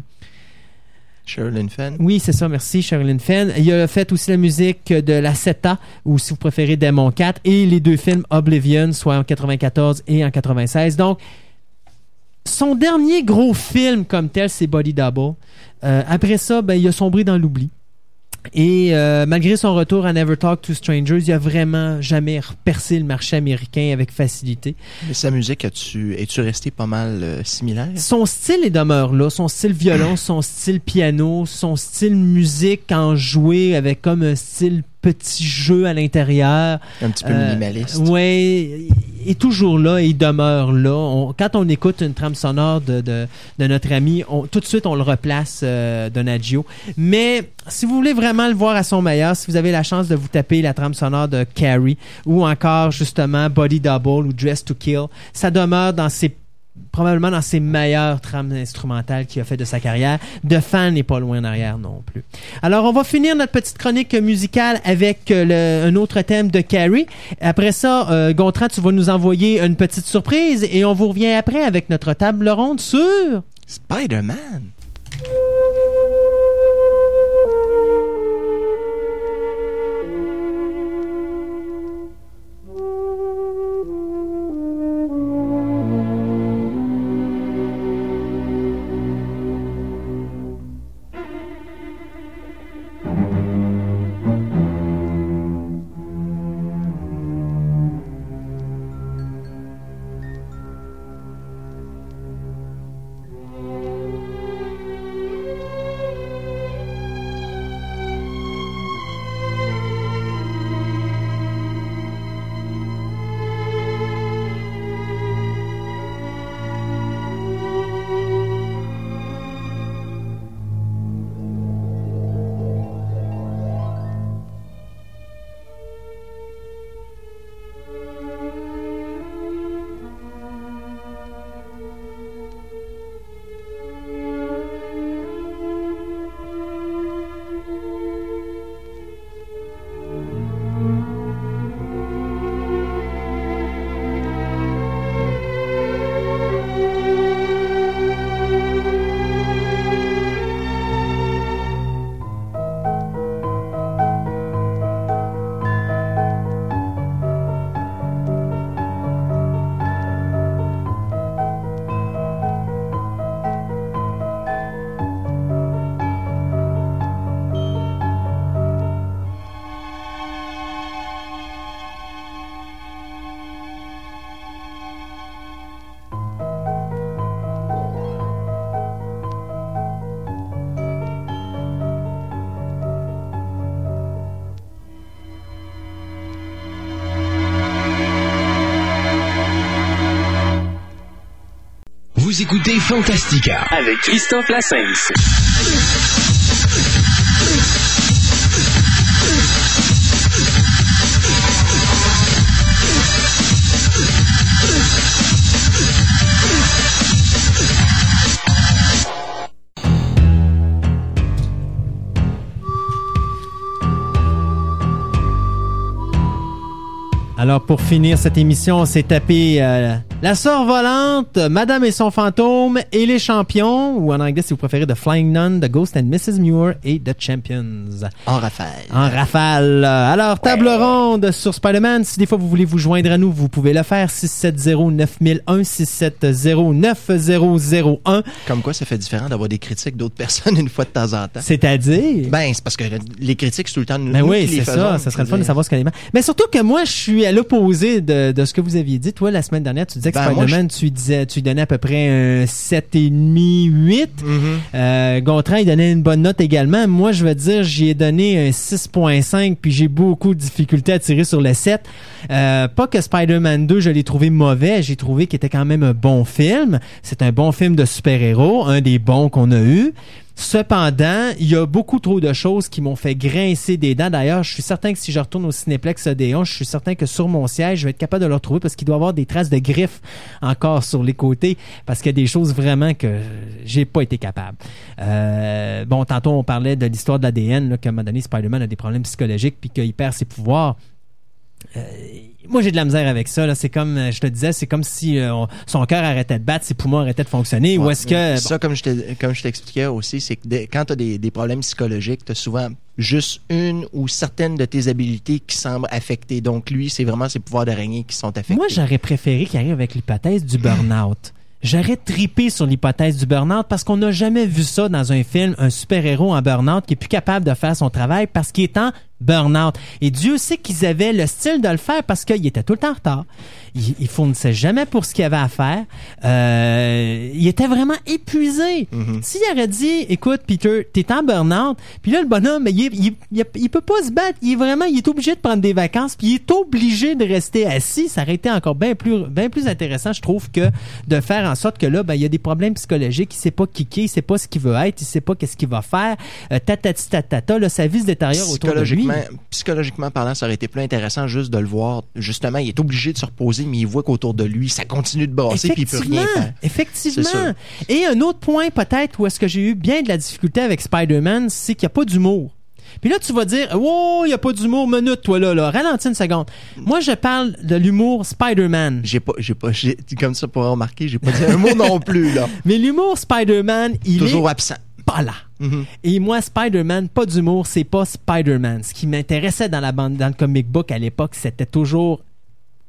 S6: Sherilyn Fenn.
S4: oui, c'est ça, merci Sherilyn Fenn. Il a fait aussi la musique de La Seta, ou si vous préférez Demon 4, et les deux films Oblivion, soit en 94 et en 96. Donc, son dernier gros film comme tel, c'est Body Double. Euh, après ça, ben, il a sombré dans l'oubli. Et euh, malgré son retour à Never Talk to Strangers, il a vraiment jamais percé le marché américain avec facilité.
S6: Mais sa musique, as-tu, es-tu resté pas mal euh, similaire?
S4: Son style est demeure là, son style violon, son style piano, son style musique en joué avec comme un style petit jeu à l'intérieur.
S6: Un petit peu
S4: Euh,
S6: minimaliste.
S4: Ouais, il est toujours là et il demeure là. On- quand on écoute une trame sonore de, de, de notre ami, on- tout de suite on le replace euh, Donaggio. Mais si vous voulez vraiment le voir à son meilleur, si vous avez la chance de vous taper la trame sonore de Carrie ou encore justement Body Double ou Dress to Kill, ça demeure dans ses probablement dans ses meilleures trames instrumentales qu'il a fait de sa carrière. De fan n'est pas loin en arrière non plus. Alors, on va finir notre petite chronique musicale avec euh, un autre thème de Carrie. Après ça, euh, Gontran, tu vas nous envoyer une petite surprise et on vous revient après avec notre table ronde sur...
S6: Spider-Man.
S3: Vous écoutez Fantastica.
S1: Avec Christophe Lassens.
S4: Alors, pour finir cette émission, on s'est tapé euh, La Sœur Volante, Madame et son fantôme et les champions, ou en anglais, si vous préférez, The Flying Nun, The Ghost and Mrs. Muir et The Champions.
S6: En rafale.
S4: En rafale. Alors, table ronde sur Spider-Man. Si des fois vous voulez vous joindre à nous, vous pouvez le faire. 670-9001, 670-9001.
S6: Comme quoi, ça fait différent d'avoir des critiques d'autres personnes une fois de temps en temps.
S4: C'est-à-dire...
S6: Ben, c'est parce que les critiques, c'est tout le temps nous,
S4: Ben oui, c'est ça. Ça serait le fun de savoir ce qu'elle est. Mais surtout que moi, je suis à l'opposé de, de ce que vous aviez dit. Toi, la semaine dernière, tu disais que
S6: Ben, moi,
S4: Spider-Man, tu disais, tu lui donnais à peu près un 7,5, 8.
S6: Mhm.
S4: Euh, Gontran, il donnait une bonne note également. Moi, je veux dire, j'y ai donné un 6.5, puis j'ai beaucoup de difficultés à tirer sur le 7. Euh, pas que Spider-Man 2, je l'ai trouvé mauvais. J'ai trouvé qu'il était quand même un bon film. C'est un bon film de super-héros, un des bons qu'on a eu. Cependant, il y a beaucoup trop de choses qui m'ont fait grincer des dents. D'ailleurs, je suis certain que si je retourne au Cinéplex Odéon, je suis certain que sur mon siège, je vais être capable de le retrouver parce qu'il doit y avoir des traces de griffes encore sur les côtés parce qu'il y a des choses vraiment que j'ai pas été capable. Euh, bon, tantôt, on parlait de l'histoire de l'ADN, qu'à un moment donné, Spider-Man a des problèmes psychologiques puis qu'il perd ses pouvoirs. Euh, moi, j'ai de la misère avec ça. Là. C'est comme, euh, je te disais, c'est comme si euh, on- son cœur arrêtait de battre, ses poumons arrêtaient de fonctionner. Ou est-ce que...
S6: Ça, comme je comme je t'expliquais aussi, c'est que quand tu as des, des problèmes psychologiques, tu as souvent juste une ou certaines de tes habiletés qui semblent affectées. Donc, lui, c'est vraiment ses pouvoirs d'araignée qui sont affectés.
S4: Moi, j'aurais préféré qu'il arrive avec l'hypothèse du burn-out. J'aurais tripé sur l'hypothèse du burn-out parce qu'on n'a jamais vu ça dans un film, un super-héros en burn-out qui est plus capable de faire son travail parce qu'il est en burn-out. Et Dieu sait qu'ils avaient le style de le faire parce qu'il était tout le temps en retard. Il, il fournissait jamais pour ce qu'il avait à faire. Euh, il était vraiment épuisé. S'il aurait dit, écoute, Peter, t'es en burn-out, puis là, le bonhomme, ben, il, il, il, il peut pas se battre. Il est vraiment, il est obligé de prendre des vacances, puis il est obligé de rester assis. Ça aurait été encore bien plus, bien plus intéressant, je trouve, que de faire en sorte que là, ben, il y a des problèmes psychologiques. Il sait pas kicker, il sait pas ce qu'il veut être, il sait pas qu'est-ce qu'il va faire. Euh, tatata, là, sa vie se détériore autour de lui.
S6: Psychologiquement, psychologiquement parlant, ça aurait été plus intéressant juste de le voir. Justement, il est obligé de se reposer, mais il voit qu'autour de lui, ça continue de brasser, puis il peut rien faire.
S4: Effectivement. Et un autre point peut-être où est-ce que j'ai eu bien de la difficulté avec Spider-Man, c'est qu'il n'y a pas d'humour. Puis là, tu vas dire, oh, il n'y a pas d'humour, minute, toi là, là, ralentis une seconde. Moi, je parle de l'humour Spider-Man.
S6: J'ai pas, j'ai pas, j'ai, comme ça pour remarquer, j'ai pas dit un mot non plus, là.
S4: Mais l'humour Spider-Man, il
S6: Toujours
S4: est
S6: absent.
S4: pas là.
S6: Mhm.
S4: Et moi, Spider-Man, pas d'humour, c'est pas Spider-Man. Ce qui m'intéressait dans la bande, dans le comic book à l'époque, c'était toujours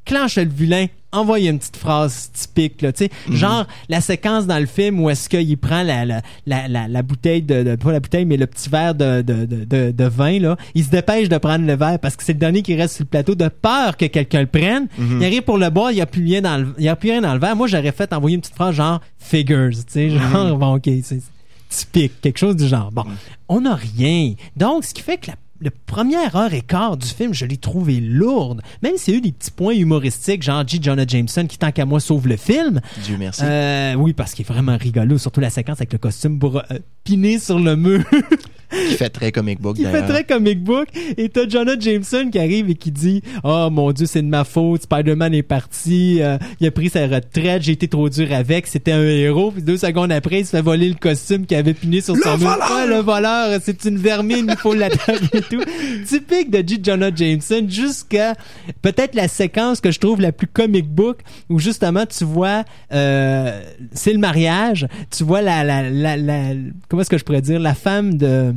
S4: clenche le vilain, envoie une petite phrase typique, là, tu sais. Genre, la séquence dans le film où est-ce qu'il prend la, la, la, bouteille de, de- pas la bouteille, mais le petit verre de, de, de, vin, là. Il se dépêche de prendre le verre parce que c'est le dernier qui reste sur le plateau de peur que quelqu'un le prenne. Il arrive pour le boire, il n'y a plus rien dans le, il y a plus rien dans le verre. Moi, j'aurais fait envoyer une petite phrase genre figures, tu sais, genre, bon, ok, c'est typique, quelque chose du genre. Bon, on n'a rien. Donc, ce qui fait que la le première heure et quart du film, je l'ai trouvé lourde. Même s'il y a eu des petits points humoristiques, genre G. Jonah Jameson, qui tant qu'à moi sauve le film.
S6: Dieu merci.
S4: Euh, oui, parce qu'il est vraiment rigolo, surtout la séquence avec le costume euh, piné sur le mur,
S6: qui fait très comic book,
S4: qui fait très comic book. Et t'as Jonah Jameson qui arrive et qui dit « Oh mon Dieu, c'est de ma faute, Spider-Man est parti, euh, il a pris sa retraite, j'ai été trop dur avec, c'était un héros. » Puis deux secondes après, il se fait voler le costume qu'il avait piné sur son mur. Ouais, le voleur, c'est une vermine, il faut l'attaquer et tout. Typique de G. Jonah Jameson jusqu'à peut-être la séquence que je trouve la plus comic book où justement tu vois euh, c'est le mariage, tu vois la la la, la comment est-ce que je pourrais dire? La femme de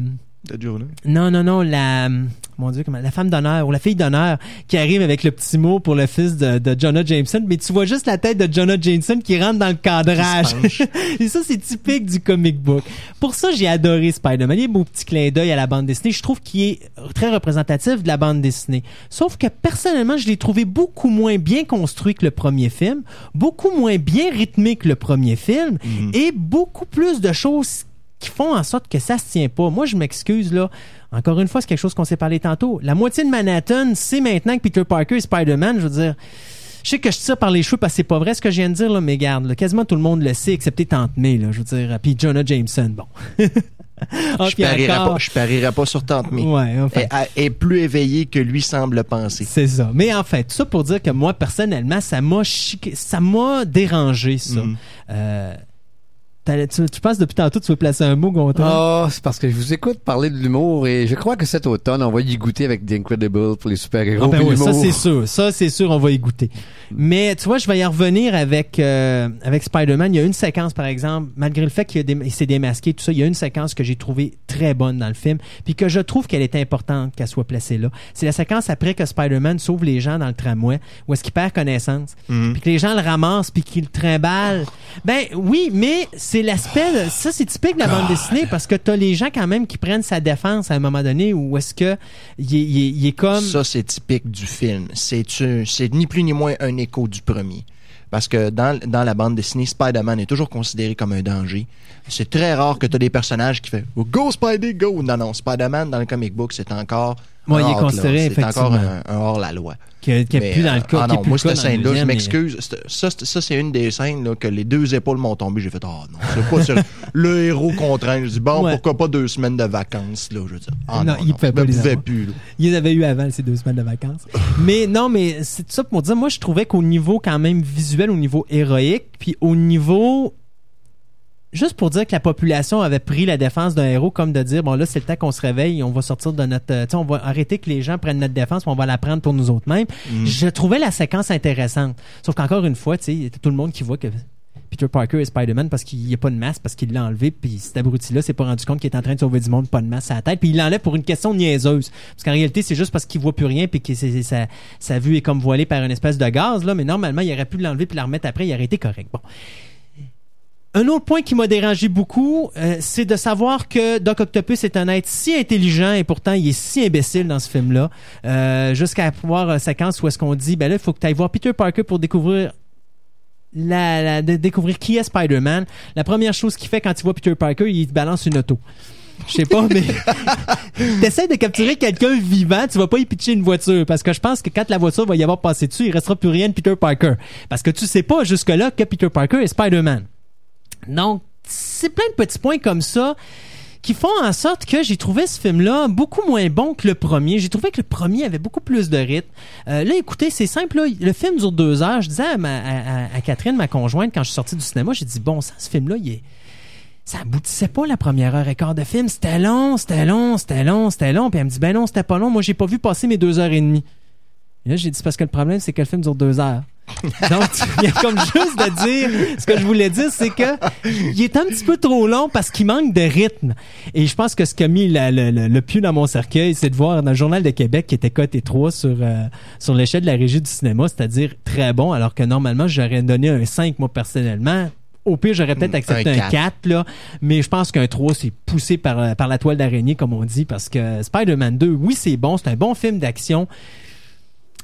S4: non, non, non, la, mon Dieu, comment, la femme d'honneur ou la fille d'honneur qui arrive avec le petit mot pour le fils de, de Jonah Jameson, mais tu vois juste la tête de Jonah Jameson qui rentre dans le cadrage. Et ça, c'est typique du comic book. Pour ça, j'ai adoré Spider-Man. Il y a beau petit clin d'œil à la bande dessinée. Je trouve qu'il est très représentatif de la bande dessinée. Sauf que personnellement, je l'ai trouvé beaucoup moins bien construit que le premier film, beaucoup moins bien rythmé que le premier film, et beaucoup plus de choses qui font en sorte que ça se tient pas. Moi, je m'excuse, là. Encore une fois, c'est quelque chose qu'on s'est parlé tantôt. La moitié de Manhattan, c'est maintenant que Peter Parker est Spider-Man. Je veux dire, je sais que je tire par les cheveux parce que c'est pas vrai ce que je viens de dire, là, mais garde, là, quasiment tout le monde le sait, excepté Tante May, là, je veux dire. Puis Jonah Jameson, bon. Ah,
S6: Je parierais
S4: encore-
S6: pas, je parierais pas sur Tante May.
S4: Ouais, enfin.
S6: Est plus éveillée que lui semble penser.
S4: C'est ça. Mais en fait, tout ça pour dire que moi, personnellement, ça m'a ça m'a dérangé, ça.
S6: Mhm.
S4: Euh, tu, tu penses depuis tantôt, tu veux placer un mot, Gonta?
S7: Oh, c'est parce que je vous écoute parler de l'humour et je crois que cet automne, on va y goûter avec The Incredible pour les super-héros.
S4: Ah ben oui, ça c'est sûr. Ça c'est sûr, on va y goûter. Mais tu vois, je vais y revenir avec euh, avec Spider-Man. Il y a une séquence, par exemple, malgré le fait qu'il s'est démasqué, tout ça, il y a une séquence que j'ai trouvée très bonne dans le film, puis que je trouve qu'elle est importante qu'elle soit placée là. C'est la séquence après que Spider-Man sauve les gens dans le tramway, où est-ce qu'il perd connaissance,
S6: Mhm.
S4: puis que les gens le ramassent, puis qu'ils le trimballent. Ben oui, mais c'est l'aspect, ça c'est typique de la bande dessinée, parce que t'as les gens quand même qui prennent sa défense à un moment donné, où est-ce que il est, comme...
S6: Ça, c'est typique du film. C'est c'est ni plus ni moins un écho du premier. Parce que dans, dans la bande dessinée, Spider-Man est toujours considéré comme un danger. C'est très rare que tu as des personnages qui font Go Spidey, go! Non, non, Spider-Man dans le comic book, c'est encore. Un
S4: il est
S6: là.
S4: considéré,
S6: C'est encore un, un hors-la-loi.
S4: qui est, qui est
S6: Mais,
S4: plus dans le
S6: euh,
S4: cas.
S6: Ah non, moi, cette scène-là, je m'excuse. Ça, c'est- ça, une des scènes là, que les deux épaules m'ont tombé. J'ai fait, oh non, c'est pas sérieux. Le héros contraint. Je dis, bon,
S4: Ouais.
S6: pourquoi pas deux semaines de vacances, là, je veux dire. Ah
S4: Non,
S6: non,
S4: il
S6: non,
S4: pouvait pas les
S6: plus, là.
S4: Il les avait eu avant ces deux semaines de vacances. mais non, mais c'est ça pour dire, moi, je trouvais qu'au niveau quand même visuel, au niveau héroïque, puis au niveau juste pour dire que la population avait pris la défense d'un héros comme de dire bon là c'est le temps qu'on se réveille on va sortir de notre euh, tu sais on va arrêter que les gens prennent notre défense on va la prendre pour nous autres mêmes je trouvais la séquence intéressante sauf qu'encore une fois tu sais il y a tout le monde qui voit que Peter Parker est Spider-Man parce qu'il n'y a pas de masque, parce qu'il l'a enlevé, puis cet abruti-là s'est pas rendu compte qu'il est en train de sauver du monde, pas de masque à la tête, puis il l'enlève pour une question niaiseuse. Parce qu'en réalité, c'est juste parce qu'il voit plus rien, puis que c'est- sa, sa vue est comme voilée par une espèce de gaz, là, mais normalement, il aurait pu l'enlever puis la remettre après, il aurait été correct. Bon. Un autre point qui m'a dérangé beaucoup, euh, c'est de savoir que Doc Octopus est un être si intelligent et pourtant il est si imbécile dans ce film-là, euh, jusqu'à pouvoir une séquence où est-ce qu'on dit, ben là, il faut que tu ailles voir Peter Parker pour découvrir de découvrir qui est Spider-Man. La première chose qu'il fait quand il voit Peter Parker, il balance une auto. Je sais pas, mais t'essaies de capturer quelqu'un vivant, tu vas pas y pitcher une voiture parce que je pense que quand la voiture va y avoir passé dessus, il restera plus rien de Peter Parker parce que tu sais pas jusque-là que Peter Parker est Spider-Man. Donc, c'est plein de petits points comme ça qui font en sorte que j'ai trouvé ce film-là beaucoup moins bon que le premier. J'ai trouvé que le premier avait beaucoup plus de rythme. Euh, là, écoutez, c'est simple. Le film dure deux heures. Je disais à, Catherine, ma conjointe, quand je suis sorti du cinéma, j'ai dit, bon sang, ce film-là. Ça aboutissait pas la première heure et quart de film. C'était long, c'était long, c'était long, c'était long. Puis elle me dit, ben non, c'était pas long. Moi, j'ai pas vu passer mes deux heures et demie. Et là, j'ai dit, parce que le problème, c'est que le film dure deux heures. Donc, il y a comme juste de dire, ce que je voulais dire, c'est que il est un petit peu trop long parce qu'il manque de rythme. Et je pense que ce qui a mis la- le, le, le pied dans mon cercueil, c'est de voir dans le Journal de Québec qui était coté 3 sur, euh, sur l'échelle de la régie du cinéma, c'est-à-dire très bon, alors que normalement, j'aurais donné un 5, moi, personnellement. Au pire, j'aurais peut-être
S6: Mm,
S4: accepté
S6: un
S4: un
S6: quatre.
S4: 4, là. Mais je pense qu'un 3, c'est poussé par, par la toile d'araignée, comme on dit, parce que Spider-Man 2, oui, c'est bon, c'est un bon film d'action,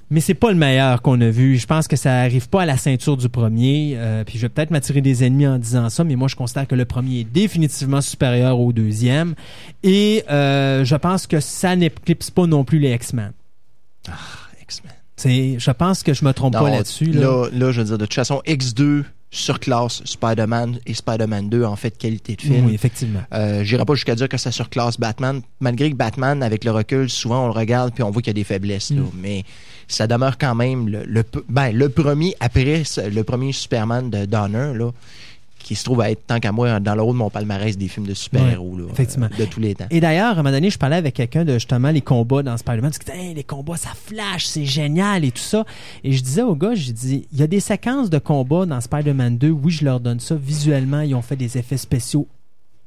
S4: mais c'est pas le meilleur qu'on a vu. Je pense que ça arrive pas à la ceinture du premier. euh, puis je vais peut-être m'attirer des ennemis en disant ça, mais moi je considère que le premier est définitivement supérieur au deuxième. Et euh, je pense que ça n'éclipse pas non plus les X-Men.
S6: X-Men.
S4: C'est- Je pense que je me trompe pas là-dessus. Là.
S6: Là, là, je veux dire, de toute façon, X2 surclasse Spider-Man et Spider-Man 2 en fait qualité de film.
S4: Oui, effectivement.
S6: Euh, J'irai pas jusqu'à dire que ça surclasse Batman, malgré que Batman, avec le recul, souvent on le regarde puis on voit qu'il y a des faiblesses. Là,
S4: Mm.
S6: mais ça demeure quand même le, ben, le premier, après le premier Superman de Donner, là, qui se trouve à être, tant qu'à moi, dans le haut de mon palmarès des films de super-héros euh, de tous les temps.
S4: Et d'ailleurs, à un moment donné, je parlais avec quelqu'un de justement les combats dans Spider-Man. Je disais, Hey, les combats, ça flash, c'est génial et tout ça. Et je disais au gars, je dis, il y a des séquences de combats dans Spider-Man 2. Oui, je leur donne ça. Visuellement, ils ont fait des effets spéciaux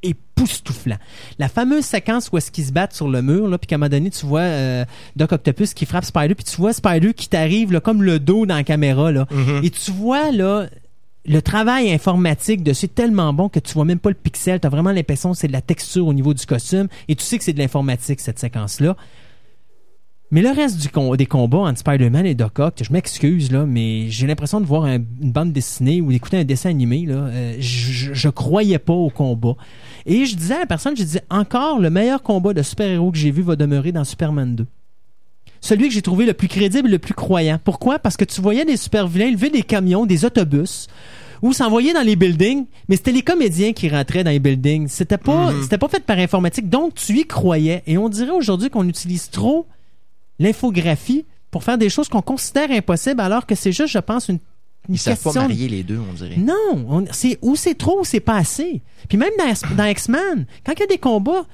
S4: époustouflants. La fameuse séquence où est-ce qu'ils se battent sur le mur, là, puis qu'à un moment donné, tu vois euh, Doc Octopus qui frappe Spider, puis tu vois Spider qui t'arrive là, comme le dos dans la caméra. Là.
S6: Mhm.
S4: Et tu vois là le travail informatique de c'est tellement bon que tu vois même pas le pixel, tu as vraiment l'impression que c'est de la texture au niveau du costume et tu sais que c'est de l'informatique cette séquence là. Mais le reste du com- des combats entre Spider-Man et Doc Ock, je m'excuse là, mais j'ai l'impression de voir un- une bande dessinée ou d'écouter un dessin animé là. Euh, je, je- je croyais pas au combat. Et je disais à la personne, je disais encore le meilleur combat de super-héros que j'ai vu va demeurer dans Superman 2 celui que j'ai trouvé le plus crédible et le plus croyant. Pourquoi? Parce que tu voyais des super vilains lever des camions, des autobus, ou s'envoyer dans les buildings, mais c'était les comédiens qui rentraient dans les buildings. C'était pas, c'était pas fait par informatique, donc tu y croyais. Et on dirait aujourd'hui qu'on utilise trop l'infographie pour faire des choses qu'on considère impossibles, alors que c'est juste, je pense, une
S6: Ils savent pas marier les deux, on dirait.
S4: non, on- c'est ou c'est trop ou c'est pas assez. Puis même dans, dans X-Men, quand il y a des combats,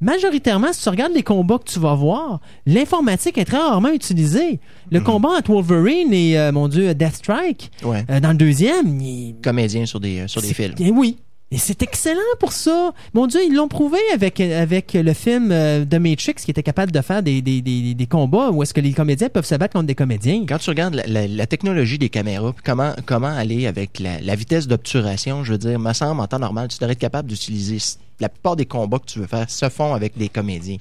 S4: majoritairement, si tu regardes les combats que tu vas voir, l'informatique est très rarement utilisée. Le combat entre Wolverine et, euh, mon Dieu, Deathstrike,
S6: Ouais.
S4: euh, dans le deuxième, il,
S6: Comédiens sur des, euh, sur des
S4: oui. Et c'est excellent pour ça. Mon Dieu, ils l'ont prouvé avec, avec le film euh, de Matrix qui était capable de faire des, des, des, des combats où est-ce que les comédiens peuvent se battre contre des comédiens.
S6: Quand tu regardes la, la- la technologie des caméras, comment, comment aller avec la, la vitesse d'obturation, je veux dire, me semble en temps normal, tu devrais être capable d'utiliser la plupart des combats que tu veux faire se font avec des comédiens.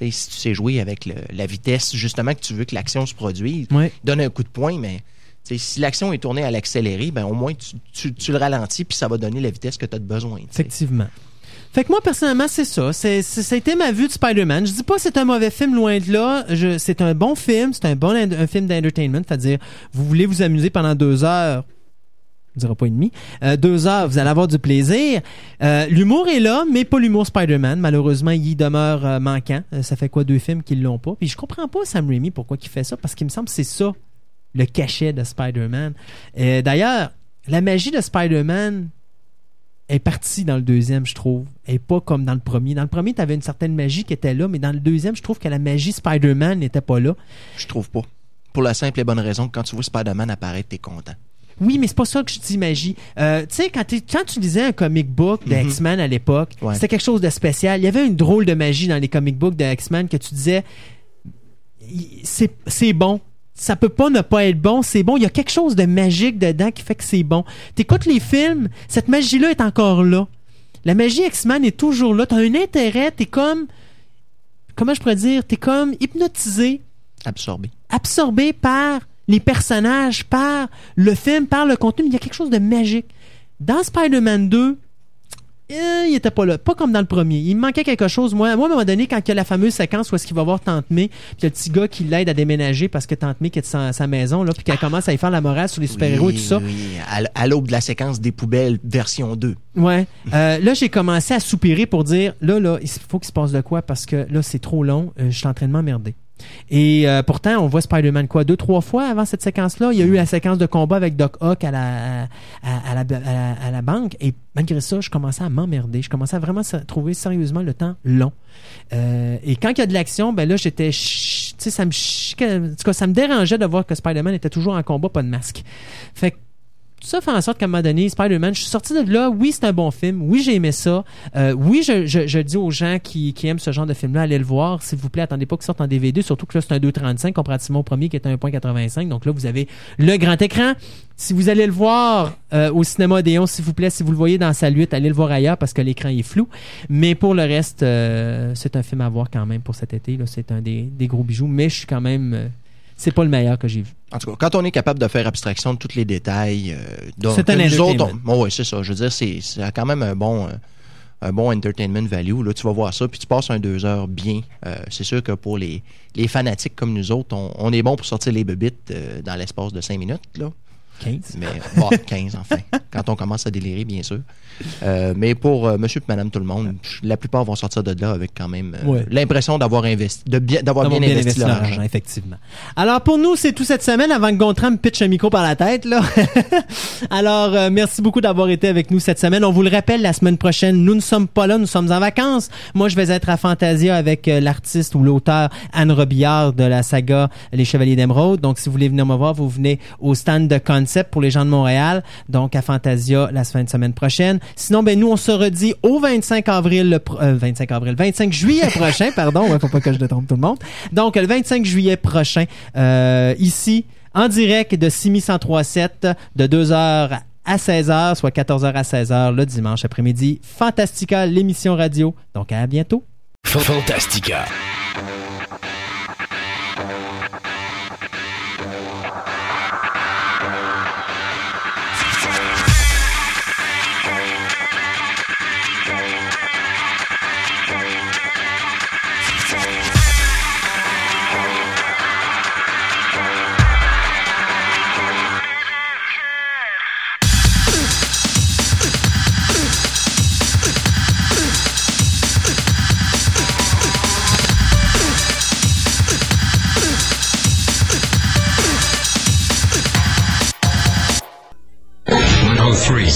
S6: Si tu sais jouer avec le- la vitesse, justement, que tu veux que l'action se produise,
S4: Ouais.
S6: donne un coup de poing, mais si l'action est tournée à l'accéléré, ben au moins tu, tu- le ralentis, puis ça va donner la vitesse que tu as besoin.
S4: Effectivement. Fait que moi, personnellement, c'est ça. C'est, été ma vue de Spider-Man. Je dis pas que c'est un mauvais film, loin de là. C'est un bon film. C'est un bon un film d'entertainment. C'est-à-dire, vous voulez vous amuser pendant deux heures. Je dirais pas une demi. Euh, deux heures, vous allez avoir du plaisir. Euh, l'humour est là, mais pas l'humour Spider-Man. Malheureusement, il y demeure euh, manquant. Ça fait quoi, deux films qui l'ont pas? Puis je comprends pas Sam Raimi pourquoi il fait ça, parce qu'il me semble que c'est ça, le cachet de Spider-Man. Euh, d'ailleurs, la magie de Spider-Man, est partie dans le deuxième, je trouve. Et pas comme dans le premier. Dans le premier, tu avais une certaine magie qui était là, mais dans le deuxième, je trouve que la magie Spider-Man n'était pas là.
S6: Je trouve pas. Pour la simple et bonne raison que quand tu vois Spider-Man apparaître, t'es content.
S4: Oui, mais c'est pas ça que je dis magie. Euh, tu sais, quand, tu lisais un comic book de
S6: Mhm.
S4: X-Men à l'époque,
S6: Ouais.
S4: c'était quelque chose de spécial. Il y avait une drôle de magie dans les comic books de X-Men que tu disais, c'est bon. Ça peut pas ne pas être bon, c'est bon. Il y a quelque chose de magique dedans qui fait que c'est bon. T'écoutes les films, cette magie-là est encore là. La magie X-Men est toujours là. T'as un intérêt, t'es comme... Comment je pourrais dire? T'es comme hypnotisé
S6: Absorbé.
S4: absorbé par les personnages, par le film, par le contenu, mais il y a quelque chose de magique. Dans Spider-Man 2, euh, il était pas là. Pas comme dans le premier. Il me manquait quelque chose. Moi, moi à un moment donné, quand il y a la fameuse séquence où est-ce qu'il va voir Tante May, puis il y a le petit gars qui l'aide à déménager parce que Tante May qui est sa, sa maison, là, puis qu'elle commence à y faire la morale sur les super-héros et tout ça.
S6: Oui, à l'aube de la séquence des poubelles version 2.
S4: Ouais. Euh, là, j'ai commencé à soupirer pour dire là, là, il faut qu'il se passe de quoi parce que là, c'est trop long. euh, je suis en train de m'emmerder. Et euh, pourtant, on voit Spider-Man quoi? Deux, trois fois avant cette séquence-là? Il y a eu la séquence de combat avec Doc Ock à la, banque. Et malgré ça, je commençais à m'emmerder. Je commençais à vraiment trouver sérieusement le temps long. Euh, et quand il y a de l'action, ben là, j'étais, tu sais, ça me, ça me dérangeait de voir que Spider-Man était toujours en combat, pas de masque. Tout ça fait en sorte qu'à un moment donné, Spider-Man, je suis sorti de là. Oui, c'est un bon film. Oui, j'ai aimé ça. Euh, oui, je, dis aux gens qui, aiment ce genre de film-là, allez le voir. S'il vous plaît, attendez pas qu'il sorte en DVD. Surtout que là, c'est un 2.35 comparativement au premier qui est un 1.85. Donc là, vous avez le grand écran. Si vous allez le voir euh, au cinéma Déon, s'il vous plaît, si vous le voyez dans sa lutte, allez le voir ailleurs parce que l'écran est flou. Mais pour le reste, euh, c'est un film à voir quand même pour cet été. C'est un des gros bijoux. Mais je suis quand même... c'est pas le meilleur que j'ai vu.
S6: En tout cas, quand on est capable de faire abstraction de tous les détails, euh,
S4: C'est un
S6: que nous autres,
S4: entertainment.
S6: on- bon, ouais, c'est ça. Je veux dire, c'est c'est quand même un bon, euh, un bon entertainment value. Là, tu vas voir ça, puis tu passes un deux heures bien. Euh, c'est sûr que pour les, les fanatiques comme nous autres, on, on est bon pour sortir les bébites euh, dans l'espace de cinq minutes. Là.
S4: 15.
S6: Mais bon, 15 enfin, quand on commence à délirer, bien sûr. Euh, mais pour euh, monsieur et madame tout le monde, la plupart vont sortir de là avec quand même euh,
S4: Ouais.
S6: l'impression d'avoir investi, de bien, d'avoir bien, investi, leur argent.
S4: effectivement. Alors pour nous, c'est tout cette semaine avant que Gontran me pitche un micro par la tête. Là. Alors merci beaucoup d'avoir été avec nous cette semaine. On vous le rappelle, la semaine prochaine, nous ne sommes pas là, nous sommes en vacances. Moi, je vais être à Fantasia avec l'artiste ou l'auteur Anne Robillard de la saga Les Chevaliers d'Émeraude. Donc si vous voulez venir me voir, vous venez au stand de Concept pour les gens de Montréal, donc à Fantasia la fin de semaine prochaine. Sinon, ben nous, on se redit au 25 avril, le pro- euh, 25 avril, 25 juillet prochain, pardon, ouais, faut pas que je trompe tout le monde. Donc, le 25 juillet prochain, euh, ici, en direct de 6137, de 2h à 16h, soit 14h à 16h le dimanche après-midi. Fantastica, l'émission radio. Donc, à bientôt.
S3: Fantastica.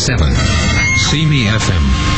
S8: One oh three seven. CME FM.